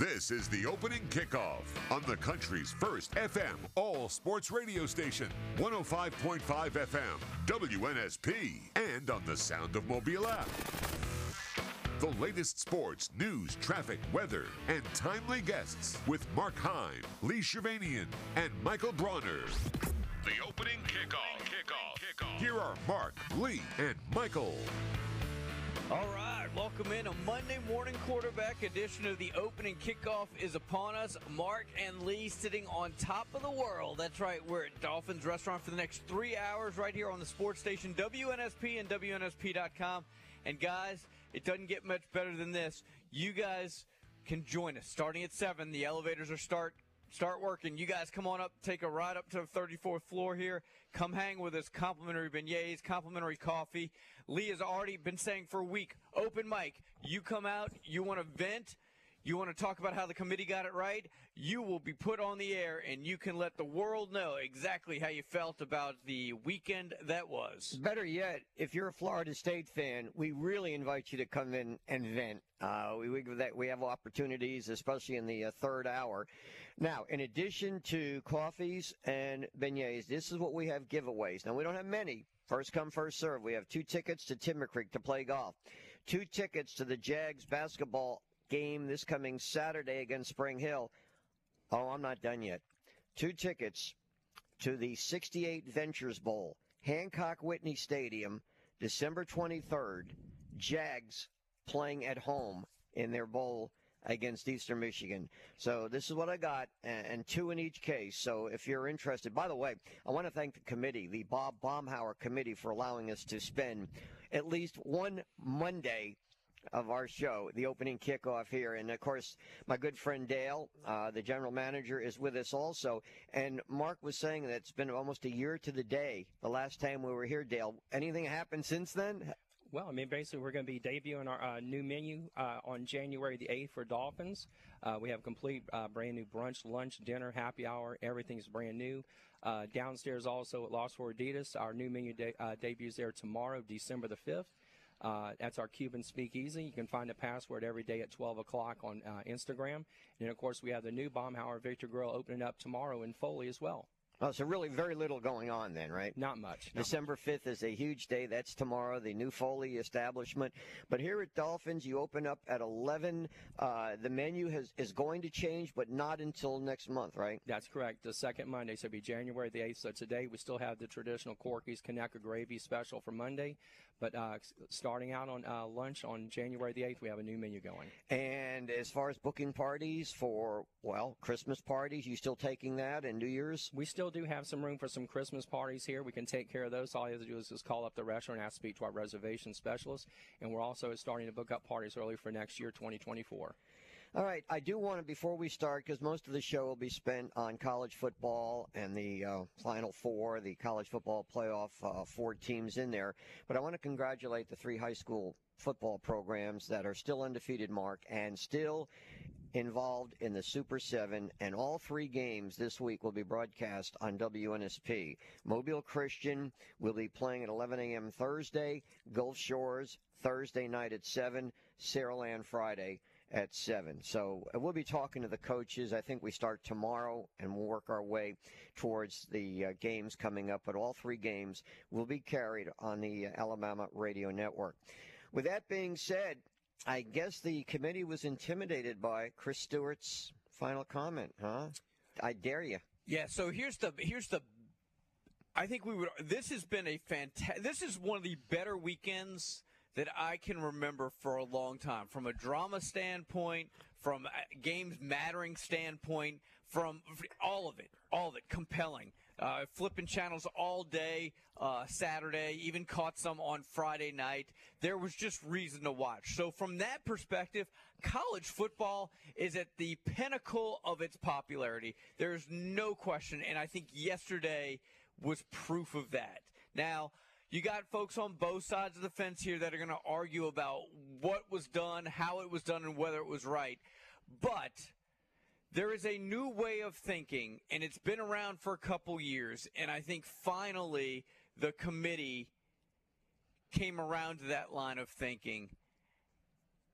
This is the opening kickoff on the country's first FM all sports radio station, 105.5 FM, WNSP, and on the Sound of Mobile app. The latest sports, news, traffic, weather, and timely guests with Mark Heim, Lee Shirvanian, and Michael Bronner. The opening kickoff. kickoff. kickoff. Here are Mark, Lee, and Michael. All right, welcome in. A Monday morning quarterback edition of the opening kickoff is upon us. Mark and Lee sitting on top of the world. That's right, we're at Dauphin's Restaurant for the next three hours right here on the sports station, WNSP and WNSP.com. And guys, it doesn't get much better than this. You guys can join us starting at 7. The elevators are start start working. You guys come on up, take a ride up to the 34th floor here. Come hang with us. Complimentary beignets, complimentary coffee. Lee has already been saying for a week, open mic. You come out, you want to vent, you want to talk about how the committee got it right, you will be put on the air and you can let the world know exactly how you felt about the weekend that was. Better yet, if you're a Florida State fan, we really invite you to come in and vent. Uh, we, we, that we have opportunities, especially in the uh, third hour. Now, in addition to coffees and beignets, this is what we have giveaways. Now, we don't have many, First come, first serve. We have two tickets to Timber Creek to play golf, two tickets to the Jags basketball game this coming Saturday against Spring Hill. Oh, I'm not done yet. Two tickets to the 68 Ventures Bowl, Hancock Whitney Stadium, December 23rd. Jags playing at home in their bowl against Eastern Michigan. So this is what I got, and, two in each case. So if you're interested, by the way, I want to thank the committee, the Bob Baumhower committee, for allowing us to spend at least one Monday of our show, the opening kickoff here. And of course, my good friend Dale, uh, the general manager, is with us also. And Mark was saying that it's been almost a year to the day the last time we were here, Dale. Anything happened since then? Well, I mean, basically, we're going to be debuting our uh, new menu uh, on January the 8th for Dauphin's. Uh, we have complete uh, brand new brunch, lunch, dinner, happy hour. Everything's brand new. Uh, downstairs also at Lost for Adidas, our new menu de- uh, debuts there tomorrow, December the 5th. that's our Cuban Speakeasy. You can find the password every day at 12 o'clock on Instagram. And of course, we have the new Baumhower Victor Grill opening up tomorrow in Foley as well. Oh, so really very little going on then, right? Not much. Not December much. 5th is a huge day. That's tomorrow, the new Foley establishment. But here at Dauphin's, you open up at 11. Uh, the menu has, is going to change, but not until next month, right? That's correct. The second Monday, so it'll be January the 8th. So today we still have the traditional Corky's Conecuh Gravy special for Monday. But uh, starting out on uh, lunch on January the 8th, we have a new menu going. And as far as booking parties for, well, Christmas parties, you still taking that and New Year's? We still do have some room for some Christmas parties here. We can take care of those. All you have to do is just call up the restaurant and ask to speak to our reservation specialist. And we're also starting to book up parties early for next year, 2024. All right, I do want to, before we start, because most of the show will be spent on college football and the uh, Final Four, the college football playoff, uh, four teams in there. But I want to congratulate the three high school football programs that are still undefeated, Mark, and still involved in the Super 7, and all three games this week will be broadcast on WNSP. Mobile Christian will be playing at 11 a.m. Thursday, Gulf Shores Thursday night at 7, Saraland Friday at 7. So uh, we'll be talking to the coaches. I think we start tomorrow and we'll work our way towards the uh, games coming up. But all three games will be carried on the uh, Alabama Radio Network. With that being said, I guess the committee was intimidated by Chris Stewart's final comment, huh? I dare you. Yeah, so here's the here's the I think we would this has been a fantastic this is one of the better weekends that I can remember for a long time from a drama standpoint, from a games mattering standpoint, from all of it, all of it compelling. Uh, flipping channels all day uh, Saturday, even caught some on Friday night. There was just reason to watch. So, from that perspective, college football is at the pinnacle of its popularity. There's no question. And I think yesterday was proof of that. Now, you got folks on both sides of the fence here that are going to argue about what was done, how it was done, and whether it was right. But there is a new way of thinking, and it's been around for a couple years. And I think finally the committee came around to that line of thinking.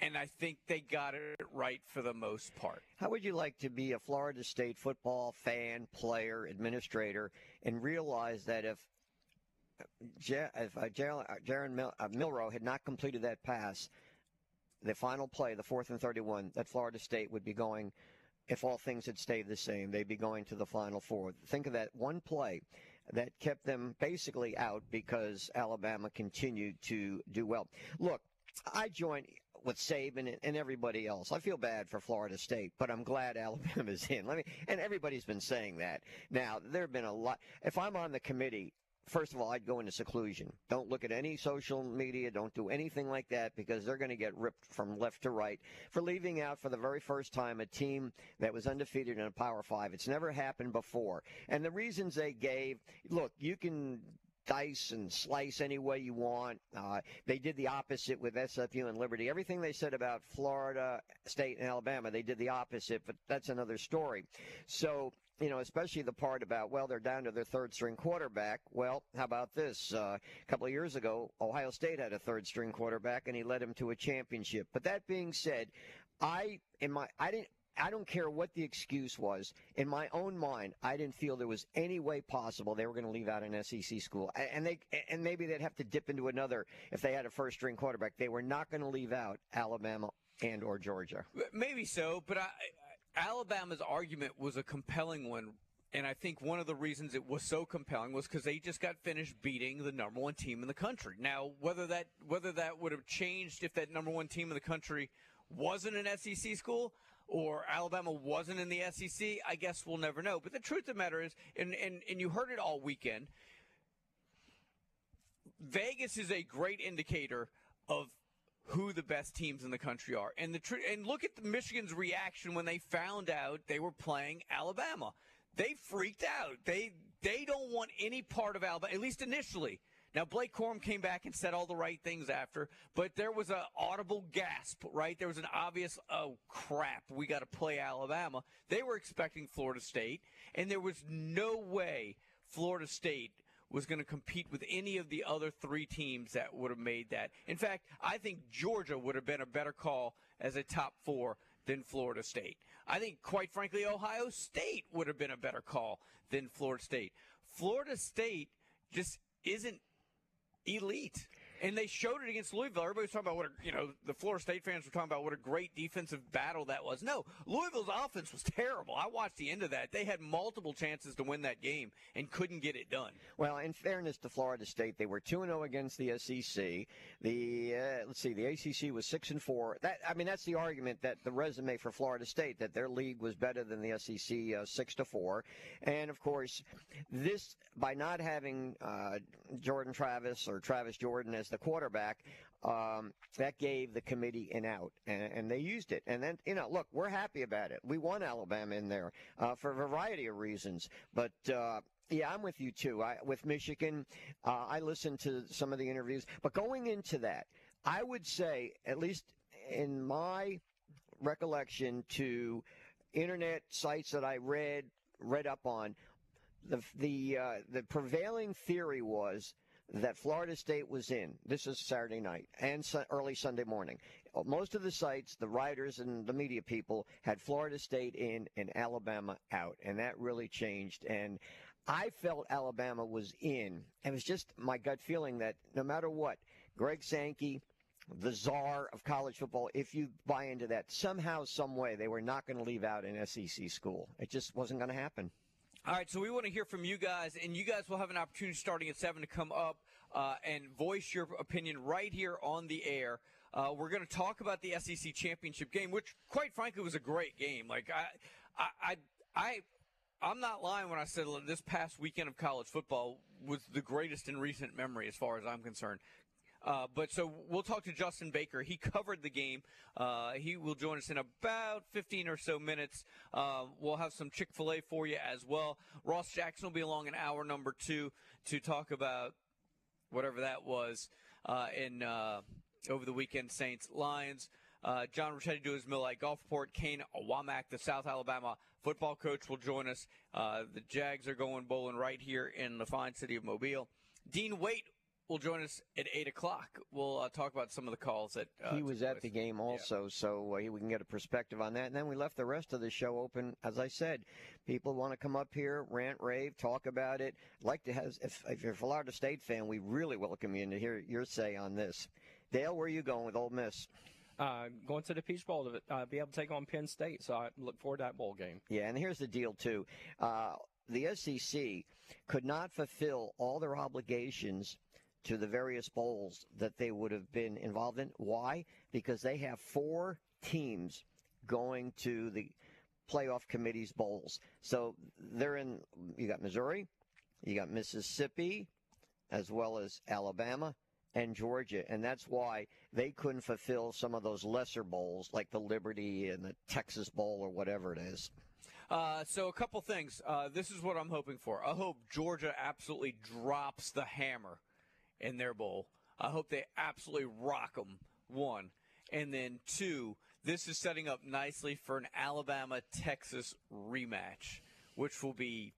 and I think they got it right for the most part. How would you like to be a Florida State football fan, player, administrator, and realize that if if uh, Jalen Mil- uh, Milroe had not completed that pass, the final play, the fourth and 31, that Florida State would be going, if all things had stayed the same, they'd be going to the Final Four. Think of that one play that kept them basically out because Alabama continued to do well. Look, I join with Saban and everybody else. I feel bad for Florida State, but I'm glad Alabama's in. Let me, and everybody's been saying that. Now, there have been a lot. If I'm on the committee, first of all, I'd go into seclusion. Don't look at any social media. Don't do anything like that because they're going to get ripped from left to right for leaving out for the very first time a team that was undefeated in a Power Five. It's never happened before. And the reasons they gave look, you can dice and slice any way you want. Uh, they did the opposite with SMU and Liberty. Everything they said about Florida State and Alabama, they did the opposite, but that's another story. So, you know, especially the part about, well, they're down to their third string quarterback. Well, how about this? Uh, a couple of years ago, Ohio State had a third string quarterback and he led them to a championship. But that being said, I in my I didn't I don't care what the excuse was. In my own mind, I didn't feel there was any way possible they were going to leave out an SEC school, and they and maybe they'd have to dip into another if they had a first string quarterback. They were not going to leave out Alabama and or Georgia. Maybe so, but I, Alabama's argument was a compelling one. And I think one of the reasons it was so compelling was because they just got finished beating the number one team in the country. Now, whether that whether that would have changed if that number one team in the country wasn't an SEC school, or Alabama wasn't in the SEC, I guess we'll never know. But the truth of the matter is, and, and, and you heard it all weekend, Vegas is a great indicator of who the best teams in the country are. And the tr- and look at the Michigan's reaction when they found out they were playing Alabama. They freaked out. They they don't want any part of Alabama, at least initially. Now, Blake Corum came back and said all the right things after, but there was an audible gasp, right? There was an obvious, oh, crap, we got to play Alabama. They were expecting Florida State, and there was no way Florida State was going to compete with any of the other three teams that would have made that. In fact, I think Georgia would have been a better call as a top four than Florida State. I think, quite frankly, Ohio State would have been a better call than Florida State. Florida State just isn't elite. And they showed it against Louisville. Everybody was talking about what a, you know, the Florida State fans were talking about what a great defensive battle that was. No, Louisville's offense was terrible. I watched the end of that. They had multiple chances to win that game and couldn't get it done. Well, in fairness to Florida State, they were 2 and 0 against the SEC. The uh, let's see, the ACC was 6 and 4. That I mean, that's the argument that the resume for Florida State that their league was better than the SEC uh, 6 to 4. And of course, this by not having uh, Jordan Travis or Travis Jordan as the quarterback, um, that gave the committee an out, and, and, they used it. And then, you know, look, we're happy about it. We won Alabama in there uh, for a variety of reasons, but. Uh, yeah, I'm with you too. I, with Michigan, uh, I listened to some of the interviews, but going into that, I would say, at least in my recollection, to internet sites that I read read up on, the the uh, the prevailing theory was that Florida State was in. This is Saturday night and su- early Sunday morning. Most of the sites, the writers and the media people had Florida State in and Alabama out, and that really changed. And I felt Alabama was in. It was just my gut feeling that no matter what, Greg Sankey, the czar of college football, if you buy into that, somehow, some way, they were not going to leave out an SEC school. It just wasn't going to happen. All right, so we want to hear from you guys, and you guys will have an opportunity starting at 7 to come up uh, and voice your opinion right here on the air. Uh, we're going to talk about the SEC championship game, which, quite frankly, was a great game. Like I, I, I, I am not lying when I said this past weekend of college football was the greatest in recent memory, as far as I'm concerned. Uh, but so we'll talk to Justin Baker. He covered the game. Uh, he will join us in about 15 or so minutes. Uh, we'll have some Chick fil A for you as well. Ross Jackson will be along in hour number two to talk about whatever that was uh, in uh, over the weekend Saints Lions. Uh, John Ricchetti do his Mill Golf. Kane Wommack, the South Alabama football coach, will join us. the Jags are going bowling right here in the fine city of Mobile. Dean Waite will join us at eight o'clock. We'll uh, talk about some of the calls that uh, he was at place. the game also, so uh, we can get a perspective on that. And then we left the rest of the show open. As I said, people want to come up here, rant, rave, talk about it. Like to have, if, if you're a Florida State fan, we really welcome you in to hear your say on this. Dale, where are you going with Ole Miss? Uh, going to the Peach Bowl to uh, be able to take on Penn State, so I look forward to that bowl game. Yeah, and here's the deal too. Uh, the SEC could not fulfill all their obligations to the various bowls that they would have been involved in. Why? Because they have four teams going to the playoff committee's bowls. So they're in. You got Missouri, you got Mississippi, as well as Alabama and Georgia, and that's why they couldn't fulfill some of those lesser bowls like the Liberty and the Texas Bowl or whatever it is. Uh, so a couple things. Uh, this is what I'm hoping for. I hope Georgia absolutely drops the hammer in their bowl. I hope they absolutely rock them. One, and then two. This is setting up nicely for an Alabama Texas rematch, which will be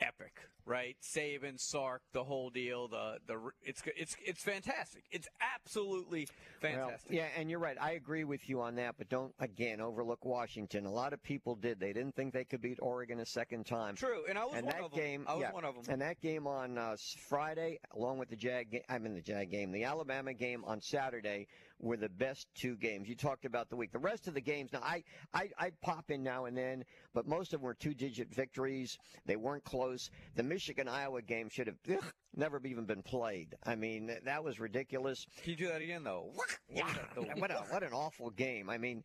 epic, right? Saban, Sark, the whole deal. The the it's it's it's fantastic. It's absolutely fantastic. Well, yeah, and you're right. I agree with you on that, but don't again overlook Washington. A lot of people did. They didn't think they could beat Oregon a second time. True, and I was and one that of them. game, I was yeah, one of them. And that game on uh, Friday, along with the Jag, ga- I mean the Jag game, the Alabama game on Saturday, were the best two games. You talked about the week. The rest of the games, now I, I, I pop in now and then, but most of them were two-digit victories. They weren't close. The Michigan Iowa game should have ugh, never even been played. I mean, that was ridiculous. Can you do that again, though? Yeah, what, a, what an awful game. I mean,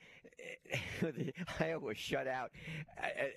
the Iowa shut out.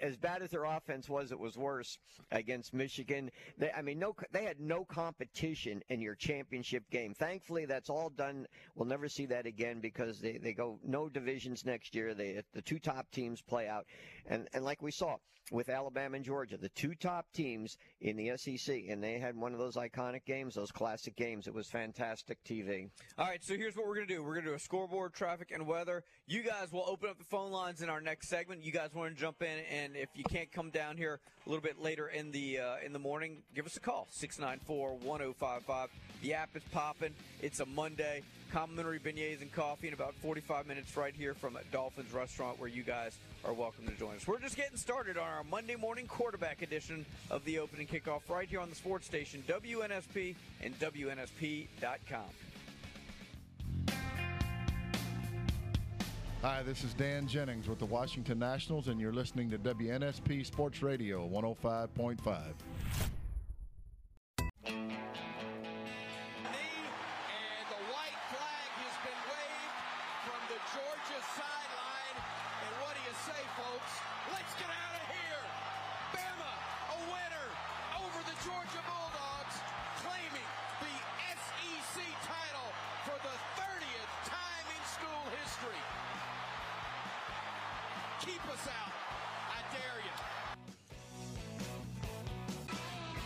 As bad as their offense was, it was worse against Michigan. They, I mean, no, they had no competition in your championship game. Thankfully, that's all done. We'll never see that again because they, they go no divisions next year. They the two top teams play out, and and like we saw with Alabama and Georgia, the two top teams in the SEC, and they had one of those iconic games, those classic games. It was fantastic TV. All right, so here's what we're going to do. We're going to do a scoreboard, traffic, and weather. You guys will open up the phone lines in our next segment. You guys want to jump in, and if you can't come down here a little bit later in the uh, in the morning, give us a call 694-1055. The app is popping. It's a Monday. Complimentary beignets and coffee in about 45 minutes right here from Dauphin's Restaurant, where you guys are welcome to join us. We're just getting started on our Monday morning quarterback edition of the opening kickoff right here on the sports station WNSP and WNSP.com. Hi, this is Dan Jennings with the Washington Nationals, and you're listening to WNSP Sports Radio 105.5. Georgia Bulldogs, claiming the SEC title for the 30th time in school history. Keep us out. I dare you.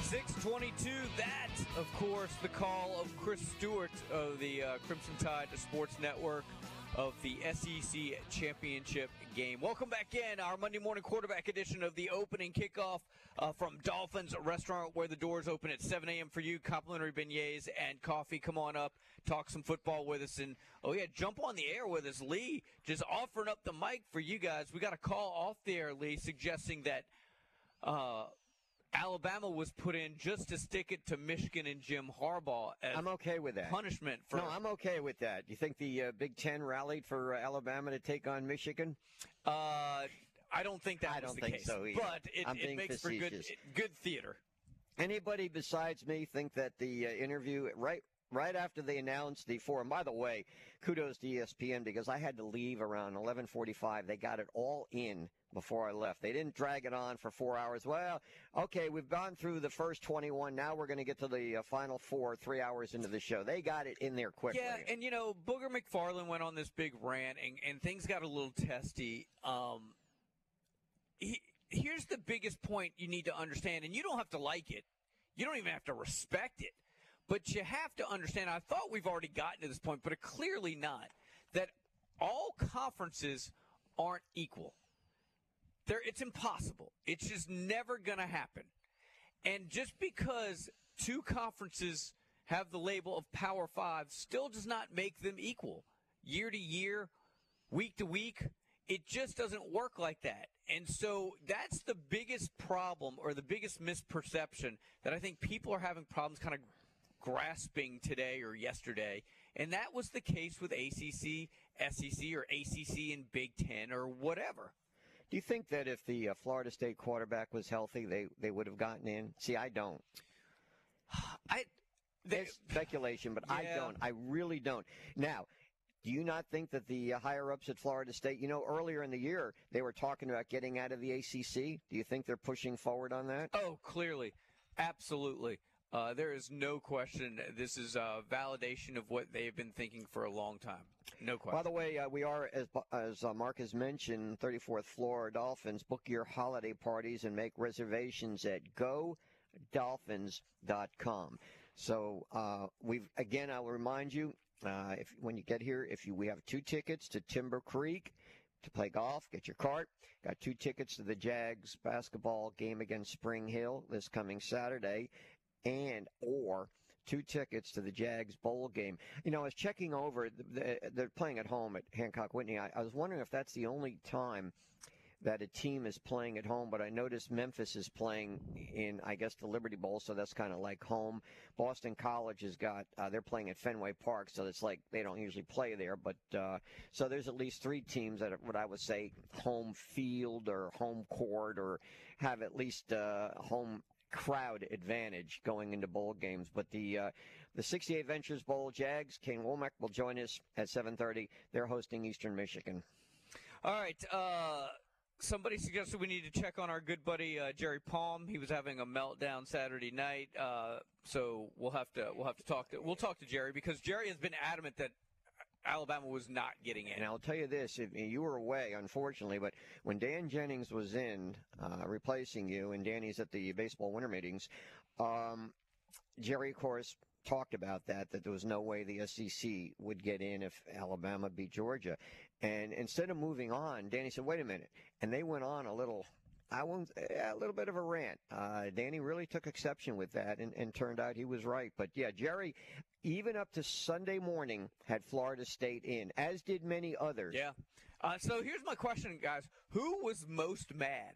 622. That, of course, the call of Chris Stewart of the uh, Crimson Tide Sports Network of the SEC Championship game. Welcome back in our Monday morning quarterback edition of the opening kickoff uh, from Dauphin's Restaurant, where the doors open at 7 a.m. for you. Complimentary beignets and coffee. Come on up, talk some football with us, and oh yeah, jump on the air with us. Lee just offering up the mic for you guys. We got a call off the air, Lee, suggesting that. Uh, Alabama was put in just to stick it to Michigan and Jim Harbaugh as I'm okay with that. punishment for. No, I'm okay with that. You think the uh, Big Ten rallied for uh, Alabama to take on Michigan? uh, I don't think that I was don't the think case, so either. but it, it makes for good good theater. Anybody besides me think that the uh, interview right right after they announced the forum? By the way, kudos to ESPN because I had to leave around 11:45. They got it all in before I left. They didn't drag it on for four hours. Well, okay, we've gone through the first 21. Now we're going to get to the uh, final four, three hours into the show. They got it in there quickly. Yeah, and you know, Booger McFarland went on this big rant, and, and things got a little testy. Um, he, here's the biggest point you need to understand, and you don't have to like it, you don't even have to respect it, but you have to understand. I thought we've already gotten to this point, but clearly not. That all conferences aren't equal. There, it's impossible. It's just never going to happen. And just because two conferences have the label of Power Five still does not make them equal. Year to year, week to week, it just doesn't work like that. And so that's the biggest problem or the biggest misperception that I think people are having problems kind of grasping today or yesterday. And that was the case with ACC, SEC, or ACC and Big Ten or whatever. Do you think that if the uh, Florida State quarterback was healthy, they, they would have gotten in? See, I don't. I There's speculation, but I don't. I really don't. Now, do you not think that the uh, higher ups at Florida State, you know, earlier in the year they were talking about getting out of the ACC? Do you think they're pushing forward on that? Oh, clearly. Absolutely. Uh, there is no question. This is a validation of what they've been thinking for a long time. No question. By the way, uh, we are, as as uh, Mark has mentioned, 34th floor Dauphin's. Book your holiday parties and make reservations at GoDauphins.com. So uh, we've again, I'll remind you, uh, if when you get here, if you we have two tickets to Timber Creek to play golf, get your cart. Got two tickets to the Jags basketball game against Spring Hill this coming Saturday, and or two tickets to the Jags bowl game. You know, I was checking over. the- They're playing at home at Hancock Whitney. I, I was wondering if that's the only time that a team is playing at home, but I noticed Memphis is playing in, I guess, the Liberty Bowl, so that's kind of like home. Boston College has got, uh, they're playing at Fenway Park, so it's like they don't usually play there, but uh, so there's at least three teams that are what I would say home field or home court or have at least uh, home crowd advantage going into bowl games. But the uh, the 68 Ventures Bowl Jags, Kane Wommack will join us at 7:30. They're hosting Eastern Michigan. All right. Uh, somebody suggested we need to check on our good buddy uh, Jerry Palm. He was having a meltdown Saturday night, uh, so we'll have to we'll have to talk to we'll talk to Jerry because Jerry has been adamant that Alabama was not getting in. And I'll tell you this: if you were away, unfortunately, but when Dan Jennings was in uh, replacing you, and Danny's at the baseball winter meetings, um, Jerry, of course, talked about that that there was no way the SEC would get in if Alabama beat Georgia, and instead of moving on, Danny said, "Wait a minute," and they went on a little. I won't, a little bit of a rant. Uh, Danny really took exception with that, and, and turned out he was right. But yeah, Jerry, even up to Sunday morning, had Florida State in, as did many others. Yeah. Uh, so here's my question, guys: Who was most mad?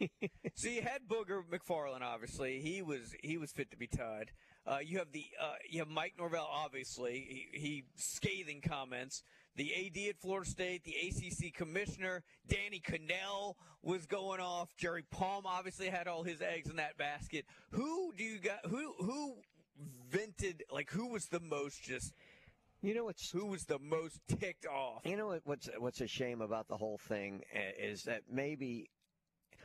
so you had Booger McFarland, obviously. He was he was fit to be tied. Uh, you have the uh, you have Mike Norvell, obviously. He, he scathing comments. The AD at Florida State, the ACC commissioner, Danny Kanell was going off. Jerry Palm obviously had all his eggs in that basket. Who do you got? Who who vented? Like who was the most just? You know, it's Who was the most ticked off? You know what, what's what's a shame about the whole thing uh, is that maybe,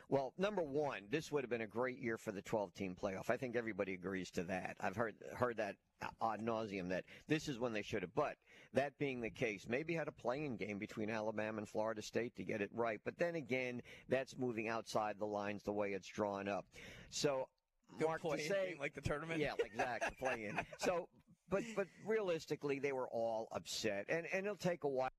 well, number one, this would have been a great year for the 12-team playoff. I think everybody agrees to that. I've heard heard that ad nauseum that this is when they should have. But that being the case, maybe had a playing game between Alabama and Florida State to get it right. But then again, that's moving outside the lines the way it's drawn up. So. Mark, to say, like the tournament. yeah, exactly. Play in. So, but but realistically, they were all upset, and and it'll take a while.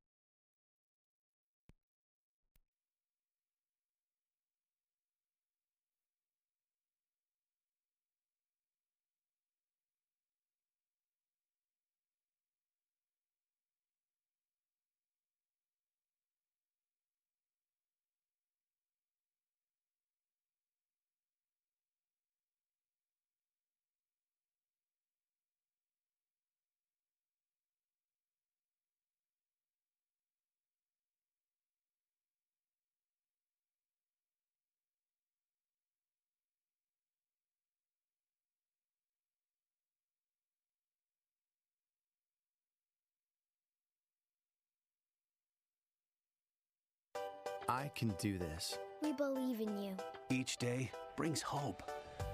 I can do this. We believe in you. Each day brings hope.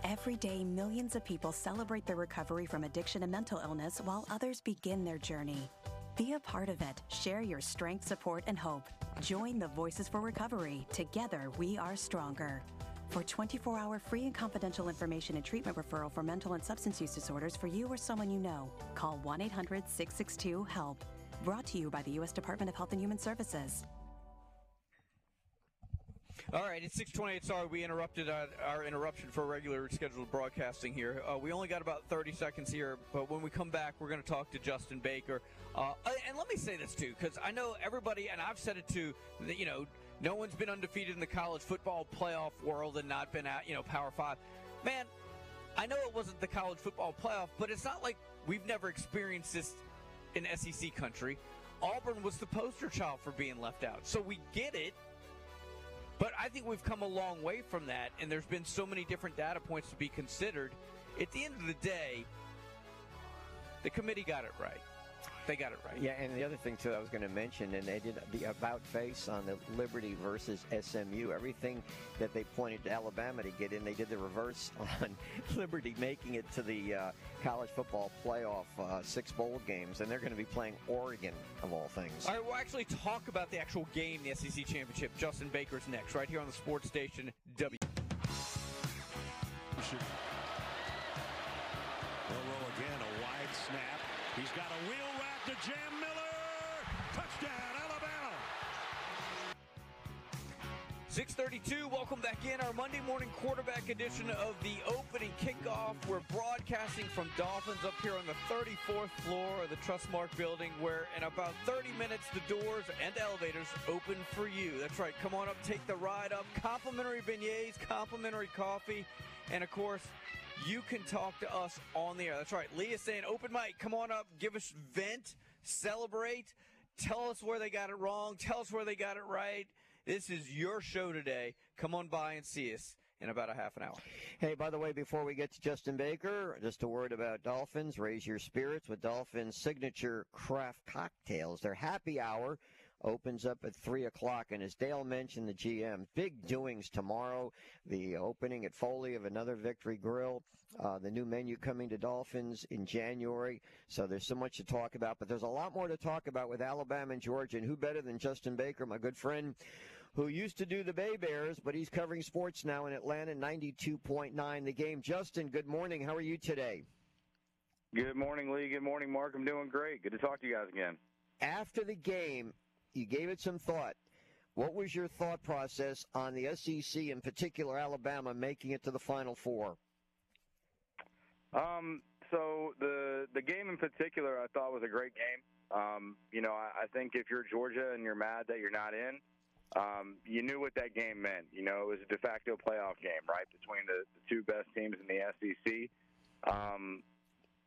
Every day, millions of people celebrate their recovery from addiction and mental illness while others begin their journey. Be a part of it. Share your strength, support, and hope. Join the Voices for Recovery. Together, we are stronger. For 24 hour free and confidential information and treatment referral for mental and substance use disorders for you or someone you know, call 1 800 662 HELP. Brought to you by the U.S. Department of Health and Human Services. All right, it's 628. Sorry, we interrupted uh, our interruption for regular scheduled broadcasting here. Uh, we only got about 30 seconds here, but when we come back, we're going to talk to Justin Baker. Uh, and let me say this, too, because I know everybody, and I've said it too, that, you know, no one's been undefeated in the college football playoff world and not been at, you know, Power Five. Man, I know it wasn't the college football playoff, but it's not like we've never experienced this in SEC country. Auburn was the poster child for being left out. So we get it. But I think we've come a long way from that, and there's been so many different data points to be considered. At the end of the day, the committee got it right. They got it right. Yeah, and the other thing too, I was going to mention, and they did the about face on the Liberty versus SMU. Everything that they pointed to Alabama to get in, they did the reverse on Liberty, making it to the uh, college football playoff uh, six bowl games, and they're going to be playing Oregon of all things. All right, we'll actually talk about the actual game, the SEC championship. Justin Baker's next, right here on the Sports Station W. Burrow again, a wide snap. He's got a wheel route to Jam Miller. Touchdown, Alabama. 632, welcome back in our Monday morning quarterback edition of the opening kickoff. We're broadcasting from Dauphin's up here on the 34th floor of the Trustmark building, where in about 30 minutes the doors and elevators open for you. That's right, come on up, take the ride up. Complimentary beignets, complimentary coffee, and of course, you can talk to us on the air. That's right. Leah's saying, open mic, come on up, give us vent, celebrate, tell us where they got it wrong, tell us where they got it right. This is your show today. Come on by and see us in about a half an hour. Hey, by the way, before we get to Justin Baker, just a word about Dauphin's. Raise your spirits with Dauphin's signature craft cocktails. Their happy hour opens up at 3 o'clock. And as Dale mentioned, the GM, big doings tomorrow. The opening at Foley of another Victory Grill. Uh, the new menu coming to Dauphin's in January. So there's so much to talk about. But there's a lot more to talk about with Alabama and Georgia. And who better than Justin Baker, my good friend, who used to do the Bay Bears, but he's covering sports now in Atlanta, 92.9 the game. Justin, good morning. How are you today? Good morning, Lee. Good morning, Mark. I'm doing great. Good to talk to you guys again. After the game, you gave it some thought. What was your thought process on the SEC, in particular Alabama, making it to the Final Four? Um, so the the game in particular, I thought was a great game. Um, you know, I, I think if you're Georgia and you're mad that you're not in, um, you knew what that game meant. You know, it was a de facto playoff game, right, between the, the two best teams in the SEC. Um,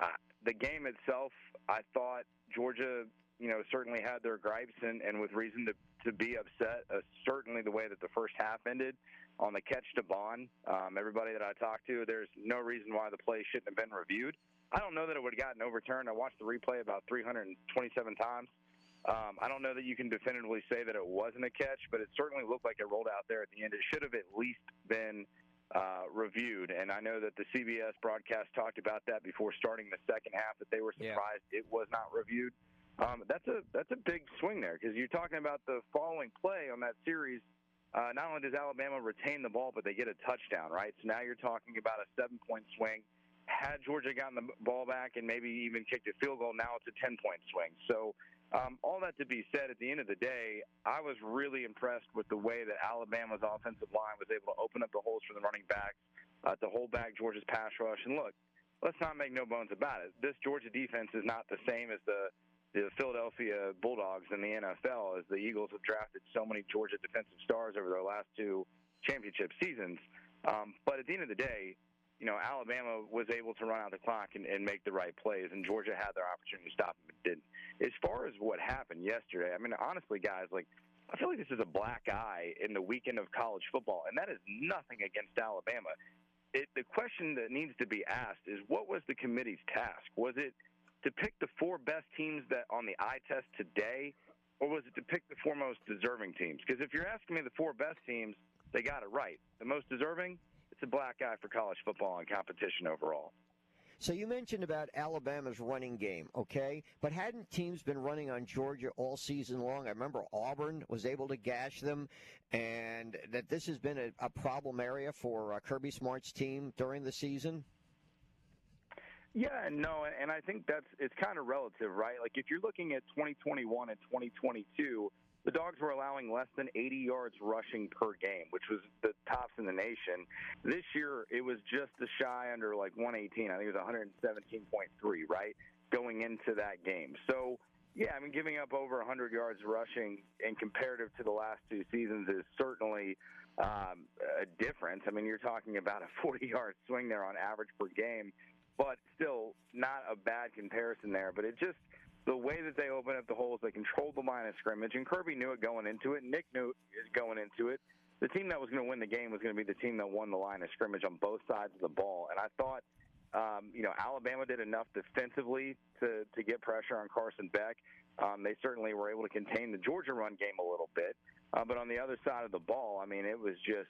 I, the game itself, I thought Georgia, you know, certainly had their gripes and, and with reason to, to be upset. Uh, certainly the way that the first half ended on the catch to Bond. Um, everybody that I talked to, there's no reason why the play shouldn't have been reviewed. I don't know that it would have gotten overturned. I watched the replay about 327 times. Um, I don't know that you can definitively say that it wasn't a catch, but it certainly looked like it rolled out there at the end. It should have at least been uh, reviewed. And I know that the CBS broadcast talked about that before starting the second half that they were surprised yeah. it was not reviewed. Um, that's a that's a big swing there because you're talking about the following play on that series. Uh, not only does Alabama retain the ball, but they get a touchdown, right? So now you're talking about a seven point swing. Had Georgia gotten the ball back and maybe even kicked a field goal, now it's a 10 point swing. So um, all that to be said, at the end of the day, I was really impressed with the way that Alabama's offensive line was able to open up the holes for the running backs, uh, to hold back Georgia's pass rush. And look, let's not make no bones about it. This Georgia defense is not the same as the the Philadelphia Bulldogs in the NFL, as the Eagles have drafted so many Georgia defensive stars over their last two championship seasons. Um, but at the end of the day, you know, Alabama was able to run out the clock and, and make the right plays, and Georgia had their opportunity to stop them, but didn't. As far as what happened yesterday, I mean, honestly, guys, like, I feel like this is a black eye in the weekend of college football, and that is nothing against Alabama. It, the question that needs to be asked is what was the committee's task? Was it to pick the four best teams that on the eye test today, or was it to pick the four most deserving teams? Because if you're asking me the four best teams, they got it right. The most deserving, it's a black eye for college football and competition overall. So you mentioned about Alabama's running game, okay? But hadn't teams been running on Georgia all season long? I remember Auburn was able to gash them, and that this has been a, a problem area for uh, Kirby Smart's team during the season. Yeah, no, and I think that's it's kind of relative, right? Like if you're looking at 2021 and 2022, the Dogs were allowing less than 80 yards rushing per game, which was the tops in the nation. This year, it was just a shy under like 118. I think it was 117.3, right, going into that game. So, yeah, I mean, giving up over 100 yards rushing in comparative to the last two seasons is certainly um, a difference. I mean, you're talking about a 40 yard swing there on average per game, but still not a bad comparison there. But it just, the way that they opened up the holes, they controlled the line of scrimmage, and Kirby knew it going into it. Nick knew it going into it. The team that was going to win the game was going to be the team that won the line of scrimmage on both sides of the ball. And I thought, um, you know, Alabama did enough defensively to to get pressure on Carson Beck. Um, they certainly were able to contain the Georgia run game a little bit. Uh, but on the other side of the ball, I mean, it was just,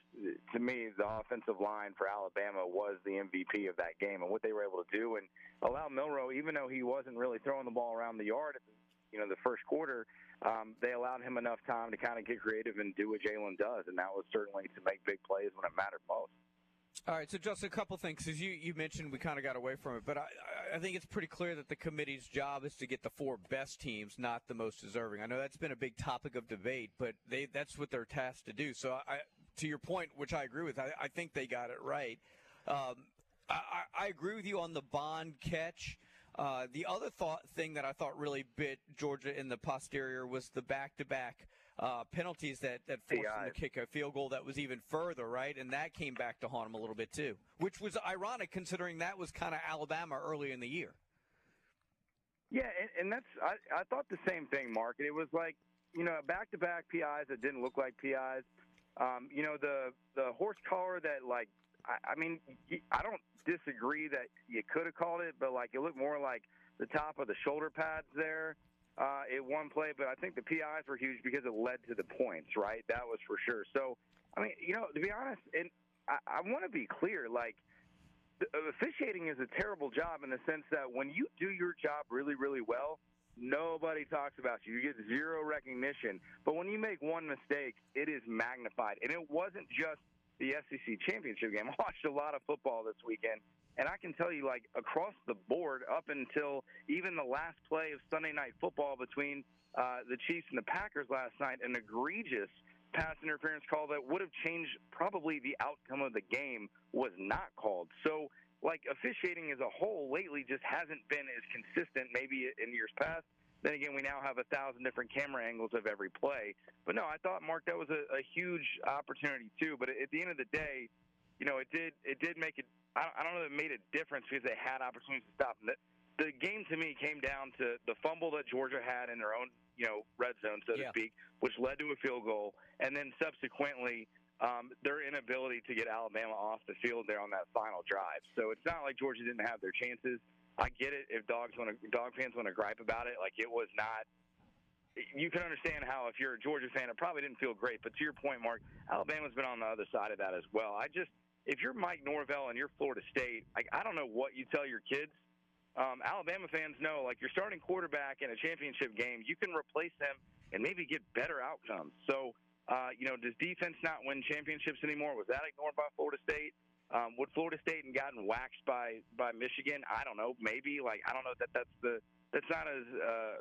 to me, the offensive line for Alabama was the MVP of that game and what they were able to do and allow Milroe, even though he wasn't really throwing the ball around the yard you know, the first quarter, um, they allowed him enough time to kind of get creative and do what Jalen does. And that was certainly to make big plays when it mattered most. All right, so just a couple things. As you, you mentioned, we kind of got away from it, but I, I think it's pretty clear that the committee's job is to get the four best teams, not the most deserving. I know that's been a big topic of debate, but they that's what they're tasked to do. So, I, to your point, which I agree with, I, I think they got it right. Um, I, I agree with you on the Bond catch. Uh, the other thought thing that I thought really bit Georgia in the posterior was the back-to-back uh, penalties that, that forced them to kick a field goal that was even further, right? And that came back to haunt them a little bit too, which was ironic considering that was kind of Alabama early in the year. Yeah, and, and that's I, I thought the same thing, Mark. It was like you know back to back PIs that didn't look like PIs. Um, you know the the horse collar that like I, I mean I don't disagree that you could have called it, but like it looked more like the top of the shoulder pads there uh, in one play, but I think the PIs were huge because it led to the points, right? That was for sure. So, I mean, you know, to be honest, and I, I want to be clear, like, officiating is a terrible job in the sense that when you do your job really, really well, nobody talks about you. You get zero recognition. But when you make one mistake, it is magnified. And it wasn't just the SEC championship game. I watched a lot of football this weekend, and I can tell you, like across the board, up until even the last play of Sunday night football between uh, the Chiefs and the Packers last night, an egregious pass interference call that would have changed probably the outcome of the game was not called. So, like officiating as a whole lately just hasn't been as consistent, maybe in years past. Then again, we now have a thousand different camera angles of every play. But no, I thought Mark that was a, a huge opportunity too. But at the end of the day, you know, it did it did make it. I don't know that it made a difference because they had opportunities to stop them. The, the game to me came down to the fumble that Georgia had in their own, you know, red zone, so Yeah. to speak, which led to a field goal, and then subsequently um, their inability to get Alabama off the field there on that final drive. So it's not like Georgia didn't have their chances. I get it if dogs want to, dog fans want to gripe about it. Like it was not. You can understand how if you're a Georgia fan, it probably didn't feel great. But to your point, Mark, Alabama's been on the other side of that as well. I just, if you're Mike Norvell and you're Florida State, like I don't know what you tell your kids. Um, Alabama fans know, like your starting quarterback in a championship game, you can replace them and maybe get better outcomes. So, uh, you know, does defense not win championships anymore? Was that ignored by Florida State? Um, would Florida State and gotten waxed by by Michigan? I don't know. Maybe like I don't know that that's the that's not as uh,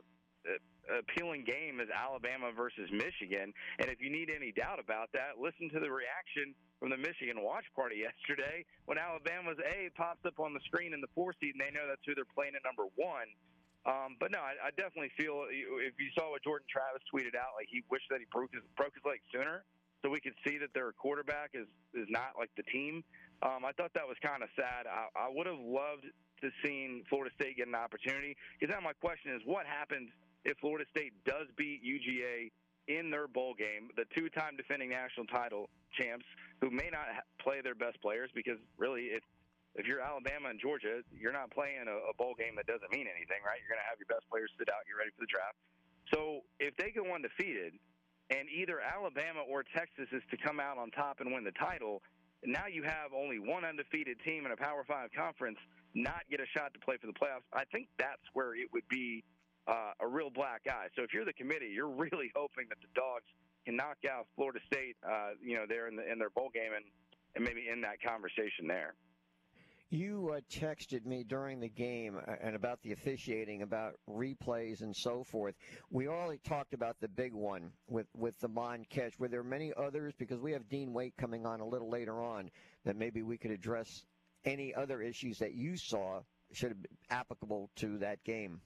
appealing game is Alabama versus Michigan. And if you need any doubt about that, listen to the reaction from the Michigan watch party yesterday when Alabama's A pops up on the screen in the four seed, and they know that's who they're playing at number one. Um, but no, I, I definitely feel if you saw what Jordan Travis tweeted out, like he wished that he broke his broke his leg sooner, so we could see that their quarterback is is not like the team. Um, I thought that was kind of sad. I, I would have loved to seen Florida State get an opportunity. Because now my question is, what happens if Florida State does beat UGA in their bowl game, the two-time defending national title champs, who may not play their best players? Because really, if if you're Alabama and Georgia, you're not playing a, a bowl game that doesn't mean anything, right? You're going to have your best players sit out, get ready for the draft. So if they go undefeated, and either Alabama or Texas is to come out on top and win the title, now you have only one undefeated team in a Power Five conference not get a shot to play for the playoffs. I think that's where it would be uh, a real black eye. So if you're the committee, you're really hoping that the Dogs can knock out Florida State, uh, you know, there in, the, in their bowl game and, and maybe end that conversation there. You uh, texted me during the game uh, and about the officiating, about replays and so forth. We already talked about the big one with, with the Bond catch. Were there many others? Because we have Dean Waite coming on a little later on that maybe we could address any other issues that you saw should been applicable to that game.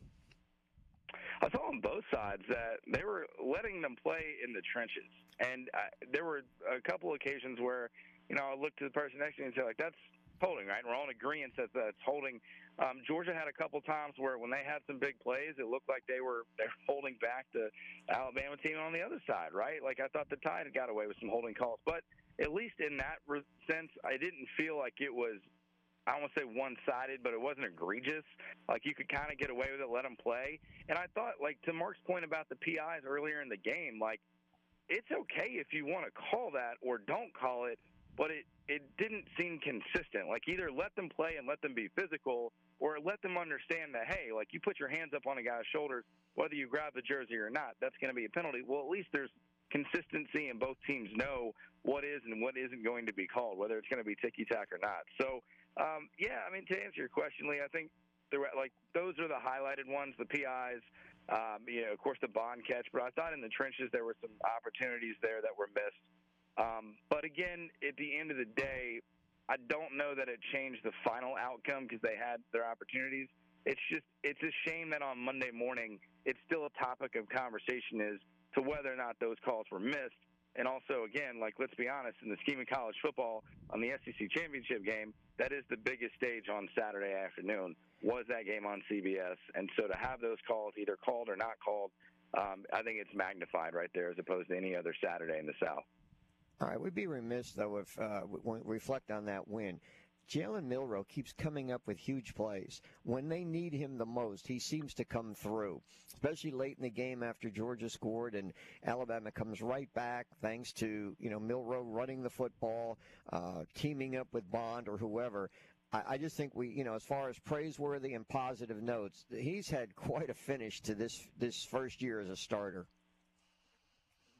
I saw on both sides that they were letting them play in the trenches, and uh, there were a couple occasions where, you know, I looked to the person next to me and said, like, "That's holding, right?" We're all in agreement that that's holding. Um, Georgia had a couple times where when they had some big plays, it looked like they were they're holding back the Alabama team on the other side, right? Like I thought the Tide got away with some holding calls, but at least in that sense, I didn't feel like it was I don't want to say one sided, but it wasn't egregious. Like you could kind of get away with it, let them play. And I thought, like to Mark's point about the PIs earlier in the game, like it's okay if you want to call that or don't call it, but it it didn't seem consistent. Like either let them play and let them be physical, or let them understand that hey, like you put your hands up on a guy's shoulders, whether you grab the jersey or not, that's going to be a penalty. Well, at least there's consistency, and both teams know what is and what isn't going to be called, whether it's going to be ticky tack or not. So um, yeah, I mean to answer your question, Lee, I think the like those are the highlighted ones, the PIs. Um, you know, of course, the bond catch, but I thought in the trenches there were some opportunities there that were missed. Um, but again, at the end of the day, I don't know that it changed the final outcome because they had their opportunities. It's just it's a shame that on Monday morning it's still a topic of conversation is to whether or not those calls were missed. And also, again, like let's be honest, in the scheme of college football, on the SEC championship game, that is the biggest stage on Saturday afternoon. Was that game on CBS? And so to have those calls either called or not called, um, I think it's magnified right there as opposed to any other Saturday in the South. All right, we'd be remiss though if uh, we reflect on that win. Jalen Milroe keeps coming up with huge plays. When they need him the most, he seems to come through, especially late in the game after Georgia scored and Alabama comes right back thanks to, you know, Milroe running the football, uh, teaming up with Bond or whoever. I, I just think we, you know, as far as praiseworthy and positive notes, he's had quite a finish to this this first year as a starter.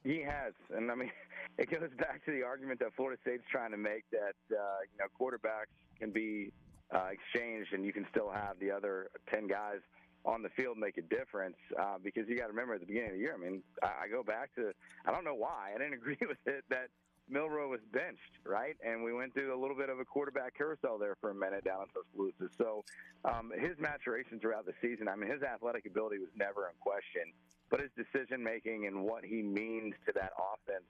He has, and I mean, it goes back to the argument that Florida State's trying to make that uh, you know quarterbacks can be uh, exchanged, and you can still have the other ten guys on the field make a difference. Uh, because you got to remember at the beginning of the year, I mean, I, I go back to I don't know why I didn't agree with it that Milroe was benched, right? And we went through a little bit of a quarterback carousel there for a minute down in Tuscaloosa. So um, his maturation throughout the season, I mean, his athletic ability was never in question, but his decision making and what he means to that offense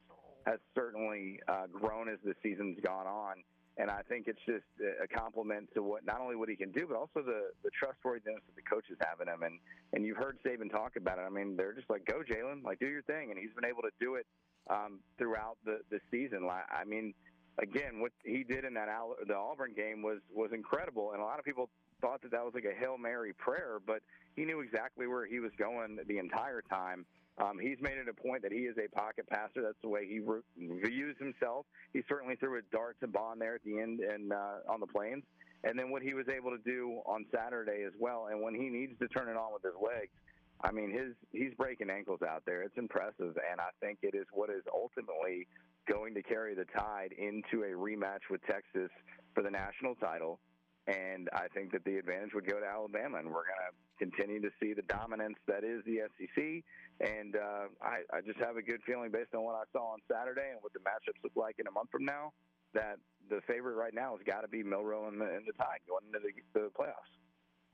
has certainly uh, grown as the season's gone on. And I think it's just a compliment to what not only what he can do, but also the the trustworthiness that the coaches have in him. And and you've heard Saban talk about it. I mean, they're just like, "Go, Jalen! Like, do your thing." And he's been able to do it um, throughout the the season. I mean, again, what he did in that Al- the Auburn game was was incredible, and a lot of people thought that that was like a hail mary prayer, but he knew exactly where he was going the entire time. Um, he's made it a point that he is a pocket passer. That's the way he re- views himself. He certainly threw a dart to Bond there at the end and uh, on the plains, and then what he was able to do on Saturday as well. And when he needs to turn it on with his legs, I mean, his he's breaking ankles out there. It's impressive, and I think it is what is ultimately going to carry the Tide into a rematch with Texas for the national title. And I think that the advantage would go to Alabama, and we're going to continue to see the dominance that is the SEC. And uh, I, I just have a good feeling based on what I saw on Saturday and what the matchups look like in a month from now that the favorite right now has got to be Milroe and the, and the Tide going into the, the playoffs.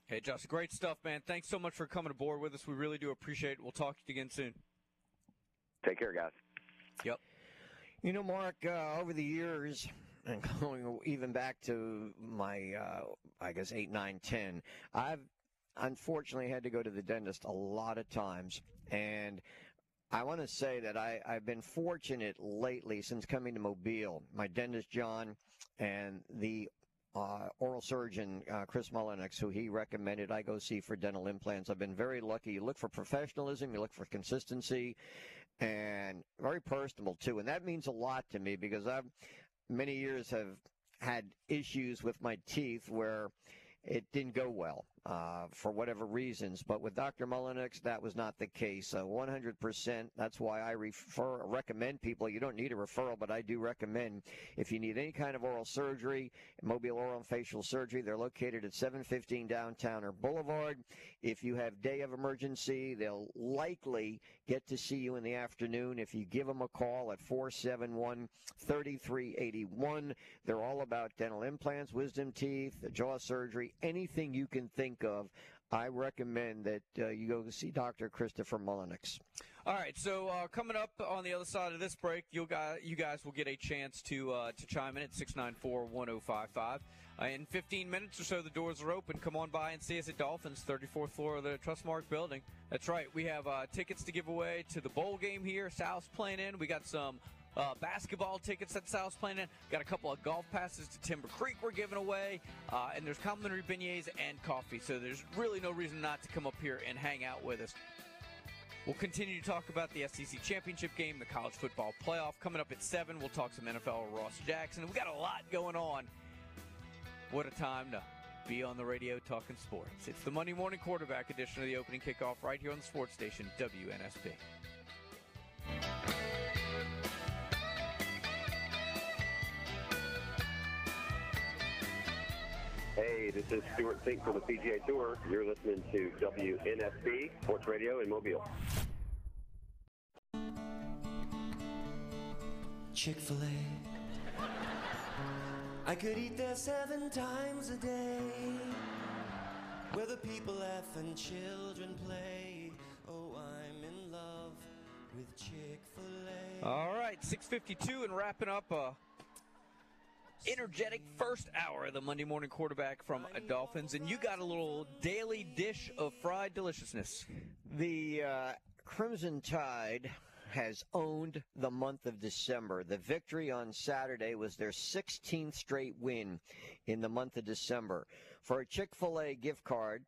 Hey, Josh, great stuff, man. Thanks so much for coming aboard with us. We really do appreciate it. We'll talk to you again soon. Take care, guys. Yep. You know, Mark, uh, over the years, and going even back to my, uh, I guess, 8, 9, 10, I've unfortunately had to go to the dentist a lot of times. And I want to say that I, I've been fortunate lately since coming to Mobile. My dentist, John, and the uh, oral surgeon uh, Chris Mullenix, who he recommended I go see for dental implants. I've been very lucky. You look for professionalism, you look for consistency, and very personable too. And that means a lot to me because I've many years have had issues with my teeth where it didn't go well. uh, for whatever reasons. But with Dr. Mullenix, that was not the case. Uh, 100%. That's why I refer, recommend people. You don't need a referral, but I do recommend if you need any kind of oral surgery, Mobile Oral and Facial Surgery, they're located at 715 Downtowner Boulevard. If you have day of emergency, they'll likely get to see you in the afternoon. If you give them a call at 471 3381, they're all about dental implants, wisdom teeth, jaw surgery, anything you can think of. I recommend that uh, you go see Dr. Christopher Mullenix. All right, so uh, coming up on the other side of this break, you guys, you guys will get a chance to uh, to chime in at 694-1055. Uh, in 15 minutes or so, the doors are open. Come on by and see us at Dauphin's, 34th floor of the Trustmark building. That's right. We have uh, tickets to give away to the bowl game here. South's playing in. We got some uh, basketball tickets that South's playing in. Got a couple of golf passes to Timber Creek we're giving away. Uh, and there's complimentary beignets and coffee. So there's really no reason not to come up here and hang out with us. We'll continue to talk about the SEC championship game, the college football playoff coming up at 7. We'll talk some NFL Ross Jackson. We got a lot going on. What a time to be on the radio talking sports. It's the Monday morning quarterback edition of the opening kickoff right here on the sports station, WNSP. Hey, this is Stewart Cink from the PGA Tour. You're listening to WNSP Sports Radio in Mobile. Chick fil A. I could eat there seven times a day. Where the people laugh and children play. Oh, I'm in love with Chick fil A. All right, 652 and wrapping up a energetic first hour of the Monday morning quarterback from Dauphin's. And you got a little daily dish of fried deliciousness. The uh, Crimson Tide has owned the month of December. The victory on Saturday was their 16th straight win in the month of December. For a Chick fil A gift card,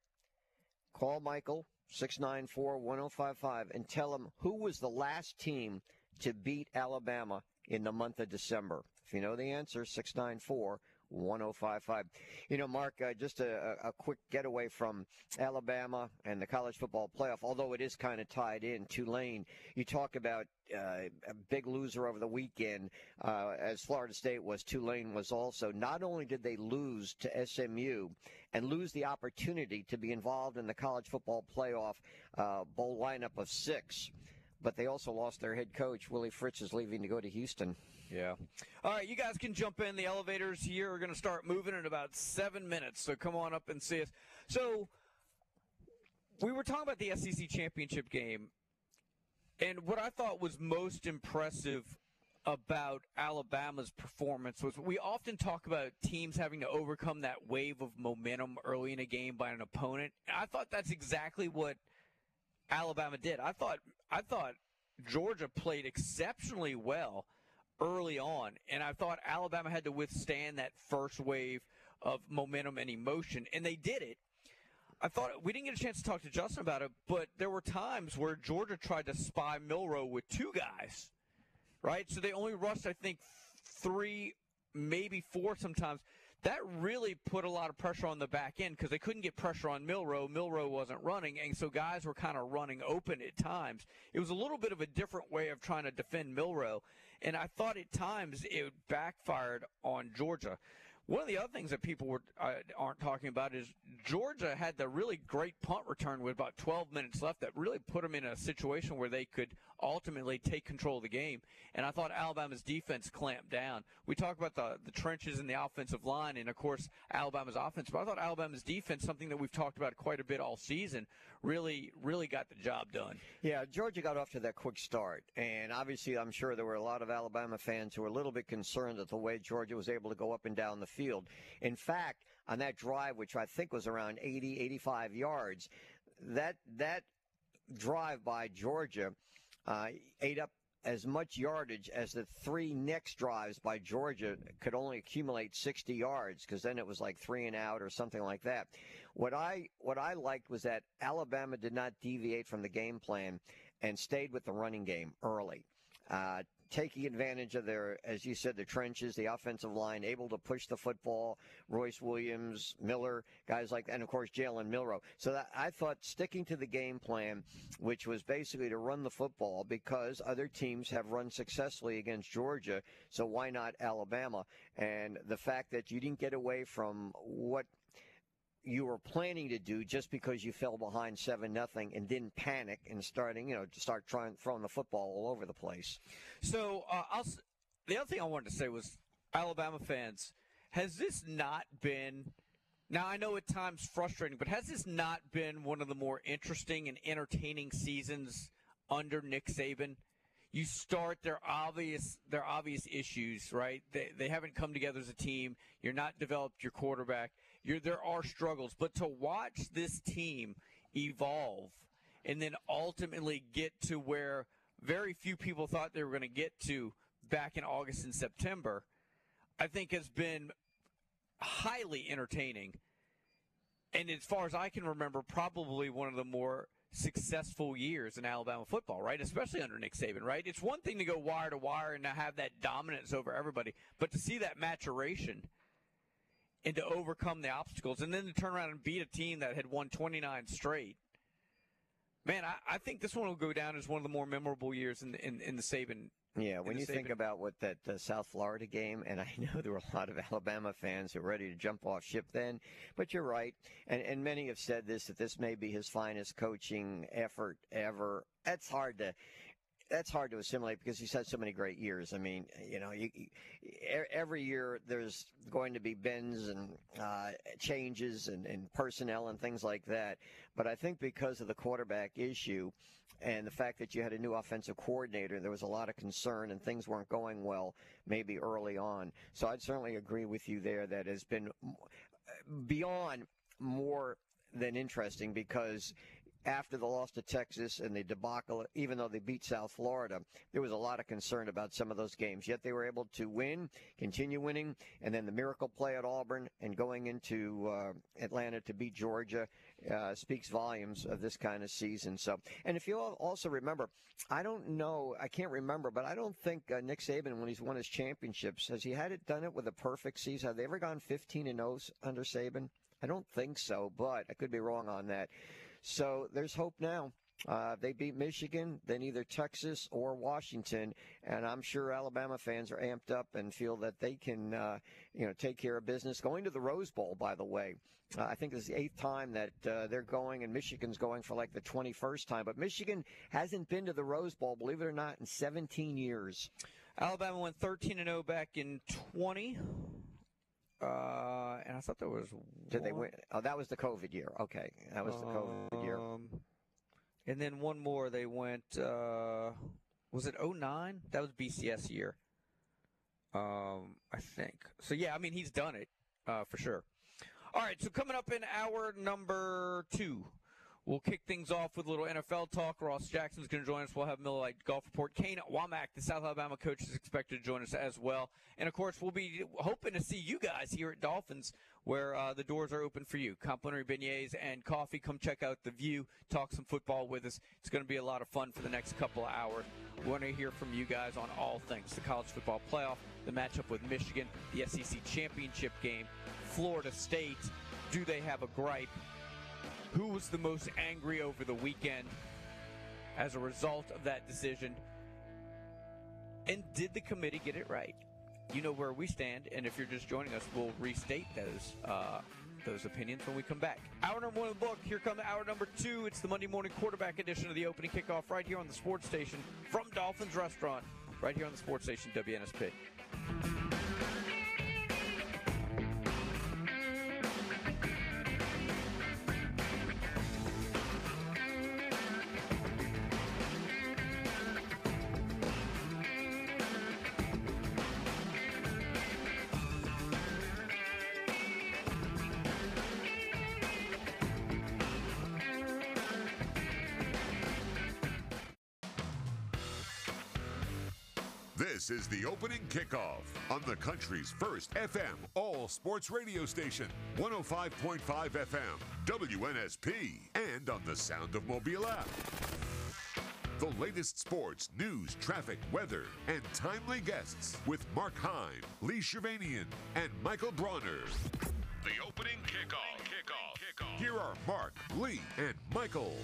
call Michael 694 1055 and tell him who was the last team to beat Alabama in the month of December. If you know the answer, 694 1055. You know, Mark, uh, just a, a quick getaway from Alabama and the college football playoff, although it is kind of tied in. Tulane, you talk about uh, a big loser over the weekend, uh, as Florida State was, Tulane was also. Not only did they lose to SMU and lose the opportunity to be involved in the college football playoff uh, bowl lineup of six, but they also lost their head coach. Willie Fritz is leaving to go to Houston. Yeah. All right, you guys can jump in. The elevators here are going to start moving in about seven minutes, so come on up and see us. So, we were talking about the SEC championship game, and what I thought was most impressive about Alabama's performance was we often talk about teams having to overcome that wave of momentum early in a game by an opponent. I thought that's exactly what Alabama did. I thought I thought Georgia played exceptionally well early on, and I thought Alabama had to withstand that first wave of momentum and emotion, and they did it. I thought we didn't get a chance to talk to Justin about it, but there were times where Georgia tried to spy Milroe with two guys, right? So they only rushed, I think, three, maybe four sometimes. That really put a lot of pressure on the back end because they couldn't get pressure on Milroe. Milroe wasn't running, and so guys were kind of running open at times. It was a little bit of a different way of trying to defend Milroe, and I thought at times it backfired on Georgia. One of the other things that people were, uh, aren't talking about is Georgia had the really great punt return with about 12 minutes left that really put them in a situation where they could ultimately take control of the game. And I thought Alabama's defense clamped down. We talk about the, the trenches and the offensive line, and of course Alabama's offense, but I thought Alabama's defense, something that we've talked about quite a bit all season, really, really got the job done. Yeah, Georgia got off to that quick start, and obviously I'm sure there were a lot of Alabama fans who were a little bit concerned at the way Georgia was able to go up and down the field. In fact, on that drive, which I think was around 80, 85 yards, that that drive by Georgia uh, ate up as much yardage as the three next drives by Georgia could only accumulate 60 yards because then it was like three and out or something like that. What I what I liked was that Alabama did not deviate from the game plan and stayed with the running game early. Uh, taking advantage of their, as you said, the trenches, the offensive line, able to push the football. Roydell Williams, Miller, guys like, and of course Jalen Milroe. So that, I thought sticking to the game plan, which was basically to run the football, because other teams have run successfully against Georgia. So why not Alabama? And the fact that you didn't get away from what you were planning to do just because you fell behind seven nothing and didn't panic and starting, you know, to start trying throwing the football all over the place. So uh, I'll. The other thing I wanted to say was Alabama fans. Has this not been? Now I know at times frustrating, but has this not been one of the more interesting and entertaining seasons under Nick Saban? You start their obvious their obvious issues, right? They they haven't come together as a team. You're not developed your quarterback you're, there are struggles, but to watch this team evolve and then ultimately get to where very few people thought they were going to get to back in August and September, I think has been highly entertaining. And as far as I can remember, probably one of the more successful years in Alabama football, right? Especially under Nick Saban, right? It's one thing to go wire to wire and to have that dominance over everybody, but to see that maturation – and to overcome the obstacles and then to turn around and beat a team that had won 29 straight. Man, I, I think this one will go down as one of the more memorable years in in, in the Saban. Yeah, when you think about what that uh, South Florida game, and I know there were a lot of Alabama fans who were ready to jump off ship then, but you're right, and and many have said this that this may be his finest coaching effort ever. That's hard to that's hard to assimilate because he's had so many great years. I mean, you know, you, you, every year there's going to be bends and uh, changes and, and personnel and things like that. But I think because of the quarterback issue and the fact that you had a new offensive coordinator, there was a lot of concern and things weren't going well maybe early on. So I'd certainly agree with you there that has been beyond more than interesting because after the loss to Texas and the debacle, even though they beat South Florida, there was a lot of concern about some of those games. Yet they were able to win, continue winning, and then the miracle play at Auburn and going into uh, Atlanta to beat Georgia uh, speaks volumes of this kind of season. So, and if you also remember, I don't know, I can't remember, but I don't think uh, Nick Saban, when he's won his championships, has he had it done it with a perfect season? Have they ever gone 15 and 0 under Saban? I don't think so, but I could be wrong on that. So there's hope now. Uh, they beat Michigan, then either Texas or Washington, and I'm sure Alabama fans are amped up and feel that they can, uh, you know, take care of business. Going to the Rose Bowl, by the way, uh, I think this is the eighth time that uh, they're going, and Michigan's going for like the 21st time. But Michigan hasn't been to the Rose Bowl, believe it or not, in 17 years. Alabama went 13 and 0 back in 20. Uh, and I thought there was. Did they win? Oh, that was the COVID year. Okay, that was the COVID um, year. And then one more. They went. Uh, was it 09? That was BCS year. Um, I think. So yeah, I mean he's done it uh, for sure. All right, so coming up in hour number two, We'll kick things off with a little NFL talk. Ross Jackson's going to join us. We'll have Miller Lite Golf Report. Kane Wommack, the South Alabama coach, is expected to join us as well. And of course, we'll be hoping to see you guys here at Dauphin's, where uh, the doors are open for you. Complimentary beignets and coffee. Come check out the view. Talk some football with us. It's going to be a lot of fun for the next couple of hours. We want to hear from you guys on all things: the college football playoff, the matchup with Michigan, the SEC championship game, Florida State. Do they have a gripe? Who was the most angry over the weekend as a result of that decision? And did the committee get it right? You know where we stand, and if you're just joining us, we'll restate those uh, those opinions when we come back. Hour number one of the book. Here comes hour number two. It's the Monday morning quarterback edition of the opening kickoff right here on the Sports Station from Dauphin's Restaurant, right here on the Sports Station WNSP. Kickoff on the country's first FM all sports radio station, 105.5 FM, WNSP, and on the Sound of Mobile app. The latest sports, news, traffic, weather, and timely guests with Mark Heim, Lee Shirvanian, and Michael Bronner. The opening kickoff. Kickoff. Kickoff. Here are Mark, Lee, and Michael.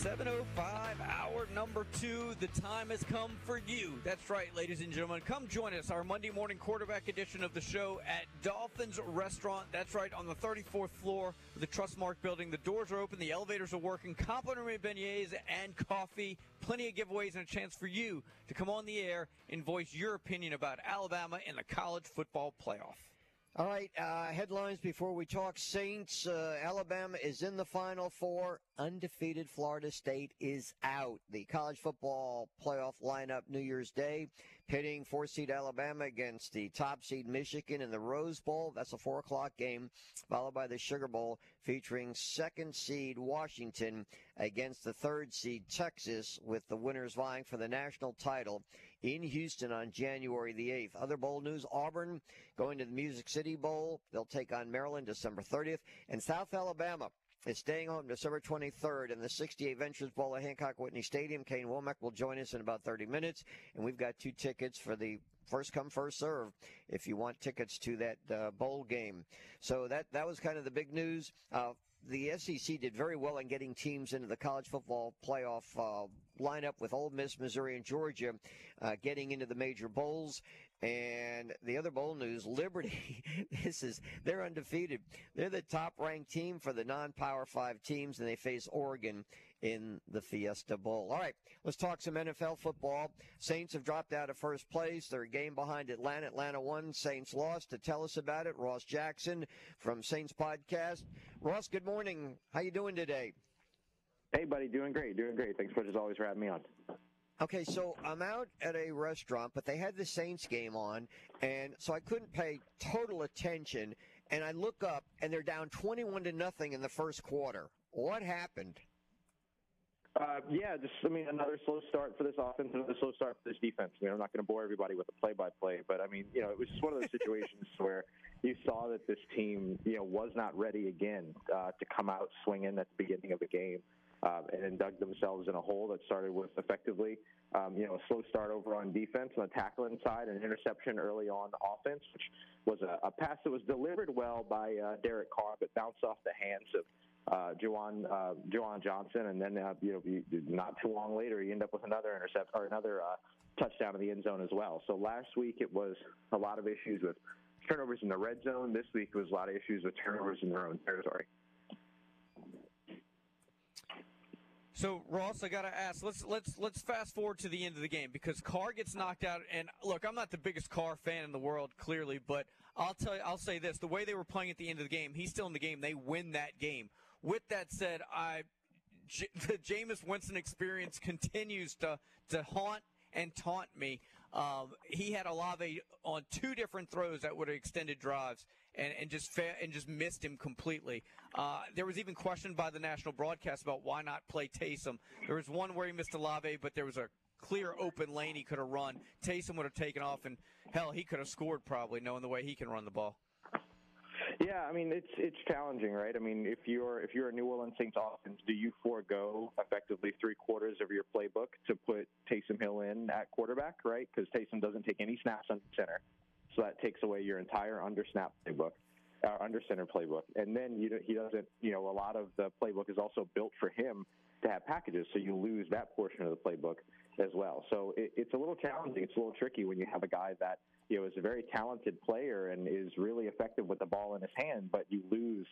705 hour number two. The time has come for you. That's right, ladies and gentlemen. Come join us, our Monday morning quarterback edition of the show at Dauphin's Restaurant. That's right, on the 34th floor of the Trustmark building. The doors are open, the elevators are working, complimentary beignets and coffee. Plenty of giveaways and a chance for you to come on the air and voice your opinion about Alabama in the college football playoff. All right, uh, headlines before we talk Saints. Uh, Alabama is in the Final Four. Undefeated Florida State is out. The college football playoff lineup New Year's Day, pitting four seed Alabama against the top seed Michigan in the Rose Bowl. That's a four o'clock game, followed by the Sugar Bowl featuring second seed Washington against the third seed Texas, with the winners vying for the national title in Houston on January the 8th. Other bowl news Auburn going to the Music City Bowl. They'll take on Maryland December 30th. And South Alabama is staying home December 23rd in the 68 Ventures Bowl at Hancock Whitney Stadium. Kane Wommack will join us in about 30 minutes. And we've got two tickets for the first come first serve if you want tickets to that uh, bowl game so that that was kind of the big news uh, the SEC did very well in getting teams into the college football playoff uh, lineup with Ole Miss, Missouri, and Georgia uh, getting into the major bowls. And the other bowl news, Liberty, this is, they're undefeated. They're the top ranked team for the non power five teams, and they face Oregon in the Fiesta Bowl. All right, let's talk some NFL football. Saints have dropped out of first place. They're a game behind Atlanta. Atlanta won. Saints lost. To tell us about it, Ross Jackson from Saints Podcast. Ross, good morning. How you doing today? Hey, buddy, doing great, doing great. Thanks for as always for having me on. Okay, so I'm out at a restaurant, but they had the Saints game on, and so I couldn't pay total attention. And I look up, and they're down 21 to nothing in the first quarter. What happened? Uh, yeah, just I mean another slow start for this offense, another slow start for this defense. I mean, I'm not going to bore everybody with the play-by-play, but I mean, you know, it was just one of those situations where you saw that this team, you know, was not ready again uh, to come out swinging at the beginning of the game um, and then dug themselves in a hole that started with effectively, um, you know, a slow start over on defense on the tackling side, and an interception early on offense, which was a, a pass that was delivered well by uh, Derek Carr, but bounced off the hands of uh, Juwan uh, Juwan Johnson, and then uh, you know, not too long later, he ended up with another intercept or another uh, touchdown in the end zone as well. So last week it was a lot of issues with turnovers in the red zone. This week was a lot of issues with turnovers in their own territory. So Ross, I got to ask. Let's let's let's fast forward to the end of the game because Carr gets knocked out. And look, I'm not the biggest Carr fan in the world, clearly, but I'll tell you, I'll say this: the way they were playing at the end of the game, he's still in the game. They win that game. With that said, I J- the Jameis Winston experience continues to to haunt and taunt me. Um, he had Olave on two different throws that would have extended drives, and, and just fa- and just missed him completely. Uh, there was even questioned by the national broadcast about why not play Taysom. There was one where he missed Olave, but there was a clear open lane he could have run. Taysom would have taken off, and hell, he could have scored probably, knowing the way he can run the ball. Yeah, I mean it's it's challenging, right? I mean, if you're if you're a New Orleans Saints offense, do you forego effectively three quarters of your playbook to put Taysom Hill in at quarterback, right? Because Taysom doesn't take any snaps on center, so that takes away your entire under snap playbook, uh, under center playbook, and then you he doesn't, you know, a lot of the playbook is also built for him to have packages, so you lose that portion of the playbook as well. So it, it's a little challenging. It's a little tricky when you have a guy that you know is a very talented player and is really effective with the ball in his hand, but you lose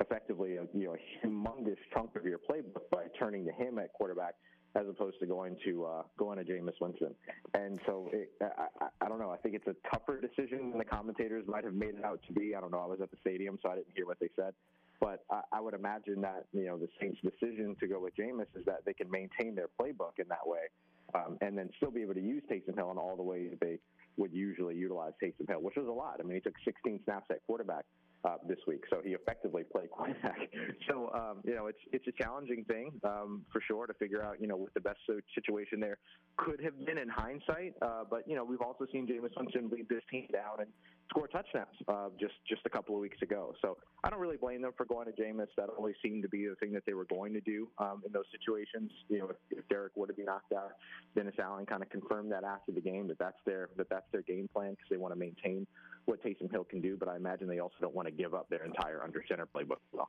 effectively a you know a humongous chunk of your playbook by turning to him at quarterback as opposed to going to uh, going to Jameis Winston. And so it, I, I, don't know. I think it's a tougher decision than the commentators might have made it out to be. I don't know. I was at the stadium, so I didn't hear what they said. But I, I would imagine that you know the Saints' decision to go with Jameis is that they can maintain their playbook in that way, um, and then still be able to use Taysom Hill in all the ways they would usually utilize Taysom Hill, which was a lot. I mean, he took 16 snaps at quarterback uh, this week, so he effectively played quarterback. So um, you know, it's it's a challenging thing um, for sure to figure out you know what the best situation there could have been in hindsight. Uh, but you know, we've also seen Jameis Winston lead this team down and score touchdowns uh, just just a couple of weeks ago. So I don't really blame them for going to Jameis. That always seemed to be the thing that they were going to do um, in those situations. You know, if, if Derek would have been knocked out, Dennis Allen kind of confirmed that after the game that that's their that that's their game plan because they want to maintain what Taysom Hill can do. But I imagine they also don't want to give up their entire under center playbook as well.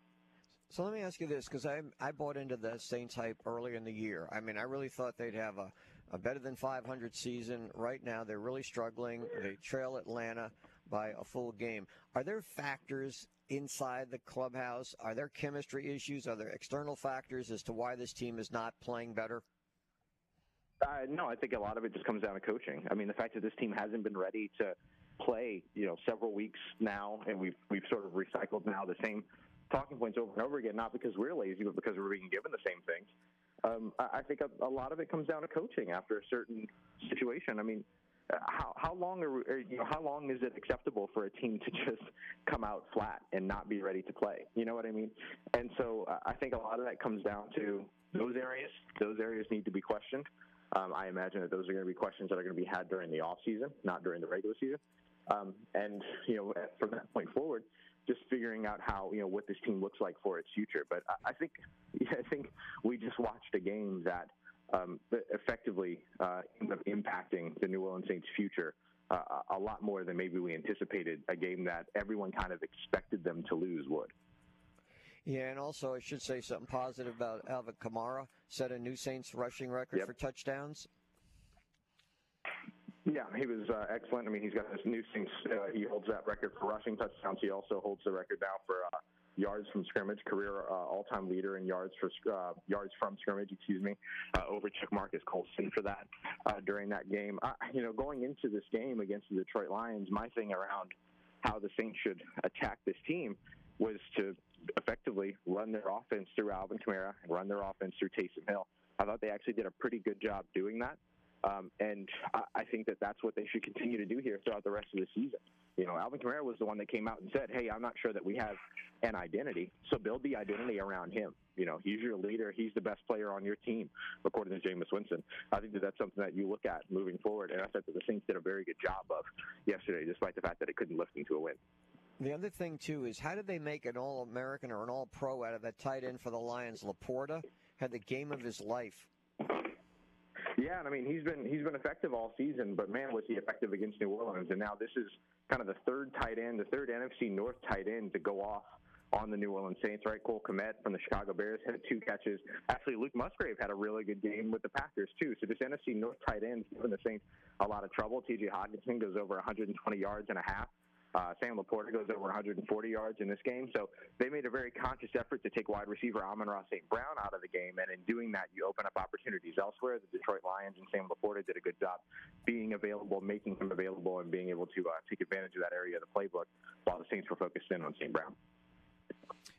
So let me ask you this, because I I bought into the Saints hype earlier in the year. I mean, I really thought they'd have a, a better than 500 season. Right now, they're really struggling. They trail Atlanta by a full game. Are there factors inside the clubhouse? Are there chemistry issues? Are there external factors as to why this team is not playing better? Uh, no, I think a lot of it just comes down to coaching. I mean, the fact that this team hasn't been ready to play, you know, several weeks now, and we've we've sort of recycled now the same talking points over and over again, not because we're lazy, but because we're being given the same things. Um, I, think a, a lot of it comes down to coaching after a certain situation. I mean, how how long are, are you know how long is it acceptable for a team to just come out flat and not be ready to play? You know what I mean? And so uh, I think a lot of that comes down to those areas. Those areas need to be questioned. Um, I imagine that those are going to be questions that are going to be had during the off season, not during the regular season. Um, and you know, from that point forward, just figuring out how you know what this team looks like for its future. But I, I think yeah, I think we just watched a game that um, effectively uh, ended up impacting the New Orleans Saints' future uh, a lot more than maybe we anticipated. A game that everyone kind of expected them to lose would. Yeah, and also I should say something positive about Alvin Kamara. Set a new Saints rushing record Yep. for touchdowns. Yeah, he was uh, excellent. I mean, he's got this new thing. Uh, he holds that record for rushing touchdowns. He also holds the record now for uh, yards from scrimmage, career uh, all-time leader in yards for uh, yards from scrimmage. Excuse me, uh, overtook Marques Colston for that uh, during that game. Uh, you know, going into this game against the Detroit Lions, my thing around how the Saints should attack this team was to effectively run their offense through Alvin Kamara and run their offense through Taysom Hill. I thought they actually did a pretty good job doing that. Um, and I, I think that that's what they should continue to do here throughout the rest of the season. You know, Alvin Kamara was the one that came out and said, "Hey, I'm not sure that we have an identity, so build the identity around him." You know, he's your leader. He's the best player on your team, according to Jameis Winston. I think that that's something that you look at moving forward, and I thought that the Saints did a very good job of yesterday, despite the fact that it couldn't lift them to a win. The other thing too is how did they make an All-American or an All-Pro out of that tight end for the Lions? Laporta had the game of his life. Yeah, and I mean he's been he's been effective all season, but man was he effective against New Orleans. And now this is kind of the third tight end, the third NFC North tight end to go off on the New Orleans Saints, right? Cole Kmet from the Chicago Bears had two catches. Actually, Luke Musgrave had a really good game with the Packers too. So this NFC North tight end giving the Saints a lot of trouble. T.J. Hockenson goes over 120 yards and a half. Uh, Sam Laporta goes over 140 yards in this game. So they made a very conscious effort to take wide receiver Amon-Ra St. Brown out of the game. And in doing that, you open up opportunities elsewhere. The Detroit Lions and Sam Laporta did a good job being available, making him available, and being able to uh, take advantage of that area of the playbook while the Saints were focused in on St. Brown.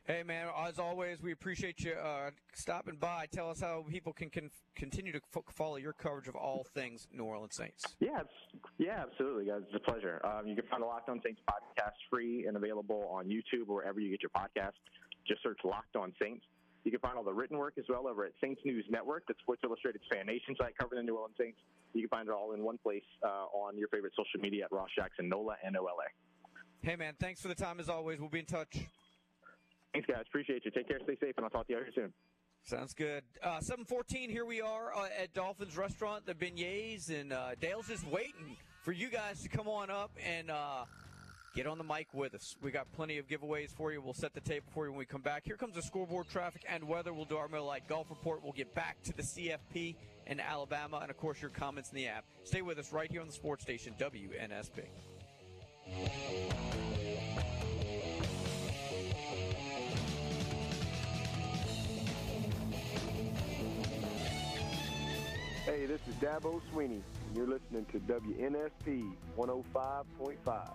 Hey, man, as always, we appreciate you uh, stopping by. Tell us how people can, continue to f- follow your coverage of all things New Orleans Saints. Yeah, yeah, absolutely, guys. It's a pleasure. Um, you can find the Locked On Saints podcast free and available on YouTube or wherever you get your podcast. Just search Locked On Saints. You can find all the written work as well over at Saints News Network, the Sports Illustrated fan nation site covering the New Orleans Saints. You can find it all in one place uh, on your favorite social media at Ross Jackson Nola N O L A. Hey, man, thanks for the time as always. We'll be in touch. Thanks, guys. Appreciate you. Take care, stay safe, and I'll talk to you here soon. Sounds good. Uh, 714, here we are uh, at Dauphin's Restaurant, the beignets, and uh, Dale's just waiting for you guys to come on up and uh, get on the mic with us. We got plenty of giveaways for you. We'll set the table for you when we come back. Here comes the scoreboard, traffic, and weather. We'll do our Miller Golf Report. We'll get back to the CFP in Alabama, and of course, your comments in the app. Stay with us right here on the sports station, WNSP. Hey, this is Dabo Swinney, and you're listening to WNSP 105.5.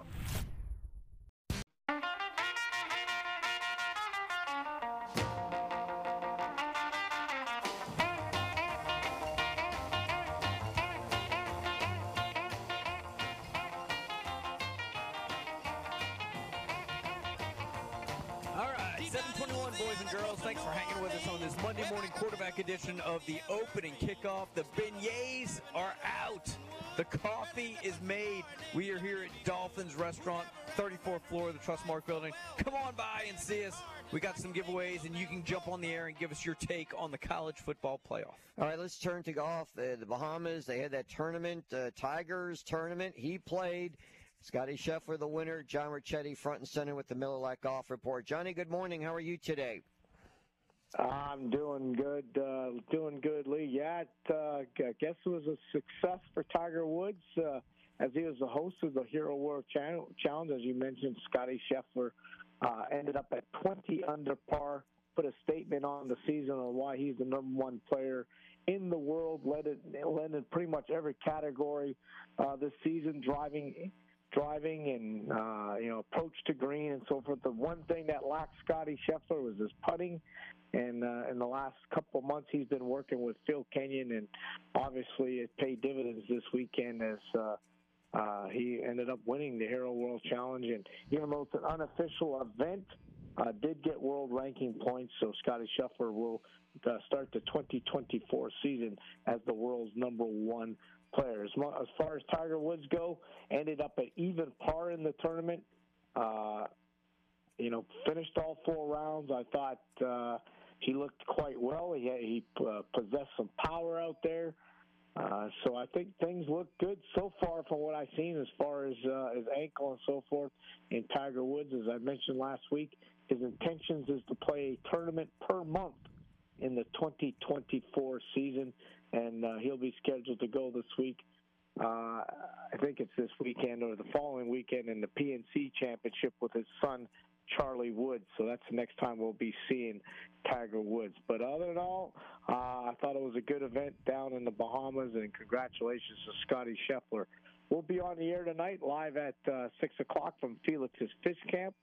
Thanks for hanging with us on this Monday morning quarterback edition of the opening kickoff. The beignets are out. The coffee is made. We are here at Dauphin's Restaurant, 34th floor of the Trustmark building. Come on by and see us. We got some giveaways, and you can jump on the air and give us your take on the college football playoff. All right, let's turn to golf. Uh, the Bahamas, they had that tournament, uh, Tigers tournament. He played. Scottie Scheffler, the winner. John Ricchetti, front and center with the Miller Lite Golf Report. Johnny, good morning. How are you today? I'm doing good, uh, doing good, Lee. Yeah, it, uh, I guess it was a success for Tiger Woods uh, as he was the host of the Hero World Challenge. As you mentioned, Scottie Scheffler uh, ended up at 20 under par, put a statement on the season on why he's the number one player in the world, led it, led in pretty much every category uh, this season, driving driving and uh, you know approach to green and so forth. The one thing that lacked Scottie Scheffler was his putting, and uh, in the last couple months he's been working with Phil Kenyon, and obviously it paid dividends this weekend as. Uh, uh, he ended up winning the Hero World Challenge, and even though it's an unofficial event, uh, did get world ranking points. So Scottie Scheffler will uh, start the 2024 season as the world's number one player. As, as far as Tiger Woods go, ended up at even par in the tournament. Uh, you know, finished all four rounds. I thought uh, he looked quite well. He he uh, possessed some power out there. Uh, so I think things look good so far from what I've seen as far as uh, his ankle and so forth. In Tiger Woods, as I mentioned last week, his intentions is to play a tournament per month in the 2024 season, and uh, he'll be scheduled to go this week. Uh, I think it's this weekend or the following weekend in the PNC Championship with his son Charlie Woods. So that's the next time we'll be seeing Tiger Woods. But other than all, uh, I thought it was a good event down in the Bahamas, and congratulations to Scottie Scheffler. We'll be on the air tonight, live at uh, six o'clock from Felix's Fish Camp,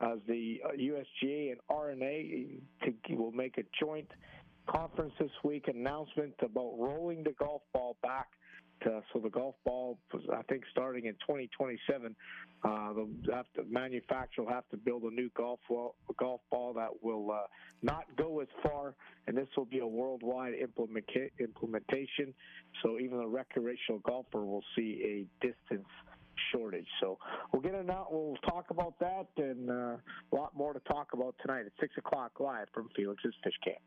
as the uh, USGA and R&A will make a joint conference this week announcement about rolling the golf ball back uh, so the golf ball, was, I think, starting in 2027, uh, the manufacturer will have to build a new golf ball, golf ball that will uh, not go as far, and this will be a worldwide implement, implementation. So even the recreational golfer will see a distance shortage. So we'll get it out. We'll talk about that and uh, a lot more to talk about tonight at six o'clock live from Felix's Fish Camp.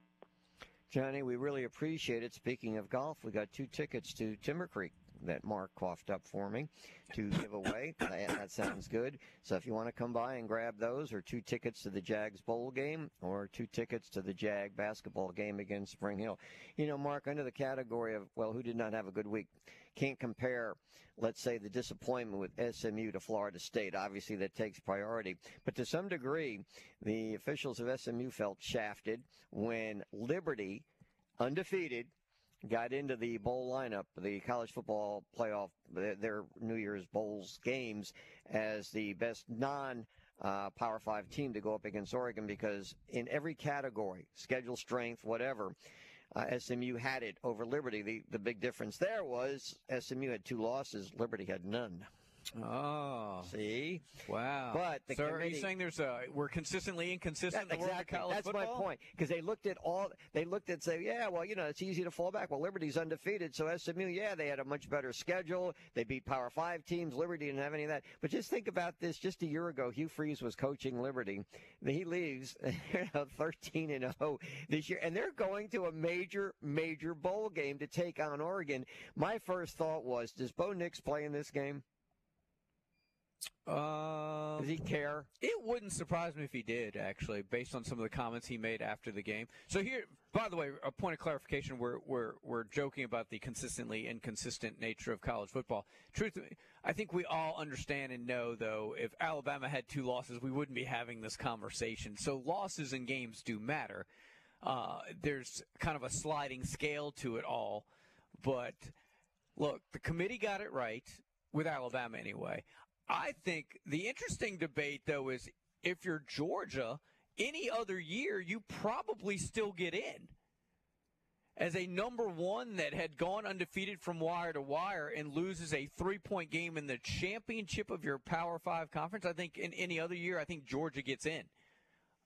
Johnny, we really appreciate it. Speaking of golf, we got two tickets to Timber Creek that Mark coughed up for me to give away. that, that, sounds good. So if you want to come by and grab those, or two tickets to the Jags bowl game, or two tickets to the Jag basketball game against Spring Hill. You know, Mark, under the category of well, who did not have a good week, can't compare. Let's say the disappointment with SMU to Florida State. Obviously, that takes priority. But to some degree, the officials of SMU felt shafted when Liberty, undefeated, got into the bowl lineup, the college football playoff, their New Year's Bowls games as the best non uh, Power Five team to go up against Oregon because in every category, schedule strength, whatever, uh, SMU had it over Liberty. The the big difference there was SMU had two losses, Liberty had none. Oh, see, wow! But the so committee, are you saying there's a we're consistently inconsistent? That, exactly. That's football? my point. Because they looked at all, they looked at say, yeah, well, you know, it's easy to fall back. Well, Liberty's undefeated, so SMU, yeah, they had a much better schedule. They beat Power Five teams. Liberty didn't have any of that. But just think about this: just a year ago, Hugh Freeze was coaching Liberty. He leaves, you know, 13 and 0 this year, and they're going to a major, major bowl game to take on Oregon. My first thought was, does Bo Nix play in this game? Uh, Does he care? It wouldn't surprise me if he did, actually, based on some of the comments he made after the game. So here, by the way, a point of clarification: we're we're we're joking about the consistently inconsistent nature of college football. Truth, I think we all understand and know, though, if Alabama had two losses, we wouldn't be having this conversation. So losses in games do matter. Uh, there's kind of a sliding scale to it all, but look, the committee got it right with Alabama anyway. I think the interesting debate, though, is if you're Georgia, any other year, you probably still get in. As a number one that had gone undefeated from wire to wire and loses a three point game in the championship of your Power Five conference, I think in any other year, I think Georgia gets in.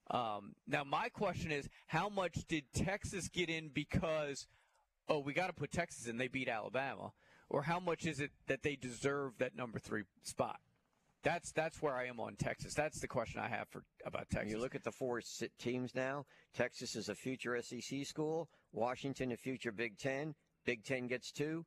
Um, now, my question is, how much did Texas get in because, oh, we got to put Texas in, they beat Alabama, or how much is it that they deserve that number three spot? That's that's where I am on Texas. That's the question I have for about Texas. You look at the four teams now. Texas is a future SEC school. Washington a future Big Ten. Big Ten gets two.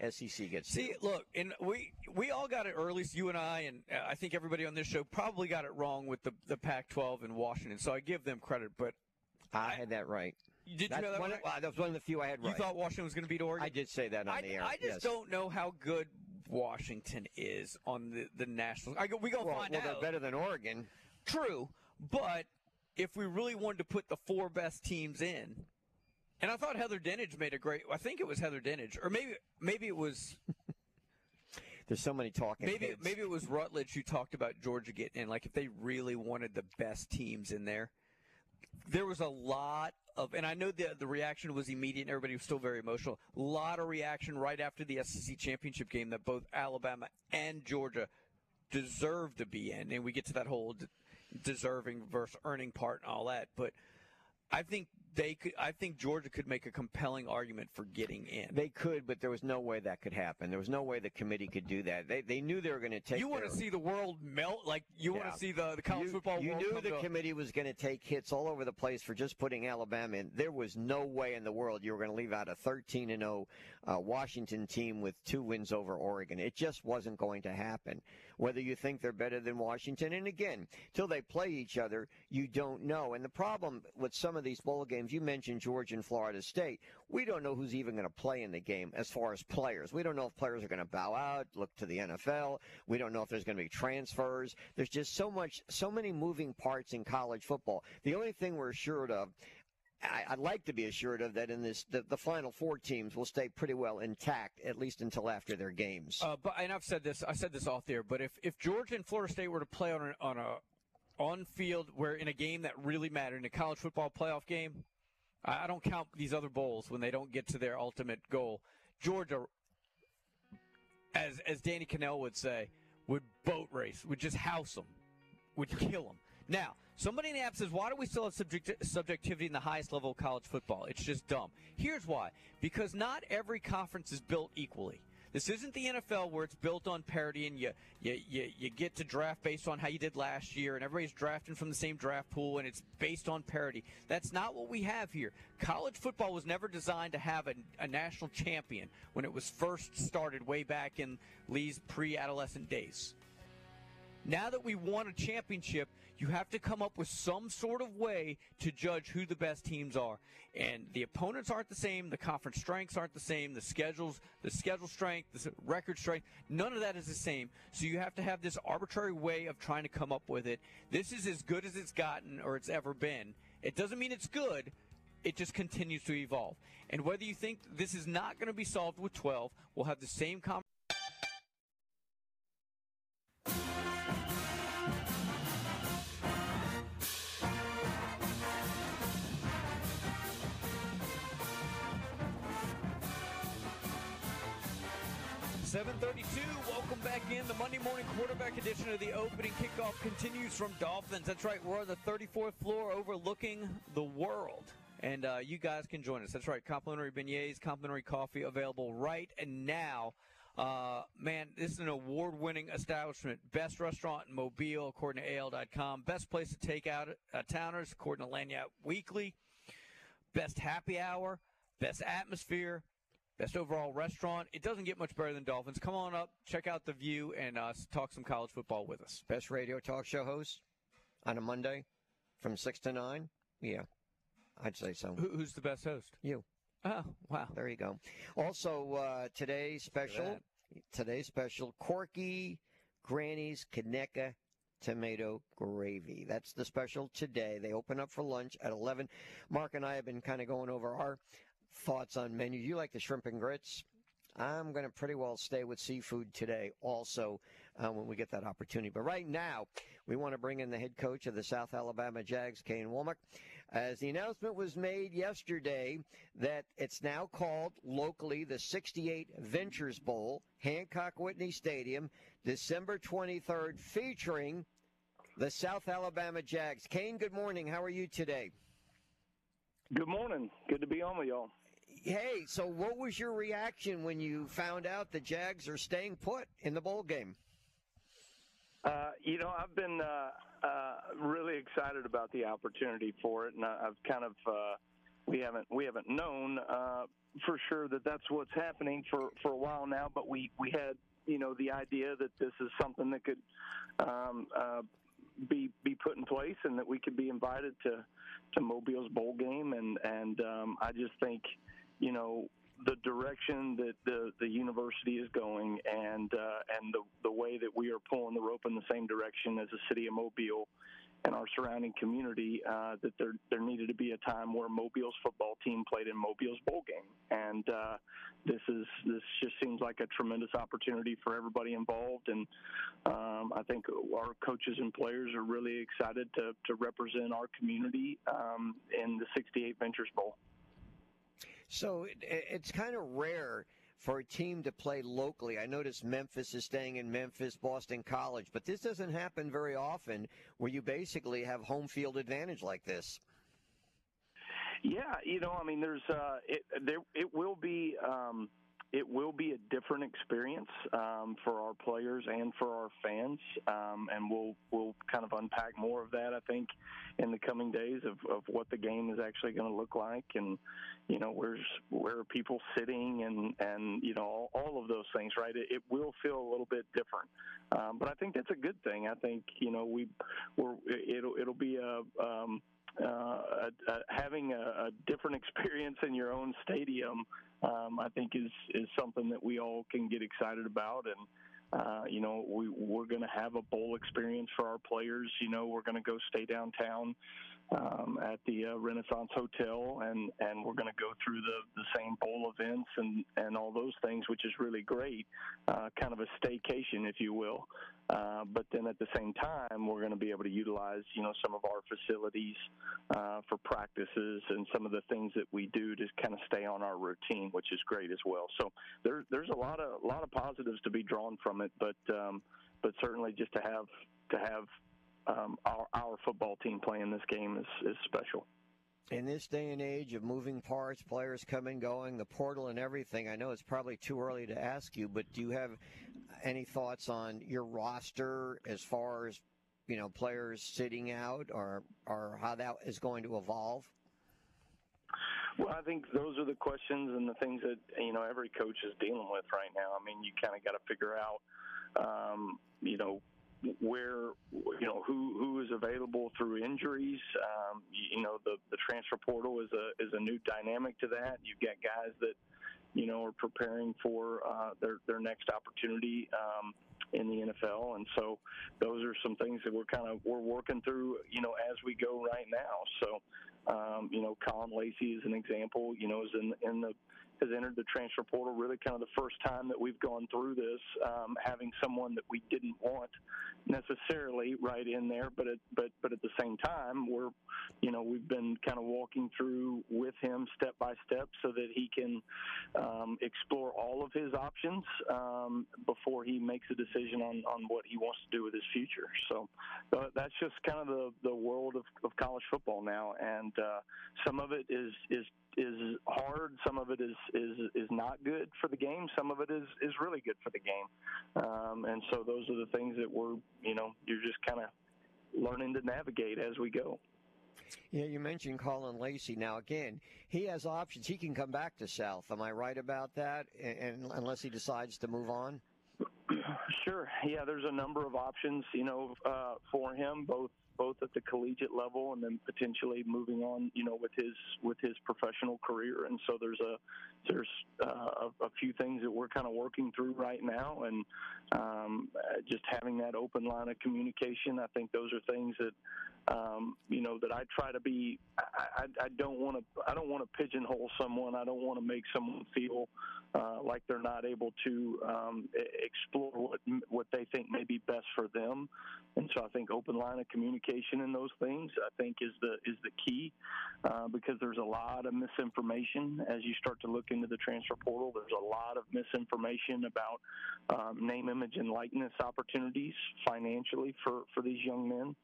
SEC gets two. See, look, and we we all got it early. So you and I, and uh, I think everybody on this show probably got it wrong with the the Pac-12 and Washington. So I give them credit, but I had that right. You did That's you know that one right? of- wow, that was one of the few I had You thought Washington was going to beat Oregon? I did say that on I, the air. I just yes. don't know how good Washington is on the the national. I go, we gonna Well, find well, out. they're better than Oregon. True, but if we really wanted to put the four best teams in, and I thought Heather Dinich made a great. I think it was Heather Dinich, or maybe maybe it was There's so many talking. maybe heads. maybe it was Rutledge who talked about Georgia getting in. Like if they really wanted the best teams in there, there was a lot of, and I know the the reaction was immediate. and Everybody was still very emotional. A lot of reaction right after the SEC championship game that both Alabama and Georgia deserve to be in, and we get to that whole deserving versus earning part and all that. But I think they could. I think Georgia could make a compelling argument for getting in. They could, but there was no way that could happen. There was no way the committee could do that. They they knew they were going to take. you want to see the world melt? Like you want to see the, the college you, football You world knew the committee was going to take hits all over the place for just putting Alabama in. There was no way in the world you were going to leave out a 13 and 0 uh, Washington team with two wins over Oregon. It just wasn't going to happen. Whether you think they're better than Washington, and again, till they play each other, you don't know. And the problem with some of these bowl games, you mentioned Georgia and Florida State. We don't know who's even going to play in the game as far as players. We don't know if players are going to bow out, look to the NFL. We don't know if there's going to be transfers. There's just so much, so many moving parts in college football. The only thing we're assured of I, I'd like to be assured of that in this the, the final four teams will stay pretty well intact at least until after their games. Uh, but and I've said this. I said this off there. But if if Georgia and Florida State were to play on a, on a on field where in a game that really mattered in a college football playoff game, I, I don't count these other bowls when they don't get to their ultimate goal. Georgia, as as Danny Kanell would say, would boat race, would just house them, would kill them. Now, somebody in the app says, why do we still have subject- subjectivity in the highest level of college football? It's just dumb. Here's why. Because not every conference is built equally. This isn't the NFL where it's built on parity and you, you, you, you get to draft based on how you did last year and everybody's drafting from the same draft pool and it's based on parity. That's not what we have here. College football was never designed to have a, a national champion when it was first started way back in Lee's pre adolescent days. Now that we won a championship, you have to come up with some sort of way to judge who the best teams are. And the opponents aren't the same, the conference strengths aren't the same, the schedules, the schedule strength, the record strength, none of that is the same. So you have to have this arbitrary way of trying to come up with it. This is as good as it's gotten or it's ever been. It doesn't mean it's good. It just continues to evolve. And whether you think this is not going to be solved with 12, we'll have the same conversation. Welcome back in the Monday morning quarterback edition of the opening kickoff continues from Dauphin's. That's right. We're on the 34th floor, overlooking the world, and uh, you guys can join us. That's right. Complimentary beignets, complimentary coffee available right and now. Uh, man, this is an award-winning establishment. Best restaurant in Mobile, according to AL.com. Best place to take out uh, towners, according to Lagniappe Weekly. Best happy hour. Best atmosphere. Best overall restaurant. It doesn't get much better than Dauphin's. Come on up, check out the view, and uh, talk some college football with us. Best radio talk show host on a Monday from 6 to 9? Yeah, I'd say so. Who, who's the best host? You. Oh, wow. There you go. Also, uh, today's special, today's special, Corky Granny's Kaneka tomato gravy. That's the special today. They open up for lunch at 11. Mark and I have been kind of going over our thoughts on menu. You like the shrimp and grits? I'm going to pretty well stay with seafood today also uh, when we get that opportunity. But right now, we want to bring in the head coach of the South Alabama Jags, Kane Wommack, as the announcement was made yesterday that it's now called locally the 68 Ventures Bowl, Hancock Whitney Stadium, December 23rd, featuring the South Alabama Jags. Kane, good morning. How are you today? Good morning. Good to be on with y'all. Hey, so what was your reaction when you found out the Jags are staying put in the bowl game? Uh, you know, I've been uh, uh, really excited about the opportunity for it, and I've kind of uh, we haven't we haven't known uh, for sure that that's what's happening for for a while now, but we we had you know the idea that this is something that could um, uh, be be put in place and that we could be invited to to Mobile's bowl game and and um, I just think you know the direction that the the university is going and uh, and the the way that we are pulling the rope in the same direction as the city of Mobile and our surrounding community uh, that there there needed to be a time where Mobile's football team played in Mobile's bowl game, and uh, this is this just seems like a tremendous opportunity for everybody involved, and um, I think our coaches and players are really excited to to represent our community um, in the 68 Ventures Bowl. So it, it's kind of rare for a team to play locally. I notice Memphis is staying in Memphis, Boston College, but this doesn't happen very often where you basically have home field advantage like this. Yeah, you know, I mean, there's uh, it there it will be um, it will be a different experience um, for our players and for our fans, um, and we'll we'll kind of unpack more of that. I think in the coming days of, of what the game is actually going to look like, and you know where's where are people sitting, and and you know all, all of those things. Right, it, it will feel a little bit different, um, but I think that's a good thing. I think you know we we're it'll it'll be a um, uh, a, having a, a, different experience in your own stadium, um, I think is is something that we all can get excited about. And uh, you know, we we're going to have a bowl experience for our players. You know, we're going to go stay downtown um, at the uh, Renaissance Hotel, and and we're going to go through the the same bowl events and and all those things, which is really great, uh, kind of a staycation, if you will. Uh, but then at the same time, we're going to be able to utilize, you know, some of our facilities uh, for practices and some of the things that we do to kind of stay on our routine, which is great as well. So there, there's a lot of a lot of positives to be drawn from it, but um, but certainly just to have to have um, our, our football team playing this game is, is special. In this day and age of moving parts, players coming, going, the portal and everything, I know it's probably too early to ask you, but do you have any thoughts on your roster as far as you know players sitting out, or or how that is going to evolve? Well, I think those are the questions and the things that you know every coach is dealing with right now. I mean, you kind of got to figure out, um, you know, where you know who who is available through injuries. Um, you, you know the the transfer portal is a is a new dynamic to that. You've got guys that you know are preparing for uh, their their next opportunity um, in the NFL, and so those are some things that we're kind of we're working through you know as we go right now. So um, you know Colin Lacey is an example. You know is in in the has entered the transfer portal. Really, kind of the first time that we've gone through this, um, having someone that we didn't want necessarily right in there, but at, but but at the same time, we're you know we've been kind of walking through with him step by step so that he can um, explore all of his options um, before he makes a decision on on what he wants to do with his future. So uh, that's just kind of the the world of, of college football now, and uh, some of it is is is hard. Some of it is is is not good for the game. Some of it is is really good for the game. Um, and so those are the things that we're you know you're just kind of learning to navigate as we go. Yeah, you mentioned Colin Lacey. Now, again, he has options. He can come back to South. Am I right about that? And, and unless he decides to move on. Sure. Yeah, there's a number of options, you know, uh, for him, both both at the collegiate level and then potentially moving on, you know, with his with his professional career. And so there's a there's uh, a, a few things that we're kind of working through right now, and um, just having that open line of communication. I think those are things that um, you know that I try to be. I, I, I don't want to. I don't want to pigeonhole someone. I don't want to make someone feel uh, like they're not able to um, explore what what they think may be best for them. And so I think open line of communication in those things I think is the is the key. uh, because there's a lot of misinformation as you start to look into the transfer portal. There's a lot of misinformation about um, name, image, and likeness opportunities financially for, for these young men.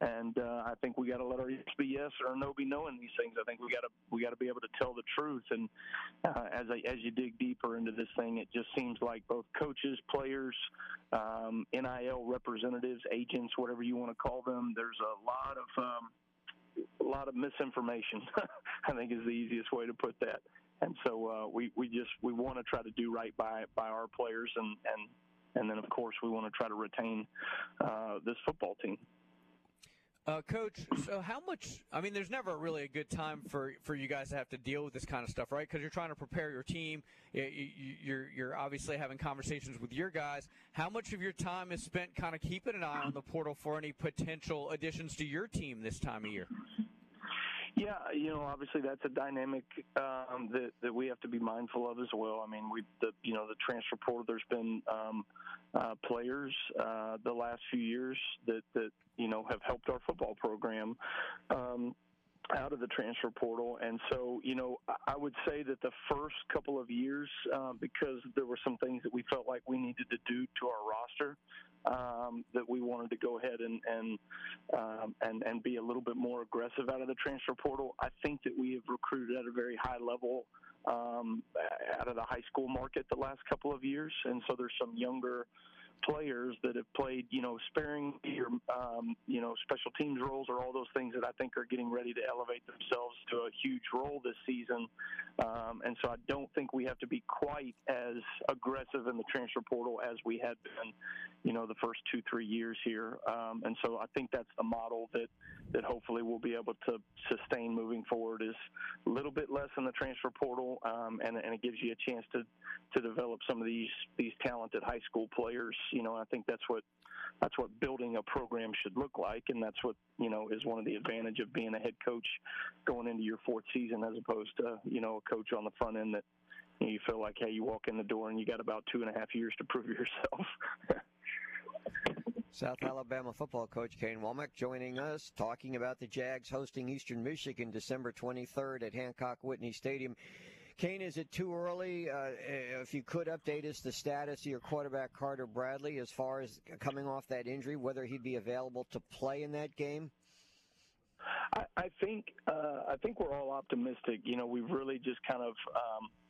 And uh, I think we got to let our yes be yes or no be no in these things. I think we got to we got to be able to tell the truth. And uh, as I, as you dig deeper into this thing, it just seems like both coaches, players, um, NIL representatives, agents, whatever you want to call them, there's a lot of um, a lot of misinformation. I think is the easiest way to put that. And so uh, we we just we want to try to do right by by our players, and and and then of course we want to try to retain uh, this football team. Uh, Coach, so how much? I mean, there's never really a good time for, for you guys to have to deal with this kind of stuff, right? Because you're trying to prepare your team. You're you're obviously having conversations with your guys. How much of your time is spent kind of keeping an eye on the portal for any potential additions to your team this time of year? Yeah, you know, obviously that's a dynamic um, that that we have to be mindful of as well. I mean, we the you know the transfer portal. There's been um, uh, players uh, the last few years that that you know have helped our football program. Um, out of the transfer portal. And so, you know, I would say that the first couple of years, uh, because there were some things that we felt like we needed to do to our roster, um, that we wanted to go ahead and and, um, and and be a little bit more aggressive out of the transfer portal. I think that we have recruited at a very high level um, out of the high school market the last couple of years, and so there's some younger players that have played, you know, sparing or, um, you know, special teams roles or all those things that I think are getting ready to elevate themselves to a huge role this season. Um, and so I don't think we have to be quite as aggressive in the transfer portal as we had been, you know, the first two, three years here. Um, and so I think that's the model that, that hopefully we'll be able to sustain moving forward is a little bit less in the transfer portal. Um, and, and it gives you a chance to, to develop some of these, these talented high school players you know, I think that's what that's what building a program should look like, and that's what you know is one of the advantage of being a head coach going into your fourth season, as opposed to you know a coach on the front end that you, know, you feel like, hey, you walk in the door and you got about two and a half years to prove yourself. South Alabama football coach Kane Wommack joining us, talking about the Jags hosting Eastern Michigan December 23rd at Hancock Whitney Stadium. Kane, is it too early? Uh, if you could update us the status of your quarterback Carter Bradley as far as coming off that injury, whether he'd be available to play in that game. I, I think uh, I think we're all optimistic. You know, we've really just kind of um, uh,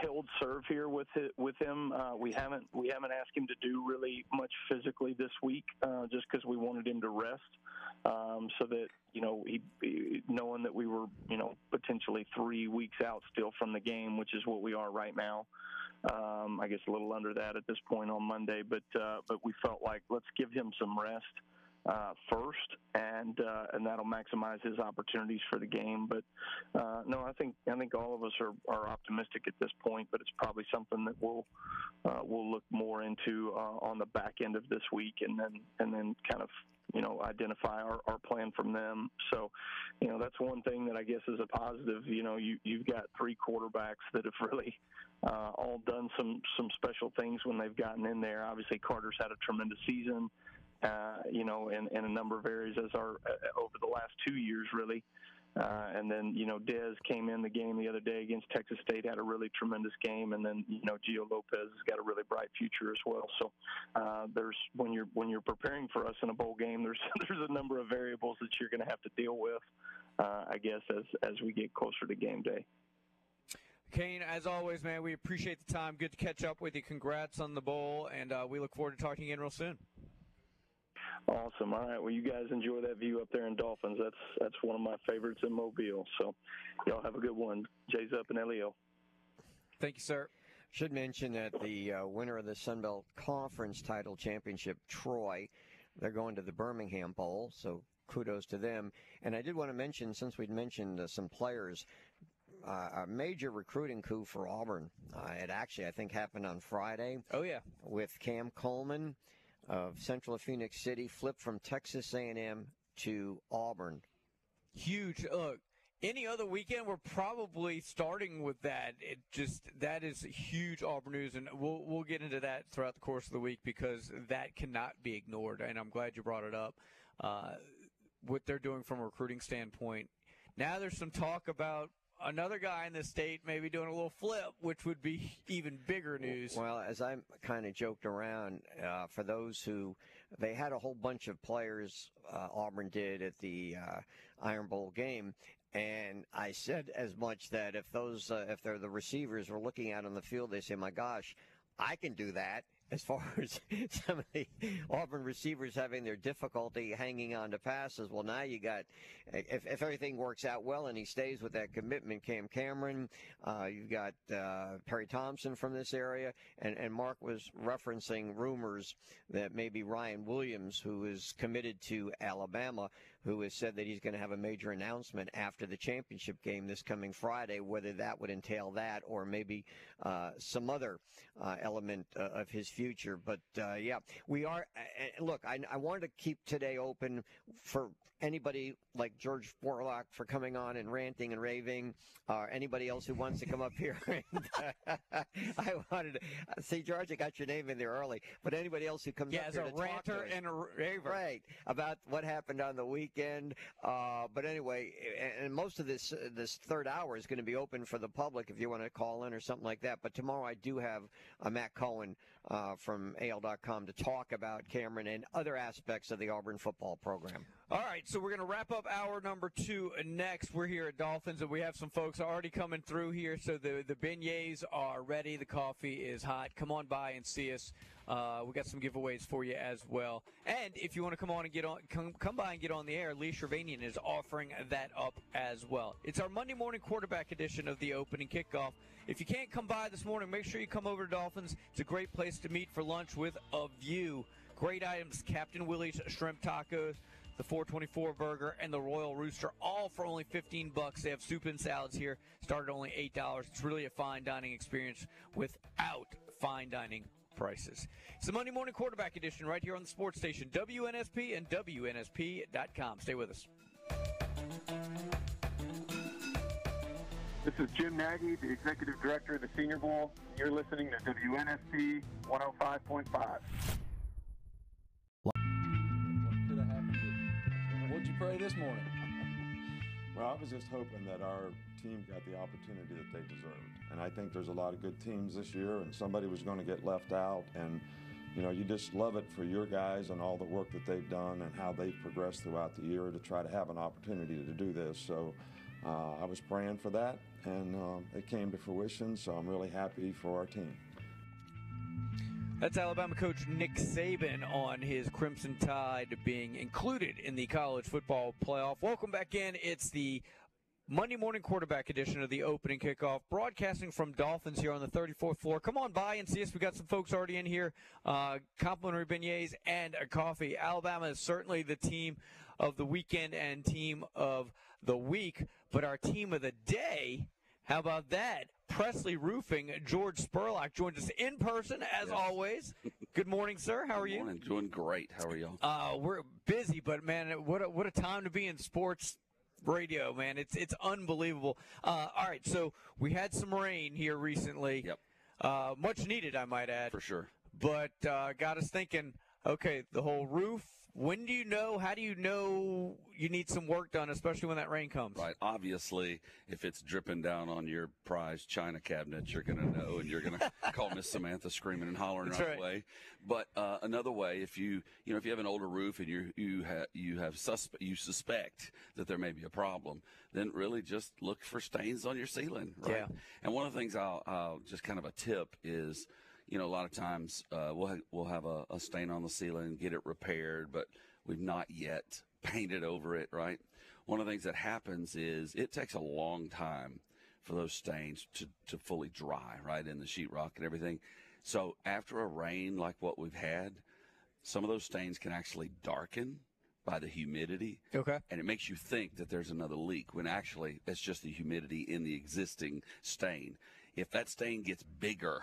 held serve here with it, with him. Uh, we haven't we haven't asked him to do really much physically this week, uh, just because we wanted him to rest, um, so that you know he, knowing that we were you know potentially three weeks out still from the game, which is what we are right now. Um, I guess a little under that at this point on Monday, but uh, but we felt like let's give him some rest uh, first, and uh, and that'll maximize his opportunities for the game. But uh, no, I think I think all of us are, are optimistic at this point. But it's probably something that we'll uh, we'll look more into uh, on the back end of this week, and then and then kind of you know identify our, our plan from them. So, you know that's one thing that I guess is a positive. You know, you you've got three quarterbacks that have really uh, all done some some special things when they've gotten in there. Obviously, Carter's had a tremendous season uh, you know, in, in a number of areas as our uh, over the last two years, really. Uh, and then, you know, Dez came in the game the other day against Texas State, had a really tremendous game, and then, you know, Gio Lopez has got a really bright future as well. So, uh, there's when you're when you're preparing for us in a bowl game, there's there's a number of variables that you're going to have to deal with, uh, I guess, as as we get closer to game day. Kane, as always, man, we appreciate the time. Good to catch up with you. Congrats on the bowl, and uh, we look forward to talking again real soon. Awesome. All right. Well, you guys enjoy that view up there in Dauphin's. That's that's one of my favorites in Mobile. So, y'all have a good one. Jay's up in LEO. Thank you, sir. Should mention that the uh, winner of the Sun Belt Conference title championship, Troy, they're going to the Birmingham Bowl. So kudos to them. And I did want to mention, since we'd mentioned uh, some players, uh, a major recruiting coup for Auburn. Uh, it actually, I think, happened on Friday. Oh yeah, with Cam Coleman of Central Phoenix City, flipped from Texas A&M to Auburn. Huge. Look, any other weekend, we're probably starting with that. It just that is huge Auburn news, and we'll we'll get into that throughout the course of the week because that cannot be ignored. And I'm glad you brought it up. Uh, what they're doing from a recruiting standpoint. Now there's some talk about another guy in the state maybe doing a little flip, which would be even bigger news. Well, as I kind of joked around, uh, for those who they had a whole bunch of players uh, Auburn did at the uh, Iron Bowl game. And I said as much that if those, uh, if they're the receivers were looking out on the field, they say, "My gosh, I can do that." As far as some of the Auburn receivers having their difficulty hanging on to passes. Well, now you got, if, if everything works out well and he stays with that commitment, Cam Cameron, uh, you've got uh, Perry Thompson from this area, and, and Mark was referencing rumors that maybe Ryan Williams, who is committed to Alabama, who has said that he's going to have a major announcement after the championship game this coming Friday, whether that would entail that or maybe uh, some other uh, element uh, of his future. But uh, yeah, we are. look, I, I wanted to keep today open for anybody like George Spurlock for coming on and ranting and raving, or anybody else who wants to come up here. and, I wanted to see George. I got your name in there early, but anybody else who comes yeah, up as here a to ranter talk to us, and a raver, right about what happened on the weekend. Uh, but anyway, and most of this uh, this third hour is going to be open for the public if you want to call in or something like that. But tomorrow I do have uh, Matt Cohen uh, from AL.com to talk about Cameron and other aspects of the Auburn football program. All right, so we're going to wrap up hour number two next. We're here at Dauphin's, and we have some folks already coming through here. So the the beignets are ready. The coffee is hot. Come on by and see us. Uh, we got some giveaways for you as well. And if you want to come on and get on, come, come by and get on the air, Lee Shirvanian is offering that up as well. It's our Monday morning quarterback edition of the opening kickoff. If you can't come by this morning, make sure you come over to Dauphin's. It's a great place to meet for lunch with a view. Great items, Captain Willie's shrimp tacos the 424 burger and the Royal Rooster, all for only 15 bucks. They have soup and salads here, started only $8. It's really a fine dining experience without fine dining prices. It's the Monday Morning Quarterback Edition right here on the sports station, WNSP and WNSP.com. Stay with us. This is Jim Nagy, the Executive Director of the Senior Bowl. You're listening to WNSP 105.5. What'd you pray this morning? Well, I was just hoping that our team got the opportunity that they deserved. And I think there's a lot of good teams this year, and somebody was going to get left out. And, you know, you just love it for your guys and all the work that they've done and how they've progressed throughout the year to try to have an opportunity to do this. So uh, I was praying for that, and um, it came to fruition. So I'm really happy for our team. That's Alabama coach Nick Saban on his Crimson Tide being included in the college football playoff. Welcome back in. It's the Monday morning quarterback edition of the opening kickoff, broadcasting from Dauphin's here on the 34th floor. Come on by and see us. We got some folks already in here. Uh, complimentary beignets and a coffee. Alabama is certainly the team of the weekend and team of the week, but our team of the day. How about that? Presley Roofing, George Spurlock joins us in person as Yes. always. Good morning, sir. How are you? Morning. Doing great. How are y'all? Uh, we're busy, but man, what a, what a time to be in sports radio, man. It's it's unbelievable. Uh, all right, so we had some rain here recently. Yep. Uh, much needed, I might add. For sure. But uh, got us thinking. Okay, the whole roof. When do you know? How do you know you need some work done, especially when that rain comes? Right. Obviously, if it's dripping down on your prized china cabinet, you're going to know, and you're going to call Miss Samantha screaming and hollering That's right, right. away. But uh, another way, if you you know if you have an older roof and you you have you have suspe- you suspect that there may be a problem, then really just look for stains on your ceiling. Right. Yeah. And one of the things I'll, I'll just kind of a tip is. You know, a lot of times uh, we'll ha- we'll have a, a stain on the ceiling, get it repaired, but we've not yet painted over it. Right. One of the things that happens is it takes a long time for those stains to, to fully dry, right, in the sheetrock and everything. So after a rain like what we've had, some of those stains can actually darken by the humidity. Okay. And it makes you think that there's another leak when actually it's just the humidity in the existing stain. If that stain gets bigger,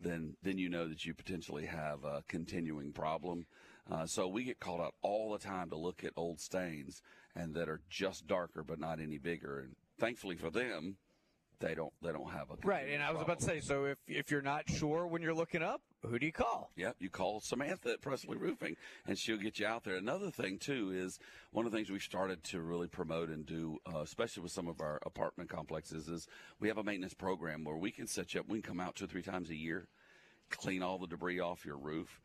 then then you know that you potentially have a continuing problem. Uh, so we get called out all the time to look at old stains and that are just darker but not any bigger. And thankfully for them, they don't they don't have a Right, and I was about to say, so if if you're not sure when you're looking up, who do you call? Yep, you call Samantha at Presley Roofing, and she'll get you out there. Another thing too is one of the things we started to really promote and do, uh, especially with some of our apartment complexes, is we have a maintenance program where we can set you up. We can come out two or three times a year, clean all the debris off your roof,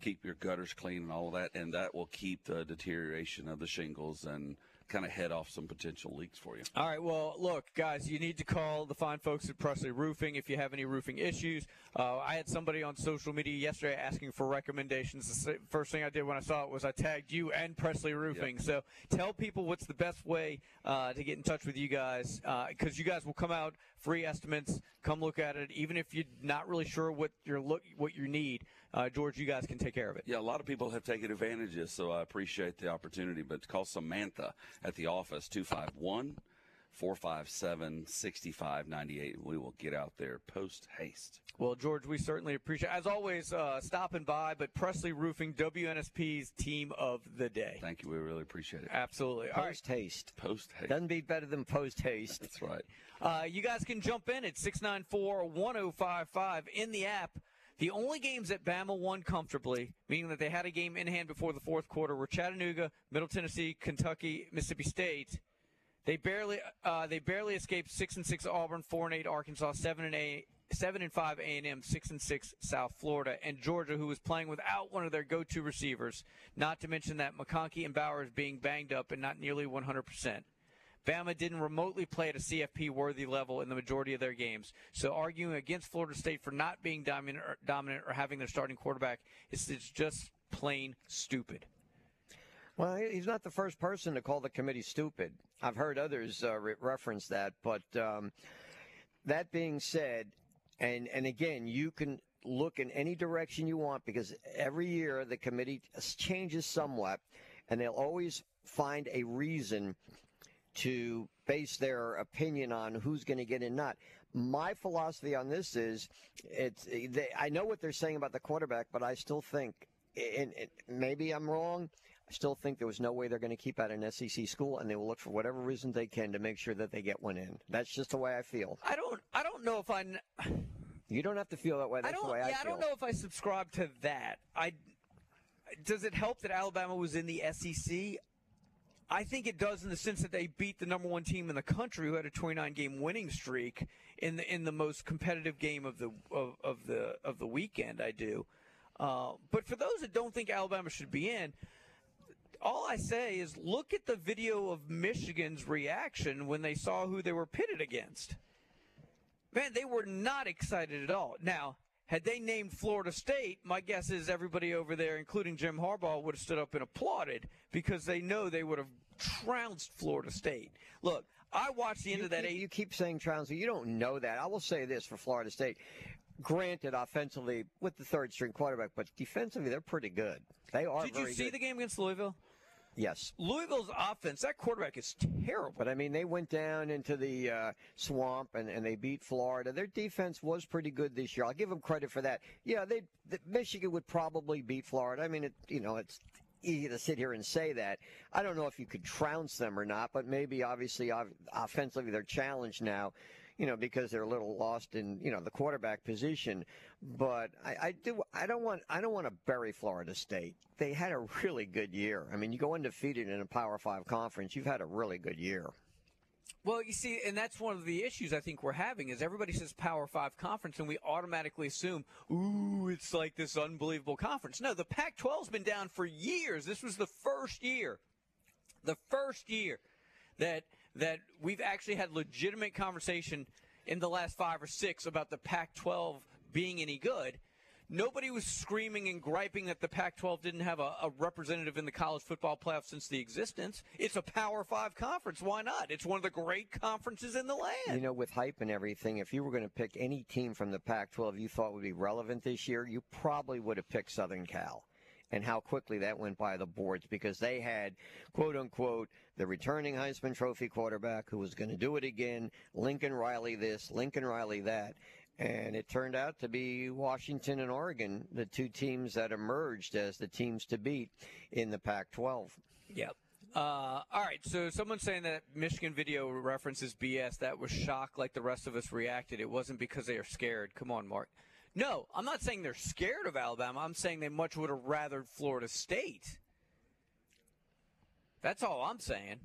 keep your gutters clean and all of that, and that will keep the deterioration of the shingles and kind of head off some potential leaks for you. All right. Well, look, guys, you need to call the fine folks at Presley Roofing if you have any roofing issues. Uh, I had somebody on social media yesterday asking for recommendations. The first thing I did when I saw it was I tagged you and Presley Roofing. Yep. So tell people what's the best way uh, to get in touch with you guys because uh, you guys will come out free estimates. Come look at it, even if you're not really sure what you're look what you need. Uh, George, you guys can take care of it. Yeah, a lot of people have taken advantage of this, so I appreciate the opportunity. But call Samantha at the office 251 457 6598. We will get out there post haste. Well, George, we certainly appreciate As always, uh, stopping by, but Presley Roofing, WNSP's team of the day. Thank you. We really appreciate it. Absolutely. Post haste. Post haste. Doesn't beat better than post haste. That's right. Uh, you guys can jump in at 694 1055 in the app. The only games that Bama won comfortably, meaning that they had a game in hand before the fourth quarter, were Chattanooga, Middle Tennessee, Kentucky, Mississippi State. They barely uh, they barely escaped six and six Auburn, four and eight Arkansas, seven and eight. Seven and five A and M, six and six South Florida, and Georgia, who was playing without one of their go-to receivers. Not to mention that McConkey and Bowers being banged up and not nearly 100 percent. Bama didn't remotely play at a CFP worthy level in the majority of their games. So arguing against Florida State for not being dominant or, dominant or having their starting quarterback is just plain stupid. Well, he's not the first person to call the committee stupid. I've heard others uh, re- reference that, but um, that being said, and and again, you can look in any direction you want because every year the committee changes somewhat, and they'll always find a reason to base their opinion on who's going to get in not. My philosophy on this is it's they, I know what they're saying about the quarterback, but I still think and, maybe I'm wrong. I still think there was no way they're going to keep out an SEC school, and they will look for whatever reason they can to make sure that they get one in. That's just the way I feel. I don't. I don't know if I. You don't have to feel that way. That's the way I yeah, feel. I don't know if I subscribe to that. I. Does it help that Alabama was in the SEC? I think it does in the sense that they beat the number one team in the country, who had a 29 game winning streak in the in the most competitive game of the of, of the of the weekend. I do, uh, but for those that don't think Alabama should be in, all I say is look at the video of Michigan's reaction when they saw who they were pitted against. Man, they were not excited at all. Now, had they named Florida State, my guess is everybody over there, including Jim Harbaugh, would have stood up and applauded because they know they would have trounced Florida State. Look, I watched the end you of that keep, eight. You keep saying trounced, you don't know that. I will say this for Florida State. Granted, offensively with the third string quarterback, but defensively they're pretty good. They are. Did you see good. the game against Louisville? Yes. Louisville's offense, that quarterback is terrible. But I mean, they went down into the uh, swamp and, and they beat Florida. Their defense was pretty good this year. I'll give them credit for that. Yeah, they the, Michigan would probably beat Florida. I mean, it, you know, it's easy to sit here and say that. I don't know if you could trounce them or not, but maybe obviously offensively they're challenged now you know, because they're a little lost in, you know, the quarterback position. But I, I do, I don't want, I don't want to bury Florida State. They had a really good year. I mean, you go undefeated in a Power Five conference, you've had a really good year. Well, you see, and that's one of the issues I think we're having is everybody says Power Five conference, and we automatically assume, ooh, it's like this unbelievable conference. No, the Pac-12's been down for years. This was the first year, the first year that that we've actually had legitimate conversation in the last five or six about the Pac 12 being any good. Nobody was screaming and griping that the Pac 12 didn't have a, a, representative in the college football playoff since the existence. It's a Power Five conference. Why not? It's one of the great conferences in the land. You know, with hype and everything, if you were going to pick any team from the Pac 12 you thought would be relevant this year, you probably would have picked Southern Cal and how quickly that went by the boards because they had, quote unquote, the returning Heisman Trophy quarterback who was going to do it again, Lincoln Riley this, Lincoln Riley that. And it turned out to be Washington and Oregon, the two teams that emerged as the teams to beat in the Pac 12. Yep. Uh, all right, so someone's saying that Michigan video references BS. That was shock, like the rest of us reacted. It wasn't because they are scared. Come on, Mark. No, I'm not saying they're scared of Alabama. I'm saying they much would have rathered Florida State. That's all I'm saying.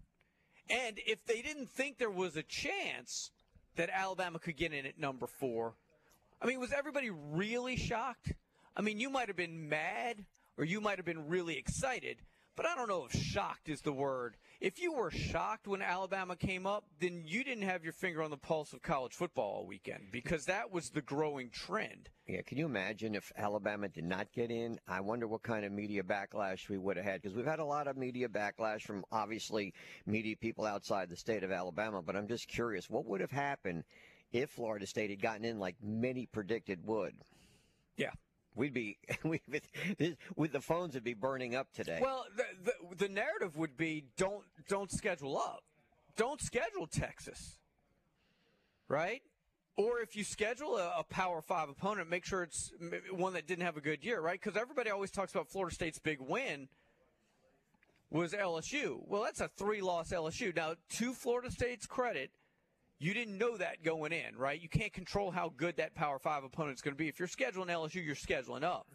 And if they didn't think there was a chance that Alabama could get in at number four, I mean, was everybody really shocked? I mean, you might have been mad or you might have been really excited, but I don't know if shocked is the word. If you were shocked when Alabama came up, then you didn't have your finger on the pulse of college football all weekend because that was the growing trend. Yeah, can you imagine if Alabama did not get in? I wonder what kind of media backlash we would have had because we've had a lot of media backlash from obviously media people outside the state of Alabama. But I'm just curious, what would have happened if Florida State had gotten in like many predicted would? We'd be, we with the phones would be burning up today. Well, the, the, the narrative would be don't don't schedule up, don't schedule Texas, right? Or if you schedule a, a Power Five opponent, make sure it's one that didn't have a good year, right? Because everybody always talks about Florida State's big win was LSU. Well, that's a three-loss LSU. Now, to Florida State's credit, you didn't know that going in, right? You can't control how good that Power Five opponent's going to be. If you're scheduling LSU, you're scheduling up.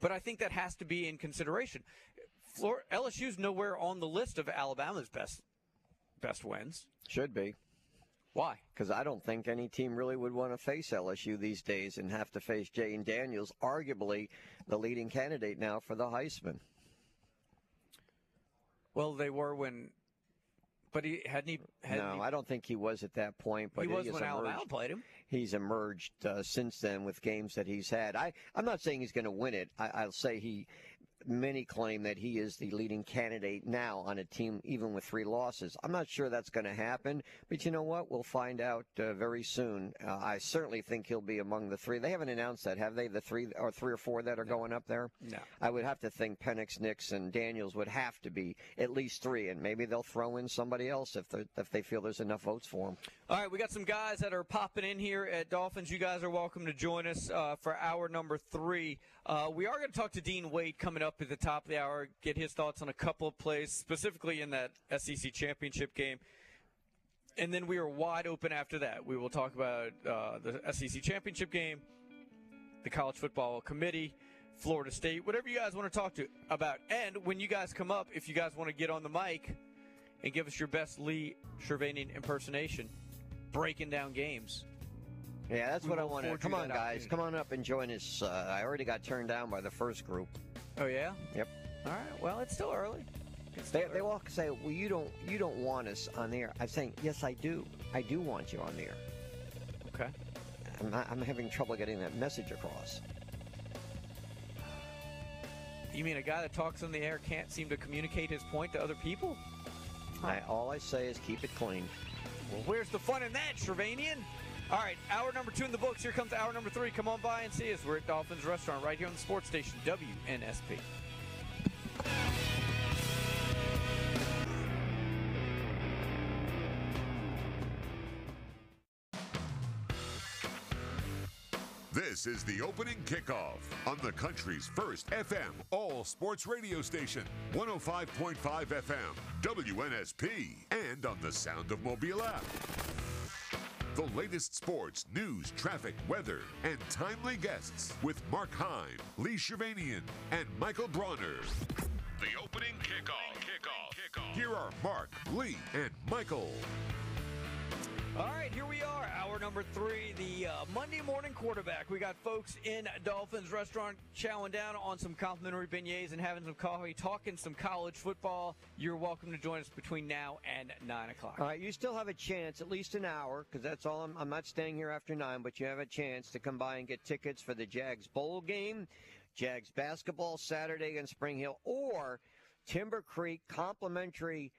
But I think that has to be in consideration. Florida, LSU's nowhere on the list of Alabama's best best wins. Should be. Why? Because I don't think any team really would want to face LSU these days and have to face Jayden Daniels, arguably the leading candidate now for the Heisman. Well, they were when but he hadn't he? Hadn't no, he, I don't think he was at that point. But he was has when emerged, Alabama played him. He's emerged uh, since then with games that he's had. I I'm not saying he's going to win it. I, I'll say he. Many claim that he is the leading candidate now on a team, even with three losses. I'm not sure that's going to happen, but you know what? We'll find out uh, very soon. Uh, I certainly think he'll be among the three. They haven't announced that, have they? The three or three or four that are no. going up there. No. I would have to think Penix, Nix, and Daniels would have to be at least three, and maybe they'll throw in somebody else if if they feel there's enough votes for them. All right, we got some guys that are popping in here at Dauphin's. You guys are welcome to join us uh, for hour number three. Uh, we are going to talk to Dean Wade coming up at the top of the hour, get his thoughts on a couple of plays, specifically in that SEC championship game. And then we are wide open after that. We will talk about uh, the SEC championship game, the college football committee, Florida State, whatever you guys want to talk to about. And when you guys come up, if you guys want to get on the mic and give us your best Lee Shirvanian impersonation, breaking down games. Yeah, that's We what I want to. Come on, guys, come on up and join us. Uh, I already got turned down by the first group. Oh yeah. Yep. All right. Well, it's still early. It's They, still they early. walk and say, "Well, you don't you don't want us on the air." I'm saying, "Yes, I do. I do want you on the air." Okay. I'm, not, I'm having trouble getting that message across. You mean a guy that talks on the air can't seem to communicate his point to other people? I, all I say is keep it clean. Well, where's the fun in that, Shirvanian? All right, hour number two in the books. Here comes hour number three. Come on by and see us. We're at Dauphin's Restaurant right here on the sports station, WNSP. This is the opening kickoff on the country's first FM all sports radio station, 105.5 FM, WNSP, and on the Sound of Mobile app. The latest sports, news, traffic, weather, and timely guests with Mark Heim, Lee Shirvanian, and Michael Bronner. The opening kickoff. Kickoff. Kickoff. Here are Mark, Lee, and Michael. All right, here we are, hour number three, the uh, Monday morning quarterback. We got folks in Dauphin's restaurant chowing down on some complimentary beignets and having some coffee, talking some college football. You're welcome to join us between now and nine o'clock. All right, you still have a chance, at least an hour, because that's all. I'm, I'm not staying here after nine, but you have a chance to come by and get tickets for the Jags bowl game, Jags basketball Saturday in Spring Hill, or Timber Creek complimentary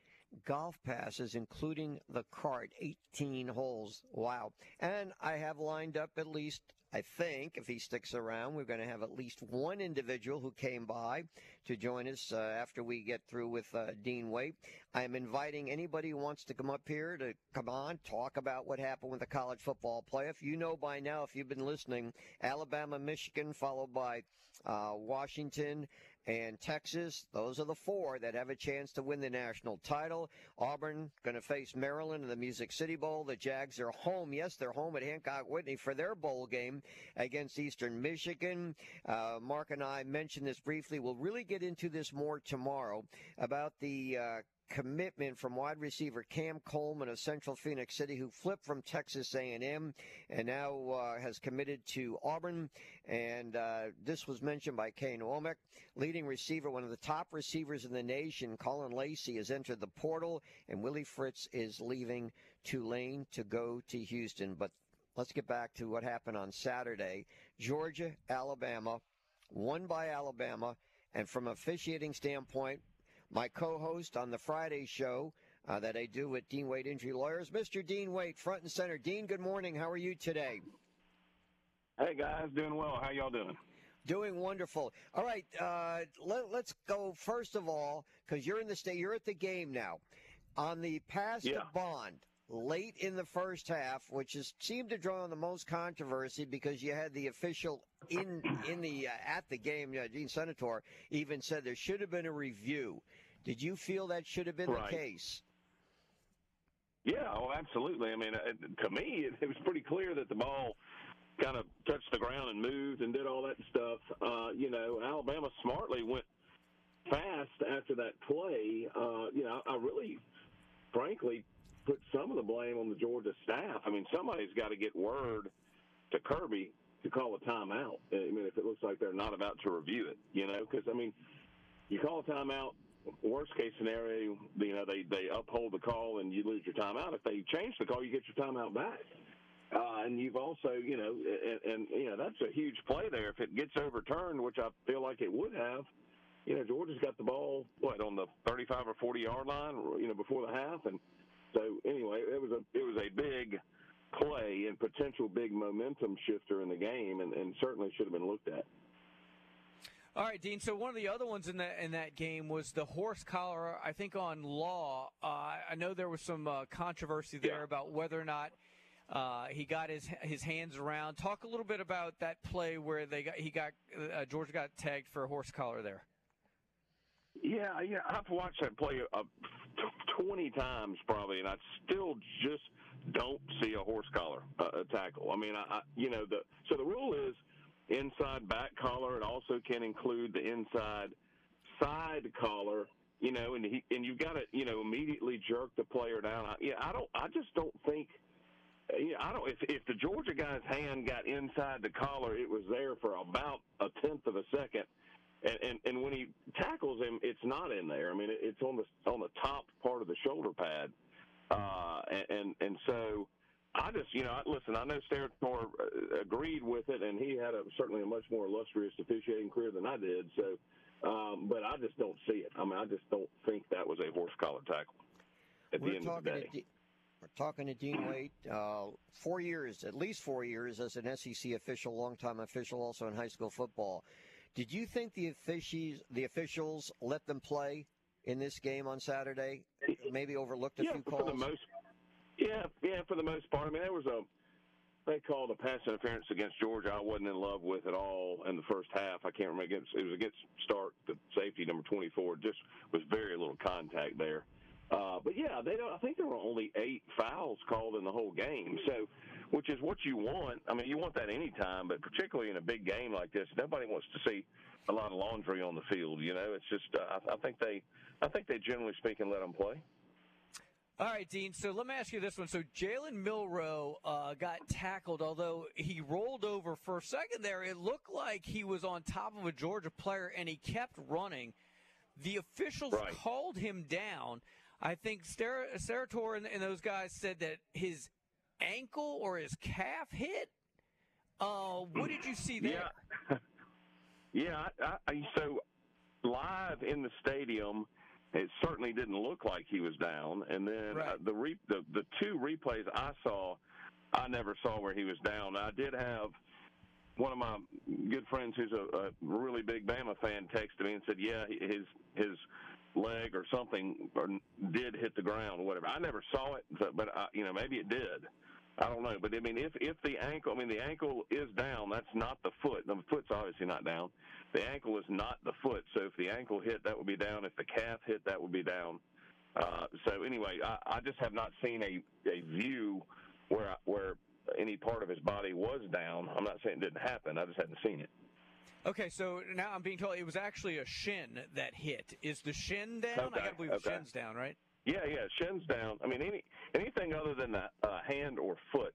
golf passes, including the cart, 18 holes. Wow. And I have lined up at least, I think, if he sticks around, we're going to have at least one individual who came by to join us uh, after we get through with uh, Dean Wade. I'm inviting anybody who wants to come up here to come on, talk about what happened with the college football playoff. You know by now, if you've been listening, Alabama, Michigan, followed by uh, Washington and Texas. Those are the four that have a chance to win the national title. Auburn going to face Maryland in the Music City Bowl. The Jags are home. Yes, they're home at Hancock Whitney for their bowl game against Eastern Michigan. Uh, Mark and I mentioned this briefly. We'll really get into this more tomorrow about the uh, commitment from wide receiver Cam Coleman of Central Phoenix City, who flipped from Texas A&M and now uh, has committed to Auburn. And uh, this was mentioned by Kane Wommack, leading receiver, one of the top receivers in the nation. Colin Lacey has entered the portal, and Willie Fritz is leaving Tulane to go to Houston. But let's get back to what happened on Saturday. Georgia, Alabama, won by Alabama. And from officiating standpoint, my co-host on the Friday show uh, that I do with Dean Wade Injury Lawyers, Mr. Dean Wade, front and center. Dean, good morning. How are you today? Hey guys, doing well. How y'all doing? Doing wonderful. All right, uh, let, us go first of all because you're in the state. You're at the game now. On the pass yeah. to Bond, late in the first half, which has seemed to draw on the most controversy because you had the official in in the uh, at the game, uh, Gene Steratore, even said there should have been a review. Did you feel that should have been right. the case? Yeah, oh, absolutely. I mean, uh, to me, it, it was pretty clear that the ball kind of touched the ground and moved and did all that stuff. Uh, you know, Alabama smartly went fast after that play. Uh, you know, I really, frankly, put some of the blame on the Georgia staff. I mean, somebody's got to get word to Kirby to call a timeout. I mean, if it looks like they're not about to review it, you know, because I mean, you call a timeout. Worst case scenario, you know, they they uphold the call and you lose your timeout. If they change the call, you get your timeout back. Uh, and you've also, you know, and, and you know that's a huge play there. If it gets overturned, which I feel like it would have, you know, Georgia's got the ball what on the 35 or 40 yard line, you know, before the half, and so anyway, it was a it was a big play and potential big momentum shifter in the game, and, and certainly should have been looked at. All right, Dean. So one of the other ones in that in that game was the horse collar. I think on law. Uh, I know there was some uh, controversy there yeah. about whether or not uh, he got his his hands around. Talk a little bit about that play where they got he got uh, Georgia got tagged for a horse collar there. Yeah, yeah, I've watched that play uh, 20 times probably, and I still just don't see a horse collar uh, tackle. I mean, I, I, you know, the so the rule is inside back collar. It also can include the inside side collar. You know, and he and you've got to you know immediately jerk the player down. I, yeah, I don't. I just don't think. Yeah, I don't. If if the Georgia guy's hand got inside the collar, it was there for about a tenth of a second and, and and when he tackles him, it's not in there. I mean, it's on the on the top part of the shoulder pad, uh, and, and and so I just you know listen. I know Steratore uh, agreed with it, and he had a certainly a much more illustrious officiating career than I did. So, um, but I just don't see it. I mean, I just don't think that was a horse collar tackle. At We're the end of the day. We're talking to Dean Wade. Uh, four years, at least four years, as an SEC official, longtime official, also in high school football. Did you think the officials the officials let them play in this game on Saturday? Maybe overlooked a yeah, few for calls. the most, yeah, yeah, for the most part. I mean, there was a they called a pass interference against Georgia. I wasn't in love with at all in the first half. I can't remember against it was against Stark, the safety number twenty four. Just was very little contact there. Uh, but yeah, they don't. I think there were only eight fouls called in the whole game. So which is what you want. I mean, you want that anytime, but particularly in a big game like this, nobody wants to see a lot of laundry on the field. You know, it's just uh, I, I think they, I think they generally speaking let them play. All right, Dean. So let me ask you this one. So Jalen Milroe uh, got tackled, although he rolled over for a second there. It looked like he was on top of a Georgia player, and he kept running. The officials right. called him down. I think Steratore and, and those guys said that his ankle or his calf hit. Uh, what did you see there? Yeah, yeah. I, I, so live in the stadium, it certainly didn't look like he was down. And then right. uh, the, re, the the two replays I saw, I never saw where he was down. I did have one of my good friends who's a, a really big Bama fan texted me and said, "Yeah, his his leg or something or did hit the ground or whatever." I never saw it, but I, you know maybe it did. I don't know, but I mean, if if the ankle, I mean, the ankle is down, that's not the foot. The foot's obviously not down. The ankle is not the foot. So if the ankle hit, that would be down. If the calf hit, that would be down. Uh, so anyway, I, I just have not seen a, a view where where any part of his body was down. I'm not saying it didn't happen. I just hadn't seen it. Okay, so now I'm being told it was actually a shin that hit. Is the shin down? Okay, I gotta believe okay. the shin's down, right? Yeah, yeah, shin's down. I mean, any anything other than the uh, hand or foot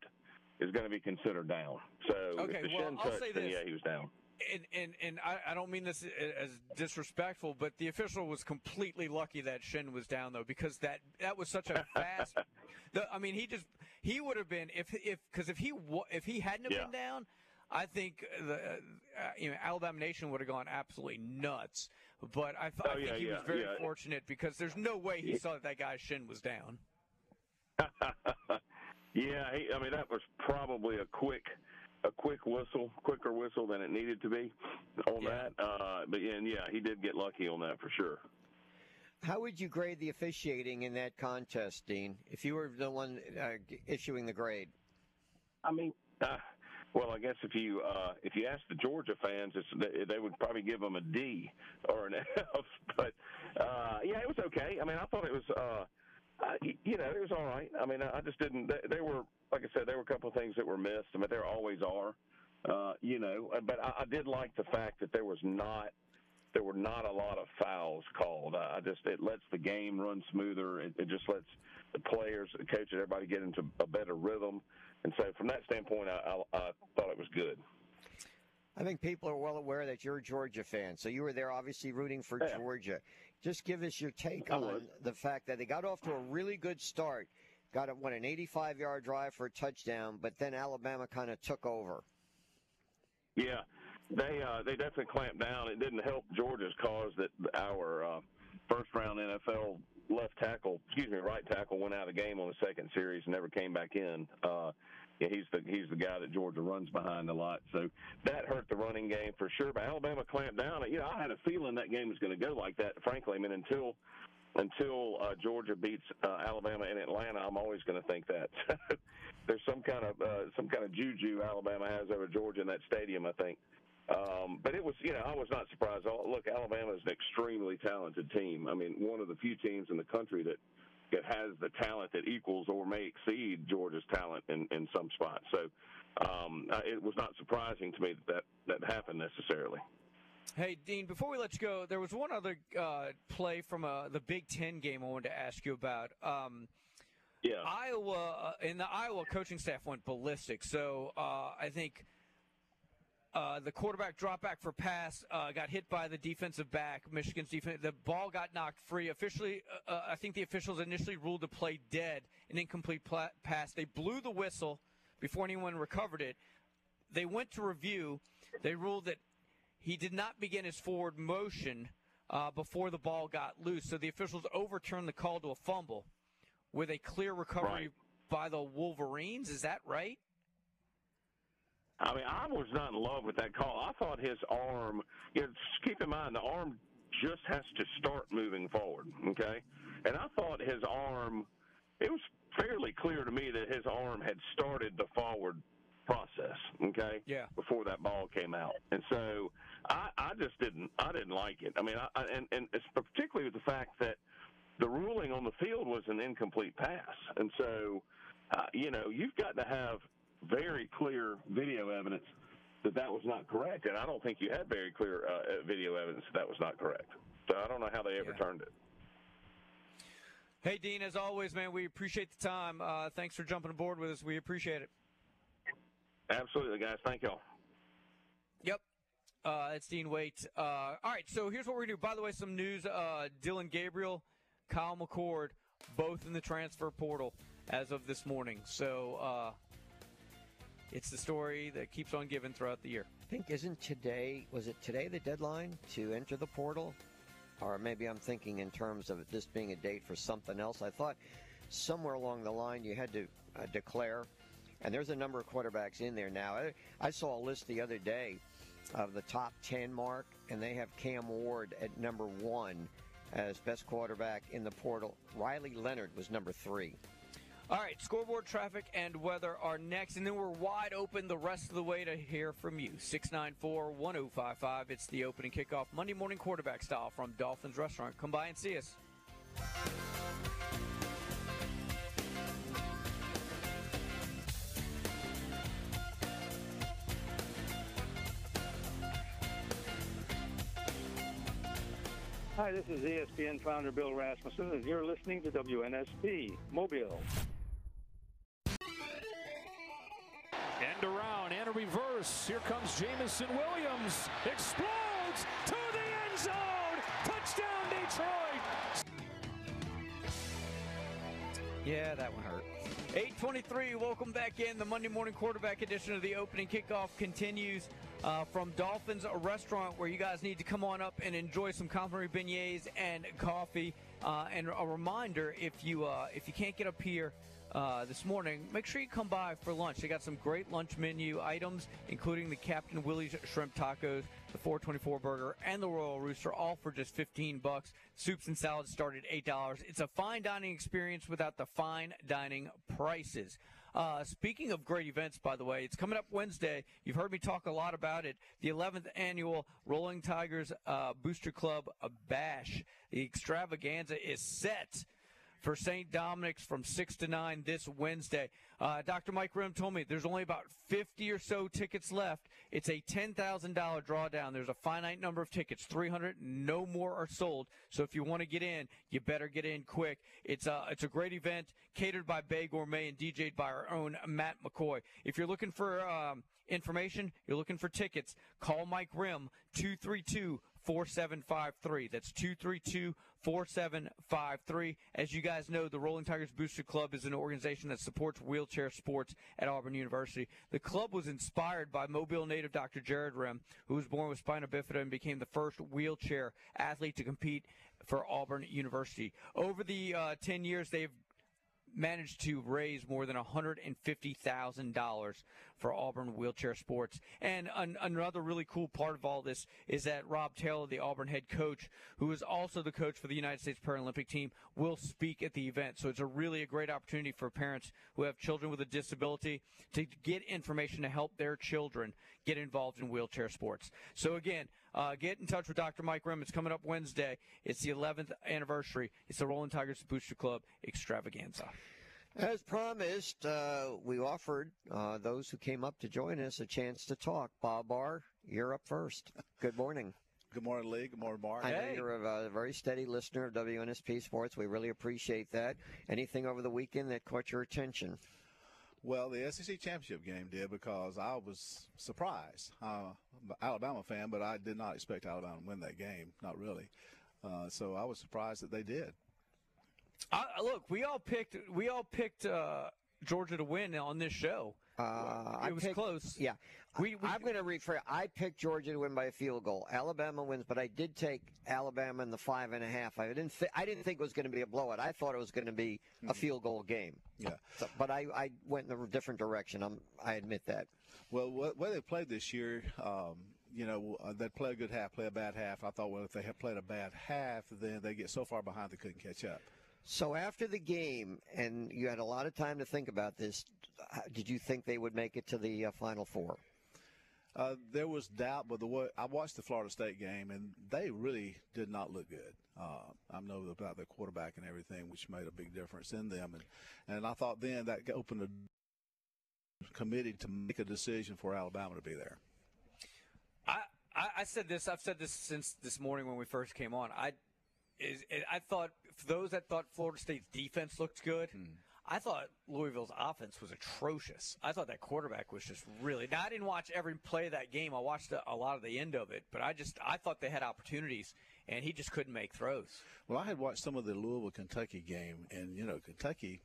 is going to be considered down. So Okay, if the well, shin I'll touched, say then this. yeah, he was down. And and and I, I don't mean this as disrespectful, but the official was completely lucky that Shin was down though, because that that was such a fast. the, I mean, he just he would have been if if because if he if he hadn't have Yeah. been down, I think the uh, you know Alabama Nation would have gone absolutely nuts. But I, th- I Oh, think yeah, he was yeah, very yeah. fortunate because there's no way he saw that that guy's shin was down. yeah, he, I mean that was probably a quick a quick whistle, quicker whistle than it needed to be on that. Uh, but yeah, and yeah, he did get lucky on that for sure. How would you grade the officiating in that contest, Dean? If you were the one uh, issuing the grade, I mean, uh, well, I guess if you uh, if you ask the Georgia fans, it's, they, would probably give them a D or an F. But uh, yeah, it was okay. I mean, I thought it was. Uh, y- you know, it was all right. I mean, I I just didn't. They, were, like I said, there were a couple of things that were missed. I mean, there always are. Uh, you know, uh, but I, I did like the fact that there was not there were not a lot of fouls called. I I just it lets the game run smoother. It, it just lets the players, the coaches, everybody get into a better rhythm. And so, from that standpoint, I, I, I thought it was good. I think people are well aware that you're a Georgia fan, so you were there obviously rooting for Yeah. Georgia. Just give us your take I on was. the fact that they got off to a really good start, got a, what an 85 yard drive for a touchdown, but then Alabama kind of took over. Yeah, they uh, they definitely clamped down. It didn't help Georgia's cause that our uh, first round NFL left tackle, excuse me, right tackle went out of the game on the second series and never came back in. Uh, yeah, he's the he's the guy that Georgia runs behind a lot, so that hurt the running game for sure. But Alabama clamped down. You know, I had a feeling that game was going to go like that. Frankly, I mean, until until uh, Georgia beats uh, Alabama in Atlanta, I'm always going to think that there's some kind of uh, some kind of juju Alabama has over Georgia in that stadium. I think. Um, but it was, you know, I was not surprised. Oh, Look, Alabama is an extremely talented team. I mean, one of the few teams in the country that that has the talent that equals or may exceed Georgia's talent in, in some spots. So um, uh, it was not surprising to me that that, that happened necessarily. Hey, Dean, before we let you go, there was one other uh, play from uh, the Big Ten game I wanted to ask you about. Um, yeah. Iowa, uh, in the Iowa coaching staff went ballistic. So uh, I think uh, the quarterback drop back for pass, uh, got hit by the defensive back. Michigan's defense. The ball got knocked free. Officially, uh, uh, I think the officials initially ruled the play dead, an incomplete pla- pass. They blew the whistle before anyone recovered it. They went to review. They ruled that he did not begin his forward motion uh, before the ball got loose. So the officials overturned the call to a fumble with a clear recovery Right. by the Wolverines. Is that right? I mean, I was not in love with that call. I thought his arm, you know, just keep in mind, the arm just has to start moving forward, okay? And I thought his arm, it was fairly clear to me that his arm had started the forward process, okay? Yeah. Before that ball came out. And so I, I just didn't, I didn't like it. I mean, I, I- and, and it's particularly with the fact that the ruling on the field was an incomplete pass. And so, uh, you know, you've got to have very clear video evidence that that was not correct. And I don't think you had very clear uh, video evidence that that was not correct. So I don't know how they overturned it. Hey, Dean, as always, man, we appreciate the time. Uh, thanks for jumping aboard with us. We appreciate it. Absolutely, guys. Thank y'all. Yep. Uh, it's Dean Wade. Uh, all right, so here's what we're going to do. By the way, some news uh, Dillon Gabriel, Kyle McCord, both in the transfer portal as of this morning. So uh, it's the story that keeps on giving throughout the year. I think isn't today was it today the deadline to enter the portal, or maybe I'm thinking in terms of this being a date for something else. I thought somewhere along the line you had to uh, declare, and there's a number of quarterbacks in there now. I, I saw a list the other day of the top ten mark, and they have Cam Ward at number one as best quarterback in the portal. Riley Leonard was number three. All right, scoreboard traffic and weather are next, and then we're wide open the rest of the way to hear from you. 694 1055. It's the opening kickoff Monday morning quarterback style from Dauphin's Restaurant. Come by and see us. Hi, this is ESPN founder Bill Rasmussen, and you're listening to WNSP Mobile. Around and a reverse. Here comes Jameson Williams. Explodes to the end zone. Touchdown, Detroit. Yeah, that one hurt. 823, welcome back in. The Monday morning quarterback edition of the opening kickoff continues uh, from Dauphin's restaurant where you guys need to come on up and enjoy some complimentary beignets and coffee. Uh, and a reminder, if you uh, if you can't get up here uh, this morning, make sure you come by for lunch. They got some great lunch menu items, including the Captain Willie's shrimp tacos, the 424 burger, and the Royal Rooster, all for just 15 bucks. Soups and salads start at eight dollars. It's a fine dining experience without the fine dining prices. Uh, speaking of great events, by the way, it's coming up Wednesday. You've heard me talk a lot about it. The 11th annual Rolling Tigers uh, Booster Club Bash. The extravaganza is set for St. Dominic's from 6 to 9 this Wednesday. Uh, Dr. Mike Rim told me there's only about 50 or so tickets left. It's a $10,000 drawdown. There's a finite number of tickets, 300, no more are sold. So if you want to get in, you better get in quick. It's a, it's a great event catered by Bay Gourmet and DJ'd by our own Matt McCoy. If you're looking for um, information, you're looking for tickets, call Mike Rim 232 4753. That's 232 4753. As you guys know, the Rolling Tigers Booster Club is an organization that supports wheelchair sports at Auburn University. The club was inspired by Mobile native Dr. Jared Rim, who was born with spina bifida and became the first wheelchair athlete to compete for Auburn University. Over the uh, 10 years, they've managed to raise more than $150,000 for Auburn wheelchair sports. And an, another really cool part of all this is that Rob Taylor, the Auburn head coach, who is also the coach for the United States Paralympic team, will speak at the event. So it's a really a great opportunity for parents who have children with a disability to get information to help their children get involved in wheelchair sports. So again, uh, get in touch with Dr. Mike Rim. It's coming up Wednesday. It's the 11th anniversary. It's the Rolling Tigers Booster Club extravaganza. As promised, uh, we offered uh, those who came up to join us a chance to talk. Bob Barr, you're up first. Good morning. Good morning, Lee. Good morning, Mark. I know you're a, a very steady listener of WNSP Sports. We really appreciate that. Anything over the weekend that caught your attention? Well, the SEC championship game did because I was surprised. Uh, I'm an Alabama fan, but I did not expect Alabama to win that game. Not really. Uh, so I was surprised that they did. I, look, we all picked we all picked uh, Georgia to win on this show. Uh, it I was picked- close. Yeah. We, we I'm going to rephrase. I picked Georgia to win by a field goal. Alabama wins, but I did take Alabama in the five and a half. I didn't. Th- I didn't think it was going to be a blowout. I thought it was going to be a field goal game. Yeah. So, but I, I went in a different direction. I'm, I admit that. Well, what, what they played this year, um, you know, uh, they'd play a good half, play a bad half. I thought, well, if they had played a bad half, then they get so far behind they couldn't catch up. So after the game, and you had a lot of time to think about this, uh, did you think they would make it to the uh, Final Four? Uh, there was doubt, but the way I watched the Florida State game, and they really did not look good. Uh, I know about their quarterback and everything, which made a big difference in them, and and I thought then that opened a committee to make a decision for Alabama to be there. I, I, I said this. I've said this since this morning when we first came on. I is I thought for those that thought Florida State's defense looked good. I thought Louisville's offense was atrocious. I thought that quarterback was just really. Now I didn't watch every play of that game. I watched a, a lot of the end of it, but I just I thought they had opportunities, and he just couldn't make throws. Well, I had watched some of the Louisville Kentucky game, and you know Kentucky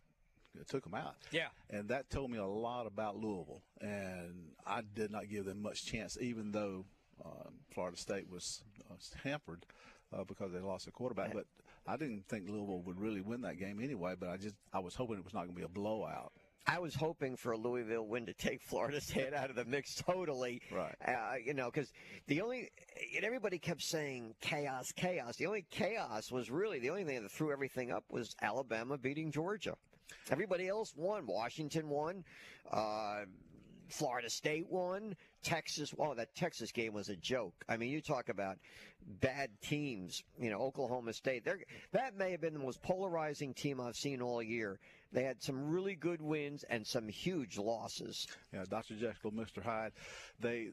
took them out. Yeah. And that told me a lot about Louisville, and I did not give them much chance, even though uh, Florida State was uh, hampered uh, because they lost a quarterback. But I didn't think Louisville would really win that game anyway. But I just I was hoping it was not going to be a blowout. I was hoping for a Louisville win to take Florida State out of the mix totally. Right. Uh, you know, because the only, and everybody kept saying chaos, chaos. The only chaos was really, the only thing that threw everything up was Alabama beating Georgia. Everybody else won. Washington won. Uh, Florida State won. Texas. Oh, that Texas game was a joke. I mean, you talk about bad teams. You know, Oklahoma State. They're, that may have been the most polarizing team I've seen all year. They had some really good wins and some huge losses. Yeah, Dr. Jekyll, Mr. Hyde, they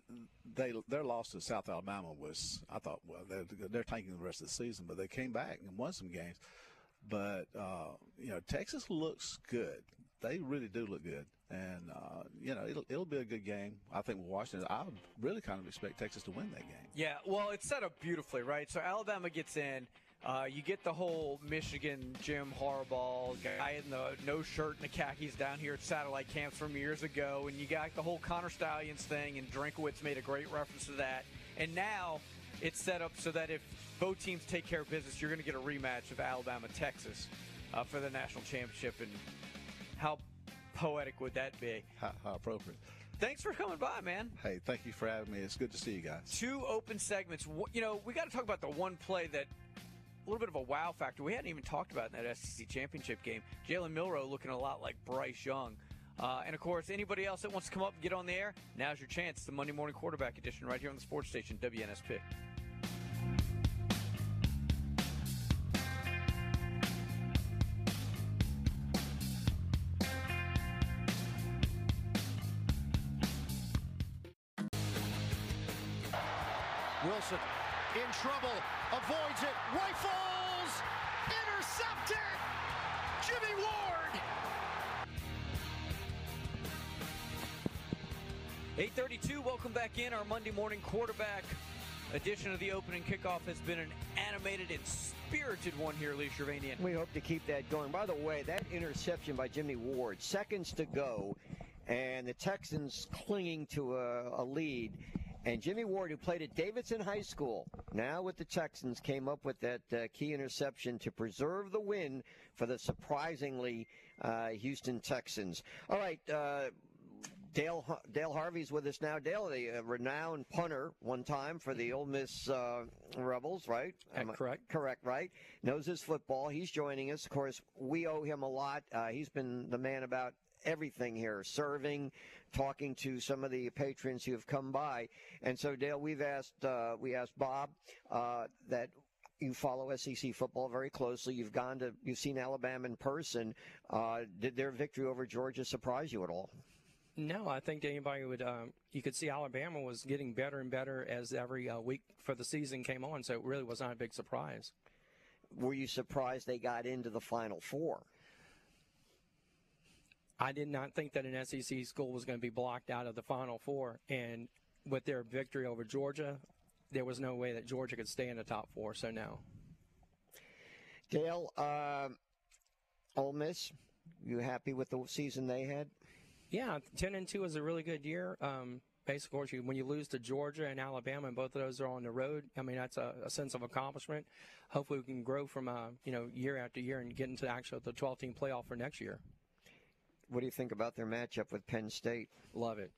they their loss to South Alabama was I thought well they're, they're tanking the rest of the season, but they came back and won some games. But uh, you know Texas looks good. They really do look good, and uh, you know it'll it'll be a good game. I think Washington, I really kind of expect Texas to win that game. Yeah, well, it's set up beautifully, right? So Alabama gets in. Uh, you get the whole Michigan Jim Harbaugh guy in the no shirt and the khakis down here at satellite camps from years ago, and you got the whole Connor Stalions thing, and Drinkwitz made a great reference to that. And now it's set up so that if both teams take care of business, you're going to get a rematch of Alabama Texas uh, for the national championship. And how poetic would that be? How, how appropriate. Thanks for coming by, man. Hey, thank you for having me. It's good to see you guys. Two open segments. You know, we got to talk about the one play that a little bit of a wow factor. We hadn't even talked about in that SEC championship game. Jalen Milroe looking a lot like Bryce Young. Uh, and of course, anybody else that wants to come up and get on the air, now's your chance. The Monday Morning Quarterback Edition right here on the sports station, WNSP. Back in. Our Monday morning quarterback edition of the opening kickoff has been an animated and spirited one here, Lee Shirvanian. We hope to keep that going. By the way, that interception by Jimmy Ward, seconds to go, and the Texans clinging to a, a lead. And Jimmy Ward, who played at Davidson High School, now with the Texans, came up with that uh, key interception to preserve the win for the surprisingly uh, Houston Texans. All right, uh, Dale Dale Harvey's with us now. Dale, the uh, renowned punter, one time for the Ole Miss uh, Rebels, right? Am I- correct. Correct, right? Knows his football. He's joining us. Of course, we owe him a lot. Uh, he's been the man about everything here, serving, talking to some of the patrons who have come by. And so, Dale, we've asked uh, we asked Bob uh, that you follow SEC football very closely. You've gone to you've seen Alabama in person. Uh, did their victory over Georgia surprise you at all? No, I think anybody would. Um, you could see Alabama was getting better and better as every uh, week for the season came on, so it really was not a big surprise. Were you surprised they got into the Final Four? I did not think that an SEC school was going to be blocked out of the Final Four, and with their victory over Georgia, there was no way that Georgia could stay in the top four. So no. Dale, uh, Ole Miss, you happy with the season they had? Yeah, ten and two is a really good year. Um, basically, of course, you, when you lose to Georgia and Alabama, and both of those are on the road, I mean that's a, a sense of accomplishment. Hopefully, we can grow from uh, you know year after year and get into actually the 12 team playoff for next year. What do you think about their matchup with Penn State? Love it.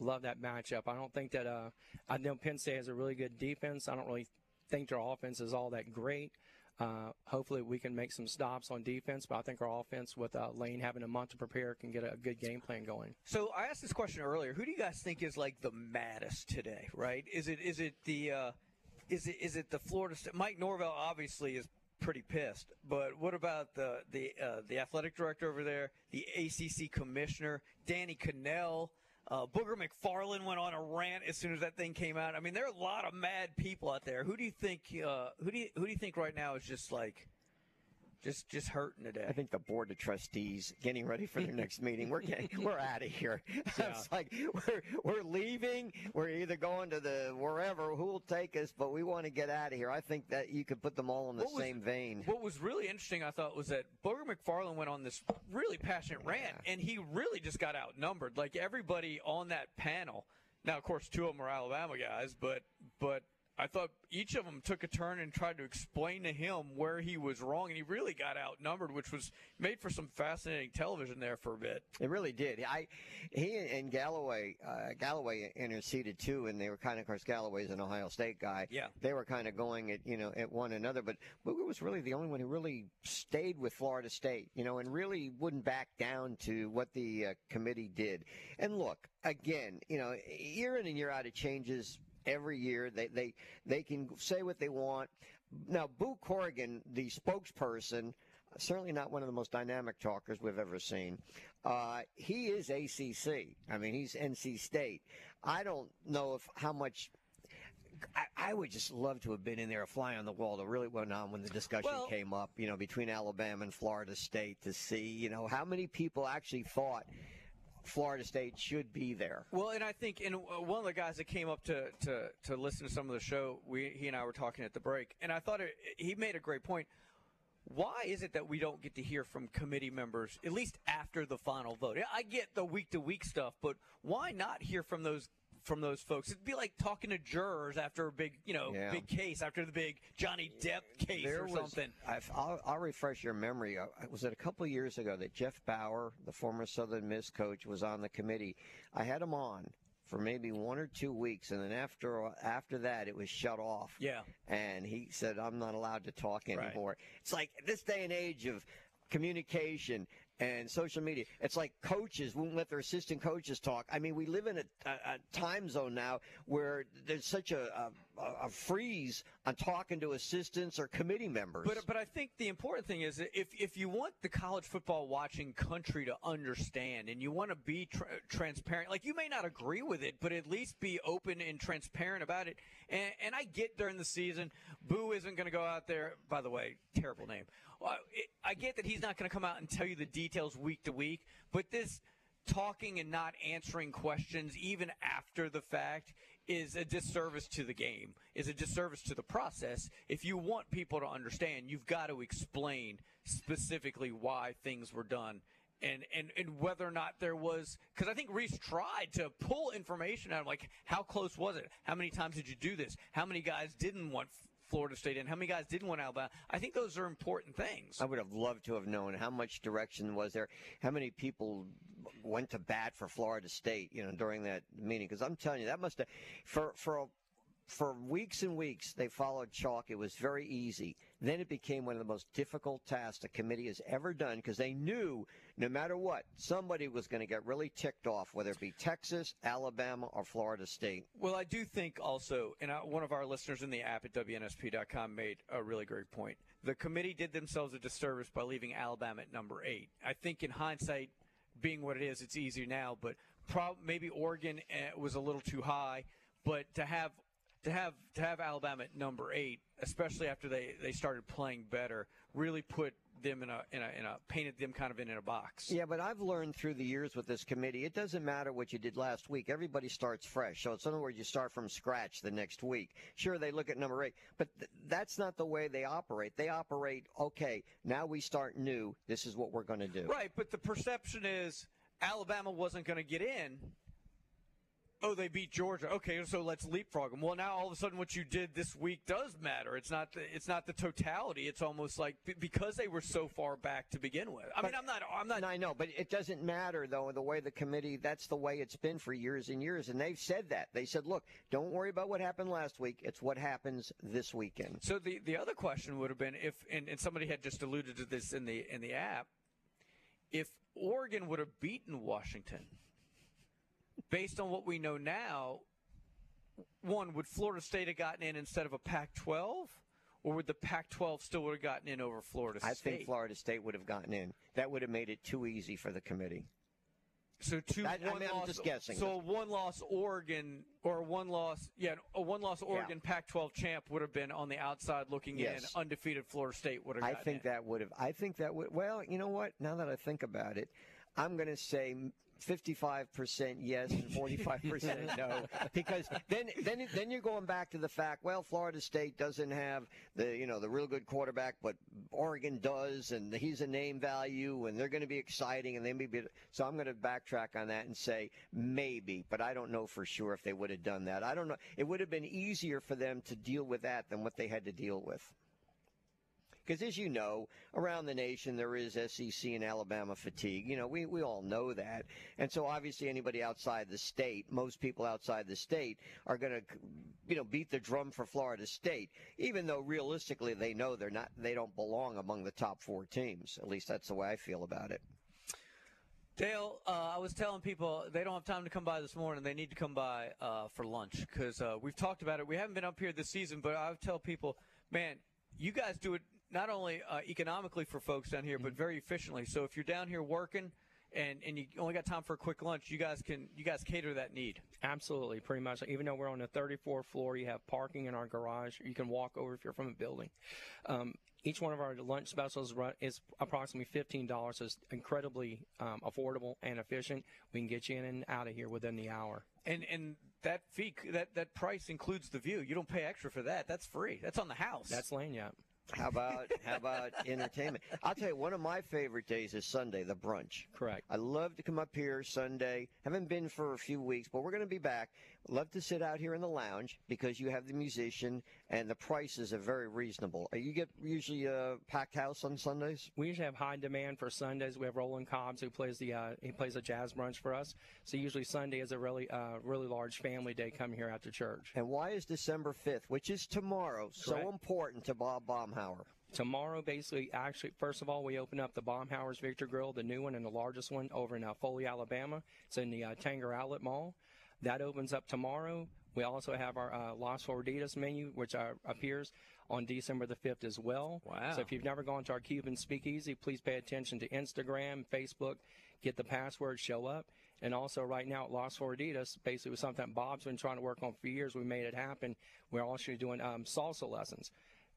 Love that matchup. I don't think that uh, I know Penn State has a really good defense. I don't really think their offense is all that great. Uh, hopefully, we can make some stops on defense, but I think our offense, with uh, Lane having a month to prepare, can get a good game plan going. So I asked this question earlier. Who do you guys think is like the maddest today? Right? Is it is it the uh, is it is it the Florida State? Mike Norvell obviously is pretty pissed. But what about the the uh, the athletic director over there, the ACC commissioner, Danny Kanell? Uh, Booger McFarland went on a rant as soon as that thing came out. I mean, there are a lot of mad people out there. Who do you think? Uh, who do you who do you think right now is just like, just just hurting today? I think the board of trustees getting ready for their next meeting. We're getting, we're out of here. It's like we're we're leaving. We're either going to the wherever who will take us, but we want to get out of here. I think that you could put them all in the What was- same vein. What was really interesting, I thought, was that Booger McFarland went on this really passionate rant, and he really just got outnumbered. Like everybody on that panel. Now, of course, two of them are Alabama guys, but but I thought each of them took a turn and tried to explain to him where he was wrong, and he really got outnumbered, which was made for some fascinating television there for a bit. It really did. I, he and Galloway, uh, Galloway interceded too, and they were kind of, of course, Galloway's an Ohio State guy. Yeah. They were kind of going at you know at one another, but Booger was really the only one who really stayed with Florida State, you know, and really wouldn't back down to what the uh, committee did. And look, again, you know, year in and year out, it changes every year. They they they can say what they want. Now, Boo Corrigan, the spokesperson, certainly not one of the most dynamic talkers we've ever seen. Uh, he is ACC. I mean, he's NC State. I don't know if how much. I, I would just love to have been in there, a fly on the wall, to really went on when the discussion Well- came up, you know, between Alabama and Florida State to see, you know, how many people actually thought Florida State should be there. Well, and I think, and uh, one of the guys that came up to, to, to listen to some of the show, we, he and I were talking at the break, and I thought it, he made a great point. Why is it that we don't get to hear from committee members, at least after the final vote? I get the week to week stuff, but why not hear from those from those folks? It'd be like talking to jurors after a big, you know, Yeah. big case, after the big Johnny Depp case There or was- something. I'll, I'll refresh your memory. Uh, Was it a couple of years ago that Jeff Bower, the former Southern Miss coach, was on the committee? I had him on for maybe one or two weeks, and then after after that, it was shut off. Yeah. And he said, "I'm not allowed to talk anymore." It's like this day and age of communication and social media. It's like coaches won't let their assistant coaches talk. I mean, we live in a, a, a time zone now where there's such a, a, a freeze on talking to assistants or committee members. But but I think the important thing is if if you want the college football watching country to understand and you want to be tra- transparent, like you may not agree with it, but at least be open and transparent about it. And and I get during the season, Boo isn't going to go out there. By the way, terrible name. Uh, it, I get that he's not going to come out and tell you the details week to week, but this talking and not answering questions even after the fact is a disservice to the game, is a disservice to the process. If you want people to understand, you've got to explain specifically why things were done. And, and, and whether or not there was, because I think Rece tried to pull information out like, how close was it? How many times did you do this? How many guys didn't want Florida State in? How many guys didn't want Alabama? I think those are important things. I would have loved to have known how much direction was there, how many people went to bat for Florida State, you know, during that meeting. Because I'm telling you, that must have for for a, for weeks and weeks they followed chalk. It was very easy. Then it became one of the most difficult tasks the committee has ever done because they knew no matter what, somebody was going to get really ticked off, whether it be Texas, Alabama, or Florida State. Well, I do think also, and uh, one of our listeners in the app at WNSP.com made a really great point. The committee did themselves a disservice by leaving Alabama at number eight. I think in hindsight, being what it is, it's easier now, but prob- maybe Oregon uh, was a little too high. But to have to have to have Alabama at number eight, especially after they, they started playing better, really put them in a, in a in a painted them kind of in, in a box. Yeah, but I've learned through the years with this committee, it doesn't matter what you did last week. Everybody starts fresh. So it's in other words, you start from scratch the next week. Sure, they look at number eight, but th- that's not the way they operate. They operate, okay, now we start new. This is what we're going to do. Right, but the perception is Alabama wasn't going to get in. Oh, they beat Georgia. Okay, so let's leapfrog them. Well, now all of a sudden, what you did this week does matter. It's not the, it's not the totality. It's almost like because they were so far back to begin with. I mean, I'm not. I'm not. I know, but it doesn't matter though. The way the committee, that's the way it's been for years and years, and they've said that. They said, look, don't worry about what happened last week. It's what happens this weekend. So the the other question would have been if, and, and somebody had just alluded to this in the in the app, if Oregon would have beaten Washington, based on what we know now, one would Florida State have gotten in instead of a Pac-12, or would the Pac-12 still would have gotten in over Florida State? I think Florida State would have gotten in. That would have made it too easy for the committee. So two I- I one mean, I'm loss. just guessing. So a one loss Oregon or a one loss, yeah, a one loss Oregon Pac-12 champ would have been on the outside looking Yes. in. Undefeated Florida State would have. I think in. that would have. I think that would. Well, you know what? Now that I think about it, I'm going to say 55% yes and 45% no because then then then you're going back to the fact well Florida State doesn't have the you know the real good quarterback but Oregon does and he's a name value and they're going to be exciting and they may be so I'm going to backtrack on that and say maybe but I don't know for sure if they would have done that. I don't know it would have been easier for them to deal with that than what they had to deal with because as you know, around the nation there is SEC and Alabama fatigue. You know, we, we all know that. And so obviously anybody outside the state, most people outside the state are going to, you know, beat the drum for Florida State, even though realistically they know they're not, they don't belong among the top four teams. At least that's the way I feel about it. Dale, uh, I was telling people they don't have time to come by this morning. They need to come by uh, for lunch because uh, we've talked about it. We haven't been up here this season, but I tell people, man, you guys do it not only uh, economically for folks down here, but very efficiently. So if you're down here working and, and you only got time for a quick lunch, you guys can you guys cater that need. Absolutely, pretty much. Even though we're on the 34th floor, you have parking in our garage. You can walk over if you're from a building. Um, each one of our lunch specials run, is approximately fifteen dollars. So it's incredibly um, affordable and efficient. We can get you in and out of here within the hour. And and that fee that that price includes the view. You don't pay extra for that. That's free. That's on the house. That's Lagniappe. How about how about entertainment? I'll tell you, one of my favorite days is Sunday, the brunch. Correct. I love to come up here Sunday. Haven't been for a few weeks, but we're going to be back. Love to sit out here in the lounge because you have the musician and the prices are very reasonable. Uh, You get usually a packed house on Sundays. We usually have high demand for Sundays. We have Roland Cobbs who plays the uh, he plays a jazz brunch for us. So usually Sunday is a really uh, really large family day coming here after church. And why is December fifth, which is tomorrow, so Correct. important to Bob Baumhower? Tomorrow, basically, actually, first of all, we open up the Baumhower's Victor Grill, the new one and the largest one over in uh, Foley, Alabama. It's in the uh, Tanger Outlet Mall. That opens up tomorrow. We also have our uh, Las Floriditas menu, which uh, appears on December the 5th as well. Wow. So if you've never gone to our Cuban Speakeasy, please pay attention to Instagram, Facebook, get the password, show up. And also right now at Las Floriditas, basically was something that Bob's been trying to work on for years. We made it happen. We're also doing um, salsa lessons.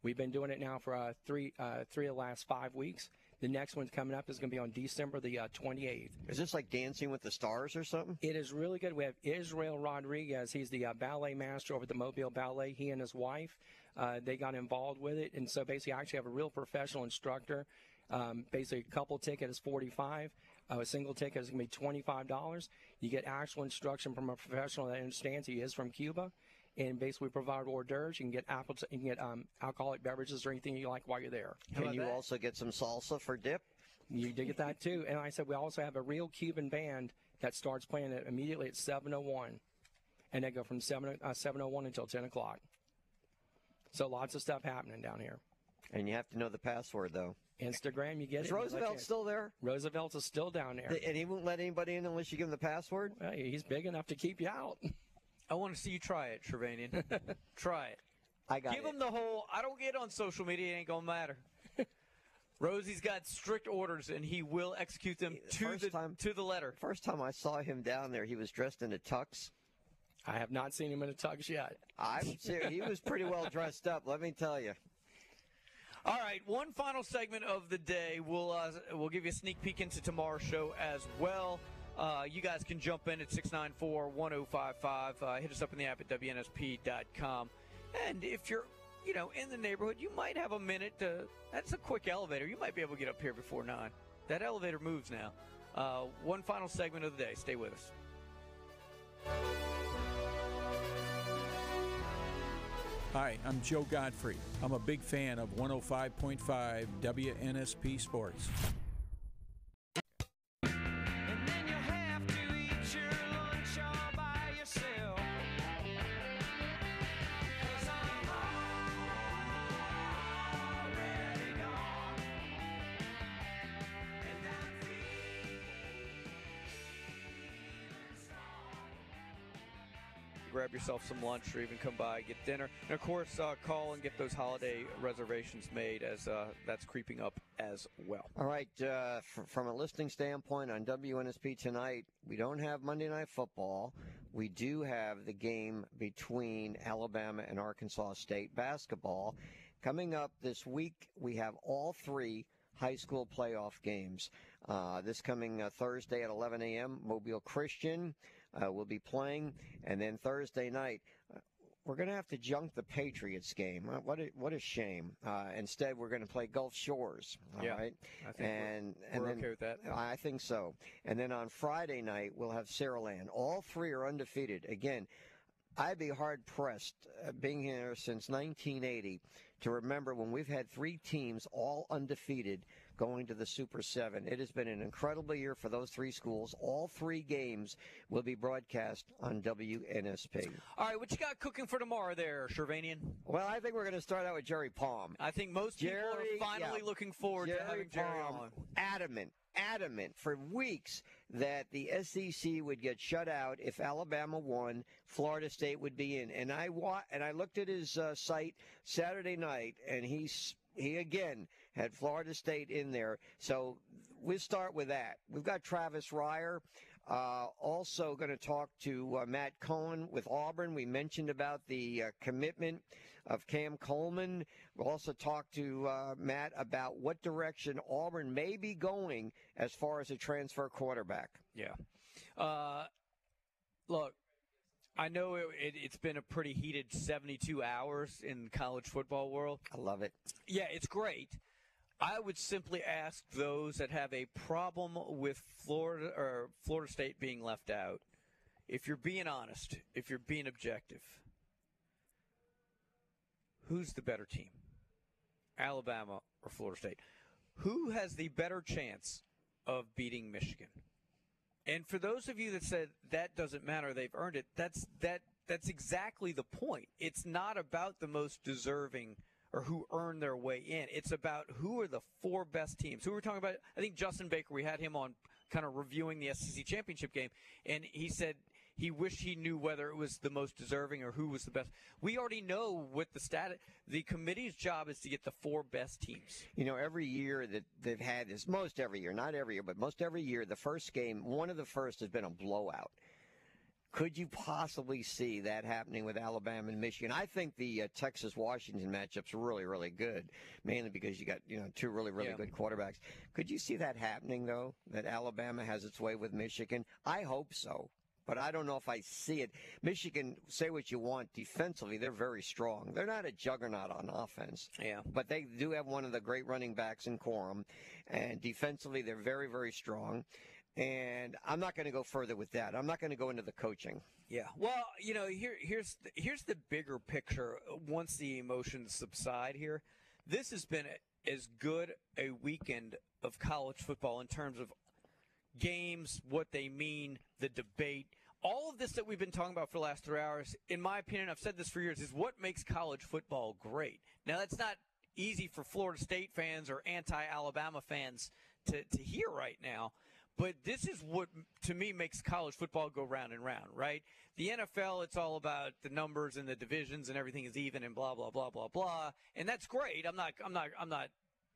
We've been doing it now for uh, three uh, three of the last five weeks. The next one's coming up is going to be on December the uh, 28th. Is this like Dancing with the Stars or something? It is really good. We have Israel Rodriguez. He's the uh, ballet master over at the Mobile Ballet. He and his wife, uh, they got involved with it, and so basically, I actually have a real professional instructor. Um, basically, a couple ticket is 45. Uh, a single ticket is going to be $25. You get actual instruction from a professional that understands he is from Cuba. And basically, provide hors d'oeuvres. You can get apple, you can get um, alcoholic beverages or anything you like while you're there. Can you also get some salsa for dip? You did get that too. And like I said we also have a real Cuban band that starts playing it immediately at 7:01, and they go from 7 uh, 7:01 until 10 o'clock. So lots of stuff happening down here. And you have to know the password though. Instagram, you get Is it. Let Roosevelt still there? Roosevelt's is still down there. And he won't let anybody in unless you give him the password? Well, he's big enough to keep you out. I want to see you try it, Shirvanian. try it. I got Give it. him the whole. I don't get on social media. It ain't gonna matter. Rosie's got strict orders, and he will execute them to first the time- to the letter. First time I saw him down there, he was dressed in a tux. I have not seen him in a tux yet. I'm serious. He was pretty well dressed up, let me tell you. All right, one final segment of the day. We'll uh, we'll give you a sneak peek into tomorrow's show as well. Uh, you guys can jump in at 694-1055. Uh, hit us up in the app at wnsp.com. And if you're, you know, in the neighborhood, you might have a minute to. That's a quick elevator. You might be able to get up here before nine. That elevator moves now. Uh, one final segment of the day. Stay with us. Hi, I'm Joe Godfrey. I'm a big fan of 105.5 WNSP Sports. Yourself some lunch or even come by get dinner and of course uh, call and get those holiday reservations made as uh, that's creeping up as well All right, uh, f- from a listing standpoint on WNSP tonight, we don't have Monday Night Football. We do have the game between Alabama and Arkansas State basketball. Coming up this week, we have all three high school playoff games. Uh, this coming uh, Thursday at 11 a.m., Mobile Christian uh, will be playing, and then Thursday night. uh, We're going to have to junk the Patriots game. Uh, What a, what a shame. Uh, instead, we're going to play Gulf Shores. all Yeah, right? I think we're- and and we're then, okay with that. I think so. And then on Friday night, we'll have Saraland. All three are undefeated. Again, I'd be hard pressed, uh, being here since 1980, to remember when we've had three teams all undefeated going to the Super Seven. It has been an incredible year for those three schools. All three games will be broadcast on WNSP. All right, what you got cooking for tomorrow there, Shirvanian? Well, I think we're going to start out with Jerry Palm. I think most people are finally yeah. looking forward Jerry to having Jerry Palm, on. adamant, adamant for weeks that the SEC would get shut out if Alabama won. Florida State would be in, and I wa- and I looked at his uh, site Saturday night, and he's he again had Florida State in there. So we'll start with that. We've got Travis Ryer. Uh, also going to talk to uh, Matt Cohen with Auburn. We mentioned about the uh, commitment of Cam Coleman. We'll also talk to uh, Matt about what direction Auburn may be going as far as a transfer quarterback. Yeah. Uh, look, I know it, it, it's been a pretty heated 72 hours in college football world. I love it. Yeah, it's great. I would simply ask those that have a problem with Florida or Florida State being left out, if you're being honest, if you're being objective, who's the better team? Alabama or Florida State? Who has the better chance of beating Michigan? And for those of you that said that doesn't matter, they've earned it. That's that that's exactly the point. It's not about the most deserving or who earned their way in. It's about who are the four best teams. Who we're talking about? I think Justin Baker. We had him on, kind of reviewing the SEC championship game, and he said he wished he knew whether it was the most deserving or who was the best. We already know what the stat. The committee's job is to get the four best teams. You know, every year that they've had this, most every year, not every year, but most every year, the first game, one of the first has been a blowout. Could you possibly see that happening with Alabama and Michigan? I think the uh, Texas Washington matchup's really, really good, mainly because you got you know two really, really Yeah. good quarterbacks. Could you see that happening though? That Alabama has its way with Michigan? I hope so. But I don't know if I see it. Michigan, say what you want, defensively, they're very strong. They're not a juggernaut on offense. Yeah. But they do have one of the great running backs in Corum. And defensively, they're very, very strong. And I'm not going to go further with that. I'm not going to go into the coaching. Yeah. Well, you know, here here's the, here's the bigger picture. Uh, once the emotions subside, here, this has been as good a weekend of college football in terms of games, what they mean, the debate. All of this that we've been talking about for the last three hours, in my opinion, I've said this for years, is what makes college football great. Now, that's not easy for Florida State fans or anti Alabama fans to, to hear right now. But this is what, to me, makes college football go round and round, right? The NFL, it's all about the numbers and the divisions and everything is even and blah blah blah blah blah, and that's great. I'm not, I'm not, I'm not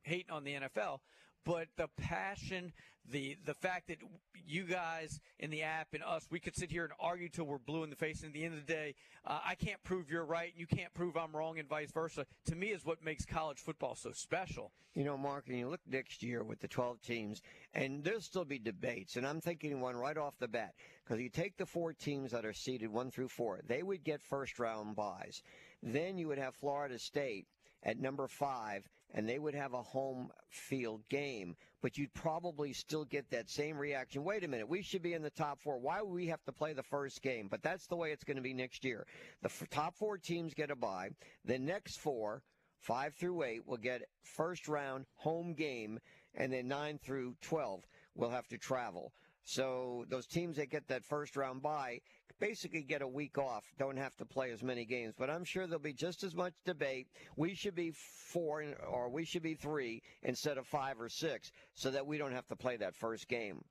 hating on the NFL, but the passion, the the fact that you guys in the app and us, we could sit here and argue till we're blue in the face. And at the end of the day, uh, I can't prove you're right, and you can't prove I'm wrong, and vice versa. To me, is what makes college football so special. You know, Mark, and you look next year with the 12 teams, and there'll still be debates. And I'm thinking one right off the bat, because you take the four teams that are seeded one through four, they would get first round buys. Then you would have Florida State at number five, and they would have a home field game. But you'd probably still get that same reaction. Wait a minute, we should be in the top four. Why would we have to play the first game? But that's the way it's going to be next year. The f- top four teams get a bye. The next four, five through eight, will get first round home game, and then nine through 12 will have to travel. So those teams that get that first round bye basically get a week off, don't have to play as many games. But I'm sure there'll be just as much debate. We should be four or we should be three instead of five or six so that we don't have to play that first game.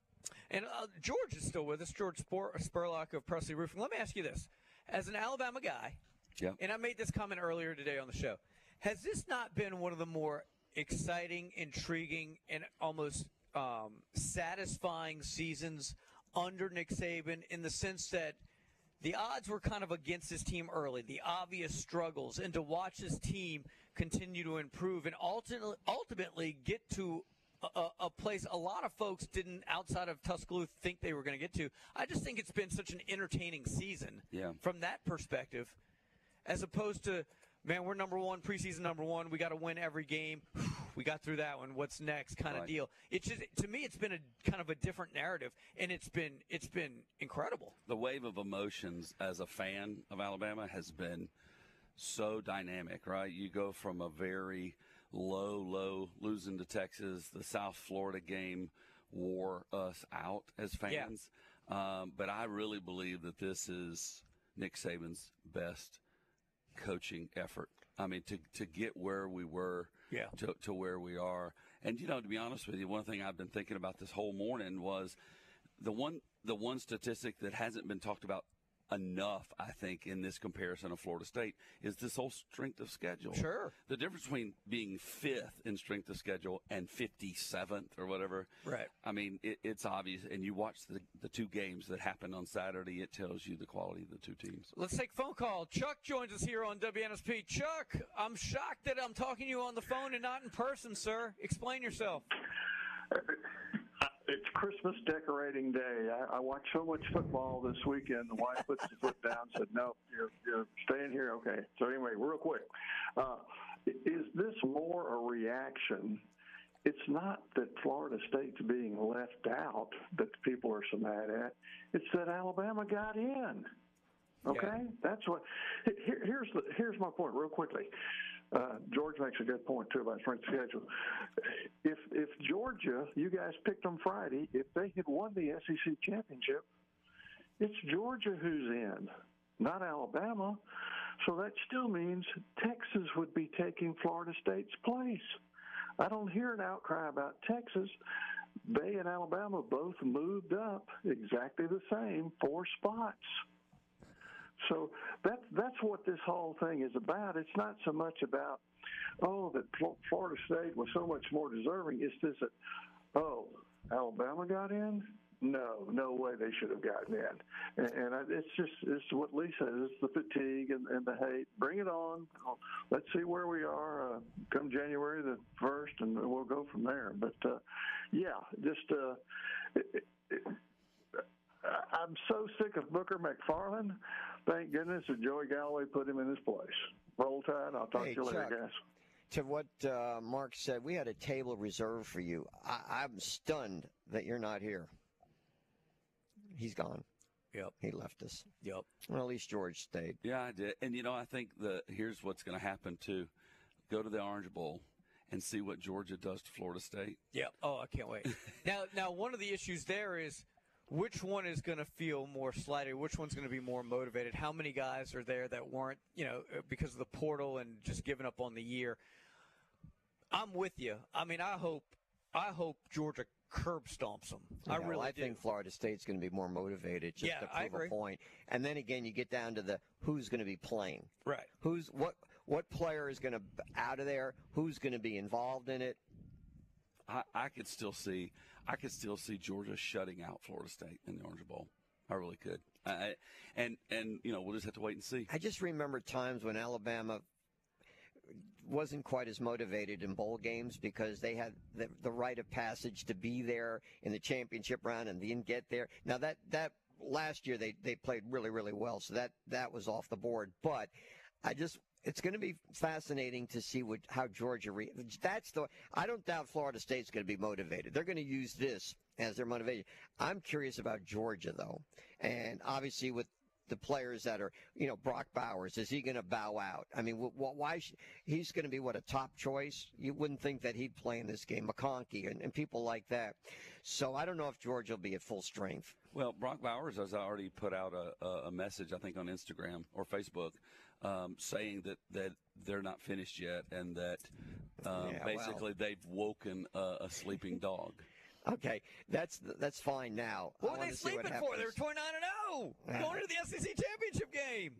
And uh, George is still with us, George Spor- Spurlock of Presley Roofing. Let me ask you this: as an Alabama guy, Yeah. and I made this comment earlier today on the show, has this not been one of the more exciting, intriguing, and almost um, satisfying seasons under Nick Saban in the sense that the odds were kind of against this team early, the obvious struggles, and to watch this team continue to improve and ultimately, ultimately get to a, a place a lot of folks didn't outside of Tuscaloosa think they were going to get to. I just think it's been such an entertaining season Yeah. from that perspective, as opposed to man, we're number one preseason number one. We got to win every game. We got through that one. What's next? Kind of Right. deal. It's just to me, it's been a kind of a different narrative, and it's been it's been incredible. the wave of emotions as a fan of Alabama has been so dynamic, right? You go from a very low, low losing to Texas, the South Florida game wore us out as Yeah. fans. Um, but I really believe that this is Nick Saban's best coaching effort. I mean, to, to get where we were Yeah. to, to where we are. And, you know, to be honest with you, one thing I've been thinking about this whole morning was the one the one statistic that hasn't been talked about enough, I think, in this comparison of Florida State is this whole strength of schedule. Sure. The difference between being fifth in strength of schedule and 57th or whatever. Right. I mean, it, it's obvious. And you watch the, the two games that happened on Saturday, it tells you the quality of the two teams. Let's take a phone call. Chuck joins us here on WNSP. Chuck, I'm shocked that I'm talking to you on the phone and not in person, sir. Explain yourself. It's Christmas decorating day. I, I watched so much football this weekend. The wife puts the foot down, said, "No, you're you're staying here." Okay. So anyway, real quick, uh, is this more a reaction? It's not that Florida State's being left out that the people are so mad at. It's that Alabama got in. Okay, that's what. Here, here's the here's my point, real quickly. Uh, George makes a good point too about strength schedule. If if Georgia, you guys picked them Friday, if they had won the SEC championship, it's Georgia who's in, not Alabama. So that still means Texas would be taking Florida State's place. I don't hear an outcry about Texas. They and Alabama both moved up exactly the same, four spots. So that's that's what this whole thing is about. It's not so much about oh that Florida State was so much more deserving. It's just that oh Alabama got in. No, no way they should have gotten in. And, and it's just it's what Lee says. It's the fatigue and, and the hate. Bring it on. Let's see where we are uh, come January the first, and we'll go from there. But uh, yeah, just. Uh, it, it, I'm so sick of Booger McFarland. Thank goodness that Joey Galloway put him in his place. Roll Tide. I'll talk Hey, to you later, Chuck. guys. To what uh, Mark said, we had a table reserved for you. I, I'm stunned that you're not here. He's gone. Yep. He left us. Yep. Well, at least George stayed. Yeah, I did. And you know, I think the here's what's going to happen too. Go to the Orange Bowl and see what Georgia does to Florida State. Yep. Oh, I can't wait. now, now one of the issues there is which one is going to feel more slighted? Which one's going to be more motivated? How many guys are there that weren't, you know, uh, because of the portal and just giving up on the year? I'm with you. I mean, I hope, I hope Georgia curb stomps them. I Yeah, really I do. think Florida State's going to be more motivated just Yeah, to I prove agree. a point. And then again, you get down to the who's going to be playing. Right. Who's what? What player is going to out of there? Who's going to be involved in it? I, I could still see, I could still see Georgia shutting out Florida State in the Orange Bowl. I really could. I, and and you know we'll just have to wait and see. I just remember times when Alabama wasn't quite as motivated in bowl games because they had the, the rite of passage to be there in the championship round and didn't get there. Now that that last year they they played really really well, so that that was off the board. But I just it's going to be fascinating to see what how Georgia re- that's the I don't doubt Florida State's going to be motivated. They're going to use this as their motivation. I'm curious about Georgia though, and obviously with the players that are, you know, Brock Bowers, is he going to bow out? I mean, wh- wh- why? Sh- he's going to be what a top choice. You wouldn't think that he'd play in this game, McConkey and, and people like that. So I don't know if Georgia will be at full strength. Well, Brock Bowers has already put out a, a, a message, I think, on Instagram or Facebook, um, saying that, that they're not finished yet and that um, Yeah, well. basically they've woken a, a sleeping dog. Okay, that's that's fine now. I What were they see what sleeping for? They were 29 and 0, going into the SEC championship game.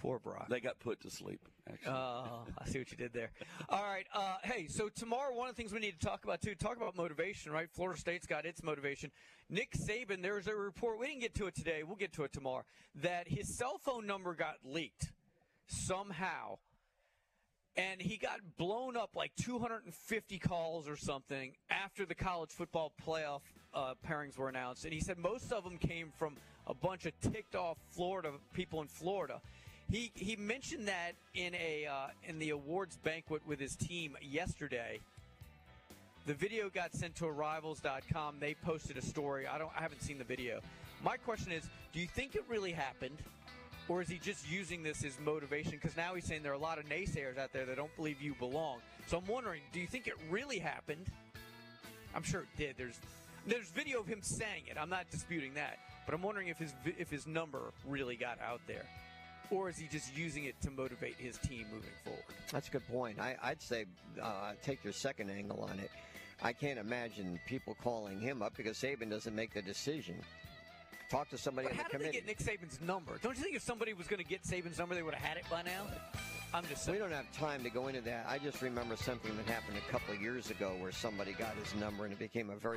Poor Brock. They got put to sleep. Actually. Oh, I see what you did there. All right. Uh, hey, so tomorrow, one of the things we need to talk about, too, talk about motivation, right? Florida State's got its motivation. Nick Saban, there's a report, we didn't get to it today, we'll get to it tomorrow, that his cell phone number got leaked somehow. and he got blown up like 250 calls or something after the college football playoff uh, pairings were announced. And he said most of them came from a bunch of ticked off Florida people in Florida. He he mentioned that in a uh, in the awards banquet with his team yesterday. The video got sent to Rivals.com. They posted a story. I don't. I haven't seen the video. My question is, do you think it really happened, or is he just using this as motivation? Because now he's saying there are a lot of naysayers out there that don't believe you belong. So I'm wondering, do you think it really happened? I'm sure it did. There's there's video of him saying it. I'm not disputing that, but I'm wondering if his if his number really got out there, or is he just using it to motivate his team moving forward? That's a good point. I, I'd say uh, take your second angle on it. I can't imagine people calling him up because Saban doesn't make the decision. Talk to somebody But on how the did they get Nick Saban's number? Don't you think if somebody was going to get Saban's number, they would have had it by now? I'm just saying. We don't have time to go into that. I just remember something that happened a couple of years ago where somebody got his number and it became a very